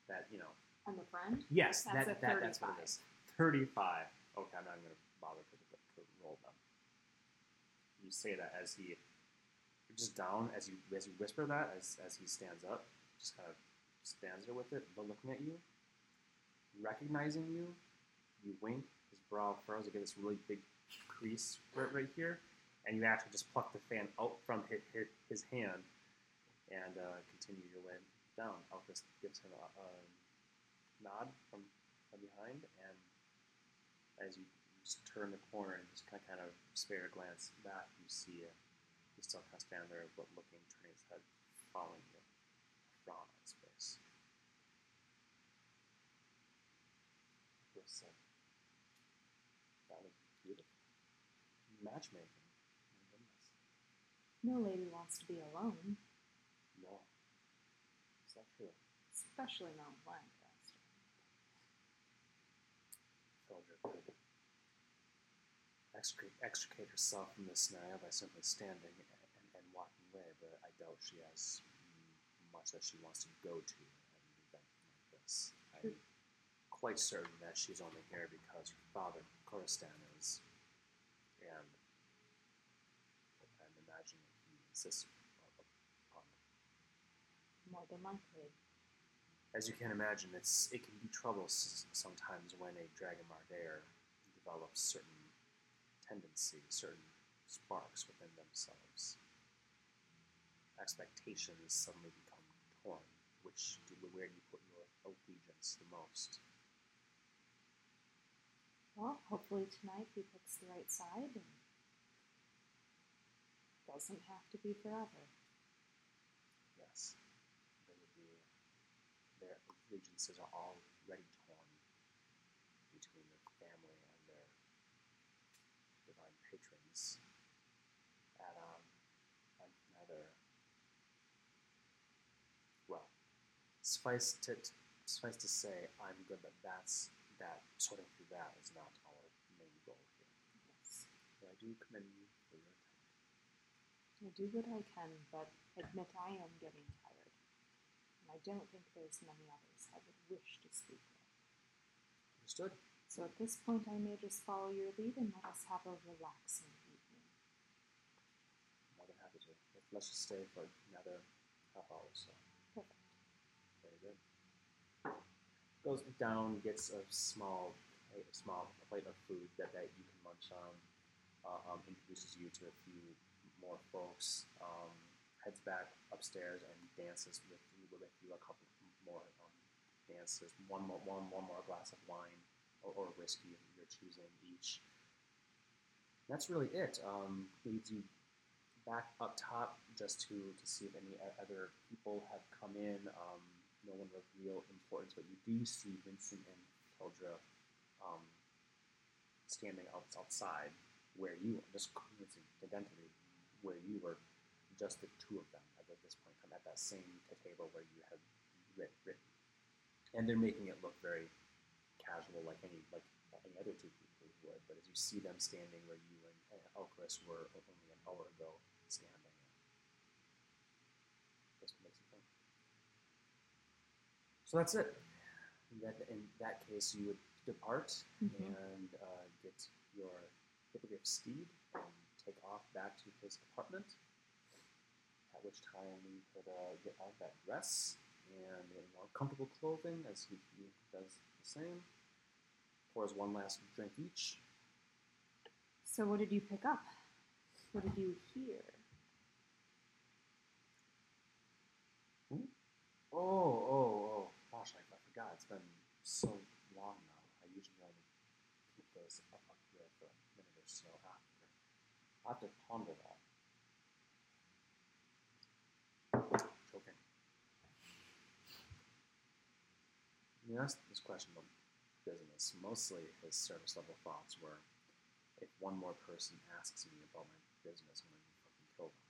that you know I'm a friend. Yes, That's that, that that's what it 35. is. Thirty-five. Okay, I'm not going to bother to, to, roll them. You say that as he just down as you as you whisper that as as he stands up, just kind of stands there with it, but looking at you, recognizing you. You wink. His brow furrows. You get this really big crease right, right here, and you actually just pluck the fan out from his, his, his hand and uh, continue your way down. Alcus gives him a, a nod from, behind, as you turn the corner and just kind of, kind of spare a glance back, you see uh, he still kind of standing there, but looking, turning his head, following you, a frown on his face. Said, "That was beautiful. Matchmaking. No lady wants to be alone, No. Is that true? especially not in Lancaster. Feldra could extricate, extricate herself from this scenario by simply standing and, and, and walking away, but I doubt she has much that she wants to go to at an event like this. I'm quite certain that she's only here because her father, Koristan, is, and I'm imagining he insists upon it. More than likely. As you can imagine, it's it can be troublesome sometimes when a Dragon Mark heir develops certain tendencies, certain sparks within themselves. Expectations suddenly become torn. Which do, where do you put your allegiance the most? Well, hopefully tonight he picks the right side and doesn't have to be forever. Yes, they would be. Their allegiances are already torn between their family and their divine patrons. At um, another. Well, suffice to suffice to say, I'm good that that's that sorting through that is not our main goal here. Yes. But I do commend you for your time. I do what I can, but admit I am getting tired. And I don't think there's many others I would wish to speak with. Understood. So at this point, I may just follow your lead and let us have a relaxing evening. More than happy to. Let's just stay for another half hour or so. Perfect. Very good. Goes down, gets a small, a small plate of food that, that you can munch on. Uh, um, introduces you to a few more folks. Um, heads back upstairs and dances with you with you a couple more um, dances. One more, one, one more glass of wine or, or whiskey if you're choosing each. That's really it. Um, leads you back up top just to, to see if any other people have come in. Um, no one of real importance, but you do see Vincent and Keldra um, standing out, outside where you are, just coincidentally, where you were, just the two of them at this point, at that same table where you had writ, written. And they're making it look very casual, like any like any other two people would. But as you see them standing where you and Elcaris were only an hour ago standing, this makes it fun. So that's it. In that, in that case, you would depart Mhm. and uh, get your hippogriff steed and take off back to his apartment. At which time we could uh, get of that dress and in more comfortable clothing as he, he does the same. Pours one last drink each. So, what did you pick up? What did you hear? Hmm? Oh, oh, oh, gosh, I, I forgot. It's been so long now. I usually only keep those up, here for a minute or so after. I'll have to ponder that. You asked this question about business. Mostly his service level thoughts were if one more person asks me about my business, I'm going to fucking kill them.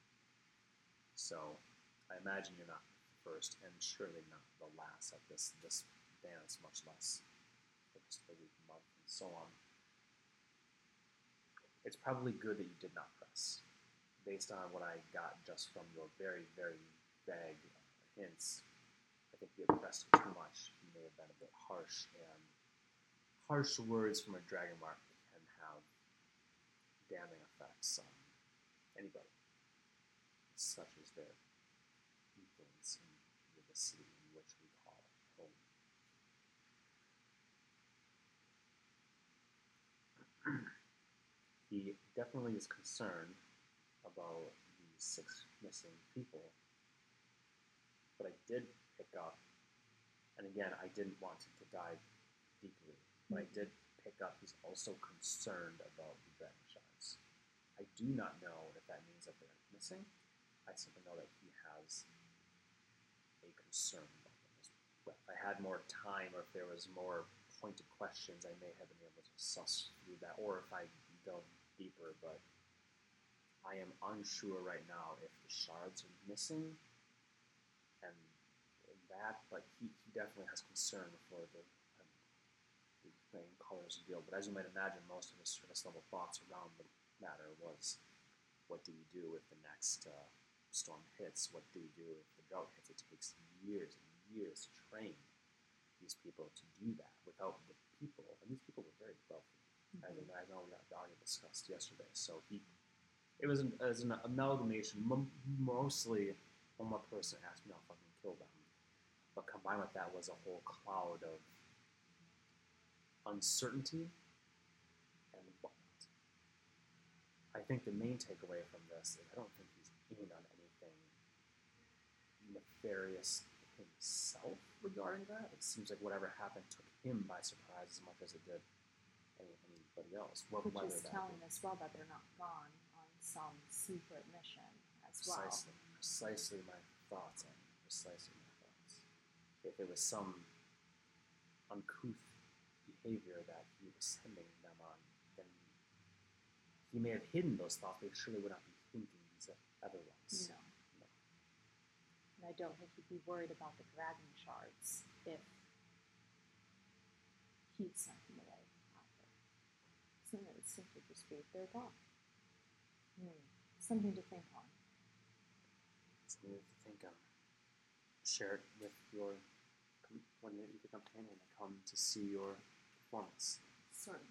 So I imagine you're not first and surely not the last at this this dance, much less the the week, month, and so on. It's probably good that you did not press, based on what I got just from your very, very vague hints. I think you pressed too much. May have been a bit harsh, and harsh words from a dragon mark can have damning effects on anybody, such as their influence in the city in which we call home. he definitely is concerned about the six missing people, but I did pick up, and again, I didn't want him to dive deeply, but I did pick up he's also concerned about the dragon shards. I do not know if that means that they're missing. I simply know that he has a concern about them as well. If I had more time, or if there was more pointed questions, I may have been able to suss through that, or if I dove deeper. But I am unsure right now if the shards are missing, that. But he, he definitely has concern for the. Um, the playing colors deal, but as you might imagine, most of his surface level thoughts around the matter was, what do we do if the next uh, storm hits? What do we do if the drought hits? It takes years and years to train these people to do that without the people, and these people were very wealthy, as Mhm. I know we already discussed yesterday. So he, it was an, as an amalgamation. M- mostly, one more person asked me, I'll fucking kill them. But combined with that was a whole cloud of uncertainty and whatnot. I think the main takeaway from this is I don't think he's in on anything nefarious himself regarding that. It seems like whatever happened took him by surprise as much as it did anybody else. What, Which is telling us well that they're not gone on some secret mission as well. precisely, precisely my thoughts, and precisely. If there was some uncouth behavior that he was sending them on, then he may have hidden those thoughts, but he surely would not be thinking these other ones. No. And I don't think he'd be worried about the dragon shards if he'd sent them away either. So it would simply just be they're gone. Hmm. Something to think on. Something to think of. Share it with your when you the companion that come to see your performance. Certainly.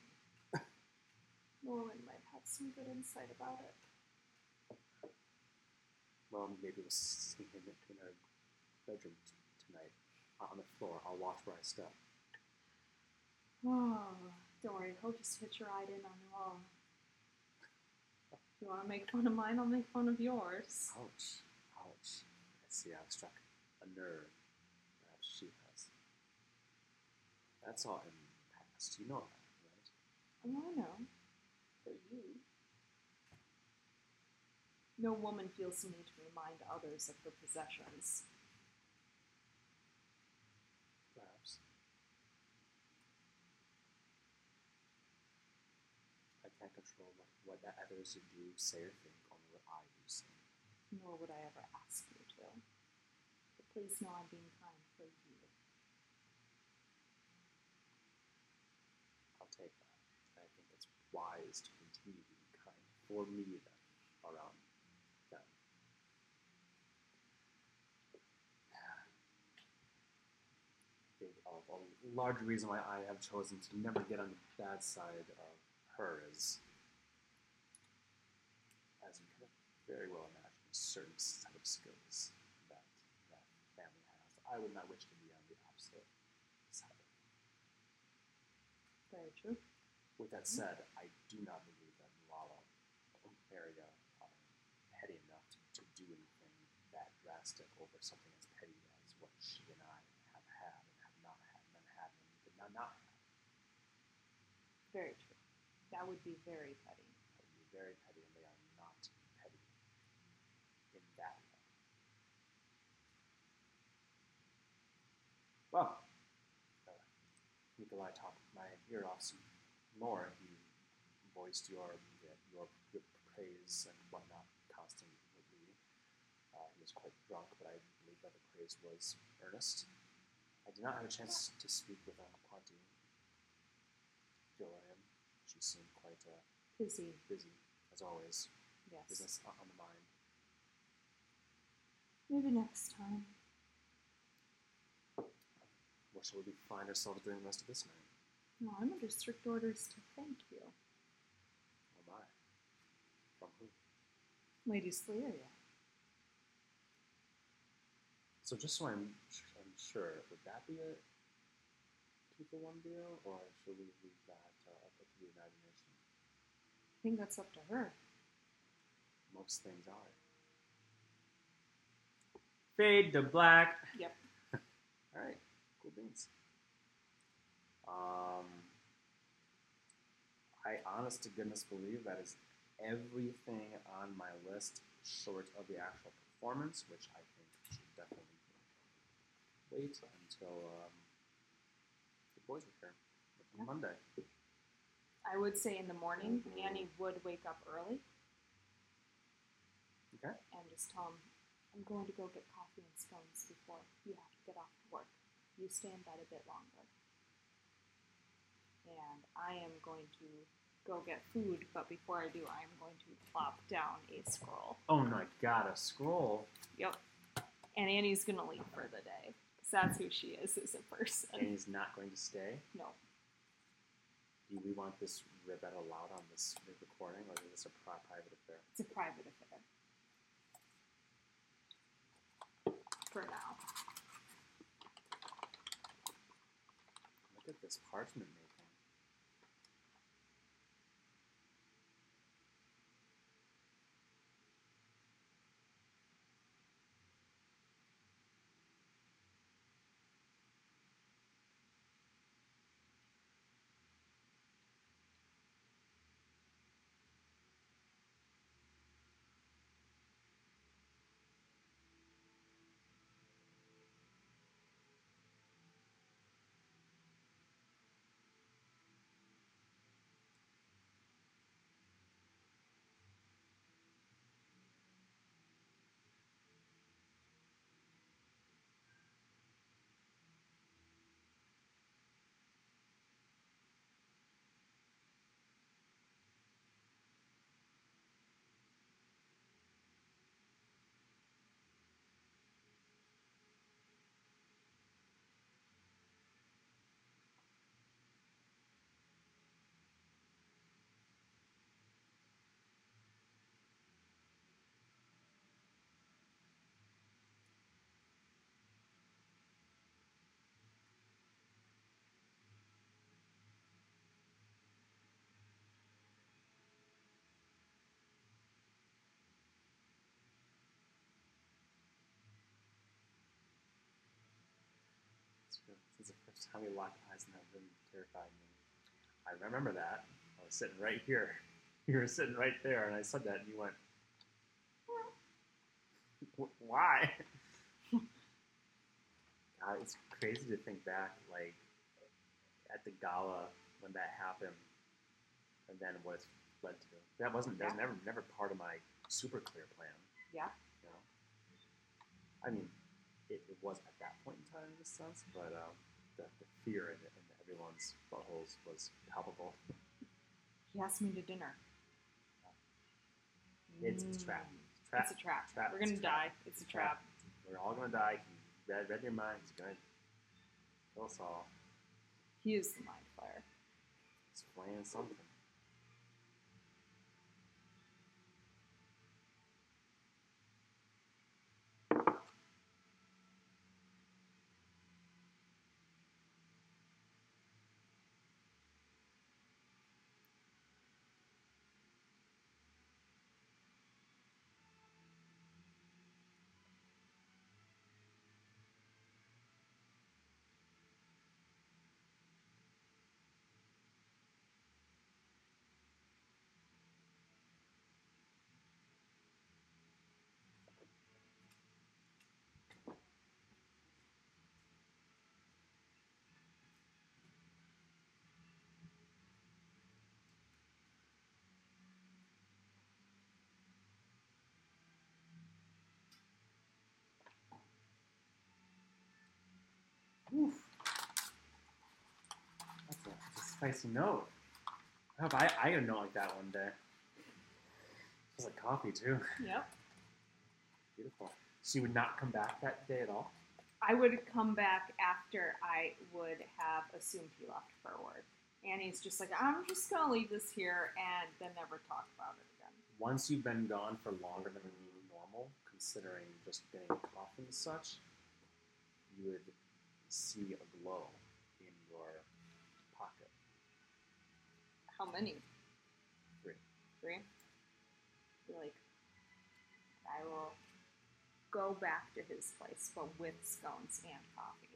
Norwin might have some good insight about it. Well, maybe we'll see him in our bedroom t- tonight uh, on the floor. I'll watch where I step. Oh, don't worry, he'll just hit your eye in on the wall. If you want to make fun of mine, I'll make fun of yours. Ouch! Ouch! I see. I've struck a nerve. Perhaps she has. That's all in the past. You know that, right? Oh, I know. For you. No woman feels the need to remind others of her possessions. Perhaps. I can't control what, what the others do, say, or think, only what I do say. Nor would I ever ask you to. But please know I'm being kind for you. I'll take that. I think it's wise to continue being kind for me then, around them. I think a, a large reason why I have chosen to never get on the bad side of her is, as you can very well imagine, a certain set of skills that that family has. I would not wish to be on the opposite side. Very true. With that said, I do not believe that Malala or Maria are petty enough to, to do anything that drastic over something as petty as what she and I have had and have not had, and then had and did not not have. Very true. That would be very petty. That would be very petty, and they are not petty in that way. Well, uh, Nikolai talked my ear off some more. You voiced your your, your praise and whatnot constantly. Uh, he was quite drunk, but I believe that the praise was earnest. I did not have a chance to speak with uh, Quanti. Jillian. She seemed quite uh, Busy, busy, as always. yes. Business on on the mind. Maybe next time. What shall we find ourselves doing the rest of this night? No, I'm under strict orders to thank you. Oh my. From who? Lady Slearia. So just so I'm, I'm sure, would that be a two for one deal, or should we leave that uh, up to the imagination? I think that's up to her. Most things are. Fade to black. Yep. All right, cool beans. Um, I honest to goodness believe that is everything on my list, short of the actual performance, which I think should definitely wait until um, the boys return on Yeah. Monday. I would say in the morning, Ani would wake up early Okay. and just tell him, I'm going to go get coffee and scones before you have to get off to work. You stay in bed a bit longer. And I am going to go get food, but before I do, I am going to plop down a scroll. Oh my god, a scroll! Yep. And Ani's going to leave for the day. Because that's who she is as a person. And he's not going to stay. No. Do we want this read out loud on this recording, or is this a private affair? It's a private affair. For now. Look at this parchment making. Since the first time we locked eyes in that room terrified me. I remember that. I was sitting right here. You were sitting right there, and I said that, and you went, "Why?" God, it's crazy to think back, like at the gala when that happened, and then what it's led to. That wasn't. That was Yeah. never, never part of my super clear plan. Yeah. You know. I mean, it, it was at that point in time in a sense, but um, the, the fear in, in everyone's buttholes was palpable. He asked me to dinner. It's, it's a trap. It's a trap. It's a trap. Trap. We're gonna a trap. die. It's a trap. We're all gonna die. He read, read your mind. He's gonna kill us all. He is the mind flayer. He's playing something. A, that's a spicy note. I hope I, I had a note like that one day. It's like coffee too. Yep. Beautiful. So you would not come back that day at all? I would come back after I would have assumed he left for work. And he's just like, I'm just gonna leave this here and then never talk about it again. Once you've been gone for longer than normal, considering just getting a cough and such, you would see a glow in your pocket. How many? Three. Three? Like, I will go back to his place, but with scones and coffee.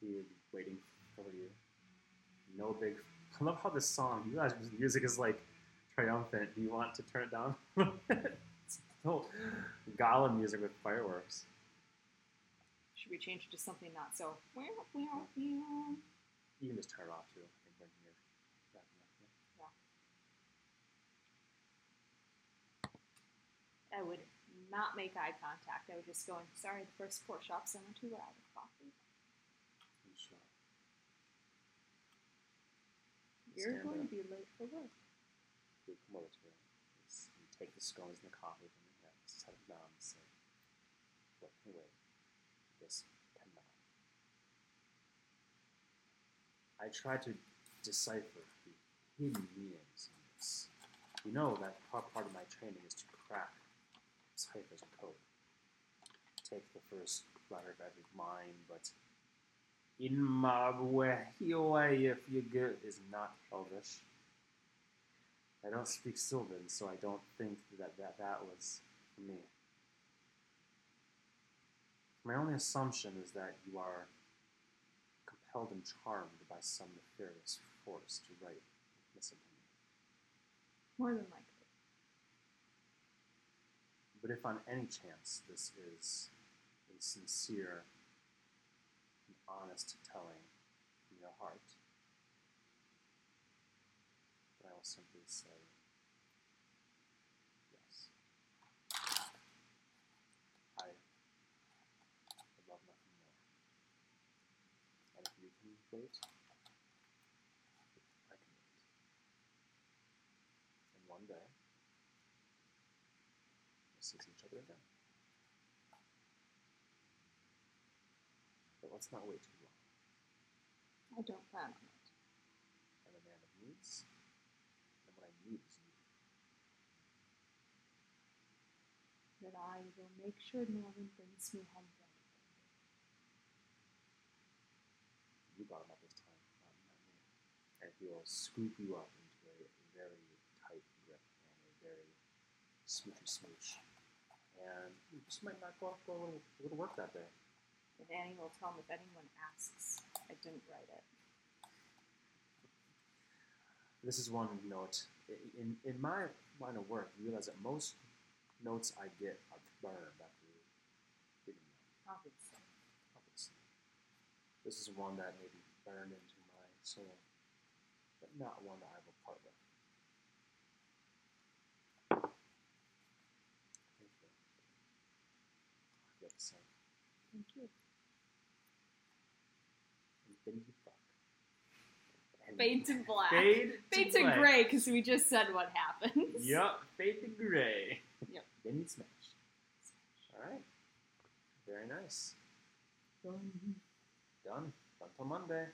He be waiting for you. No big. I love how this song, you guys' music is like triumphant. Do you want to turn it down? it's no gala music with fireworks. Should we change it to something not so? Meow, meow, meow. You can just turn it off too. I think when you're wrapping up. yeah. I would not make eye contact. I would just go in, sorry, the first four shops I went to were out of coffee. I'm sure. You're Stand going up. to be late for work. You come over to her. It's- You take the scones and the coffee from your hand, set it down, and say, "What can wait? This cannot." I try to decipher the hidden meanings in this. You know that part, of my training is to crack ciphers and code. Take the first letter of every line, but in if you good is not Elvish. I don't speak Sylvan, so I don't think that that, that was me. My only assumption is that you are compelled and charmed by some nefarious force to write this opinion. More than likely. But if on any chance this is a sincere and honest telling from your heart, then I will simply say yes. I would love nothing more. And wait, I can wait. And one day, we'll see each other again. But let's not wait too long. I don't plan on it. I'm a man of needs, and what I need is you. That I will make sure Norman brings me home ready. You brought him up this time, not, not me. And he will scoop you up into a very tight grip and a very smoochy smooch. And you just might not go, off for a little, a little work that day. And Ani will tell him if anyone asks. I didn't write it. This is one note. In in my line of work, you realize that most notes I get are burned after reading them. Obviously. Obviously. This is one that maybe burned into my soul, not one that I a part with. Thank you. I feel the same. Thank you. Infinity fuck. And Fade to black. Fade to Fade to gray because we just said what happens. Yup, fade to gray. Yep. Then you smash. All right. Very nice. Done. Done. Until Monday.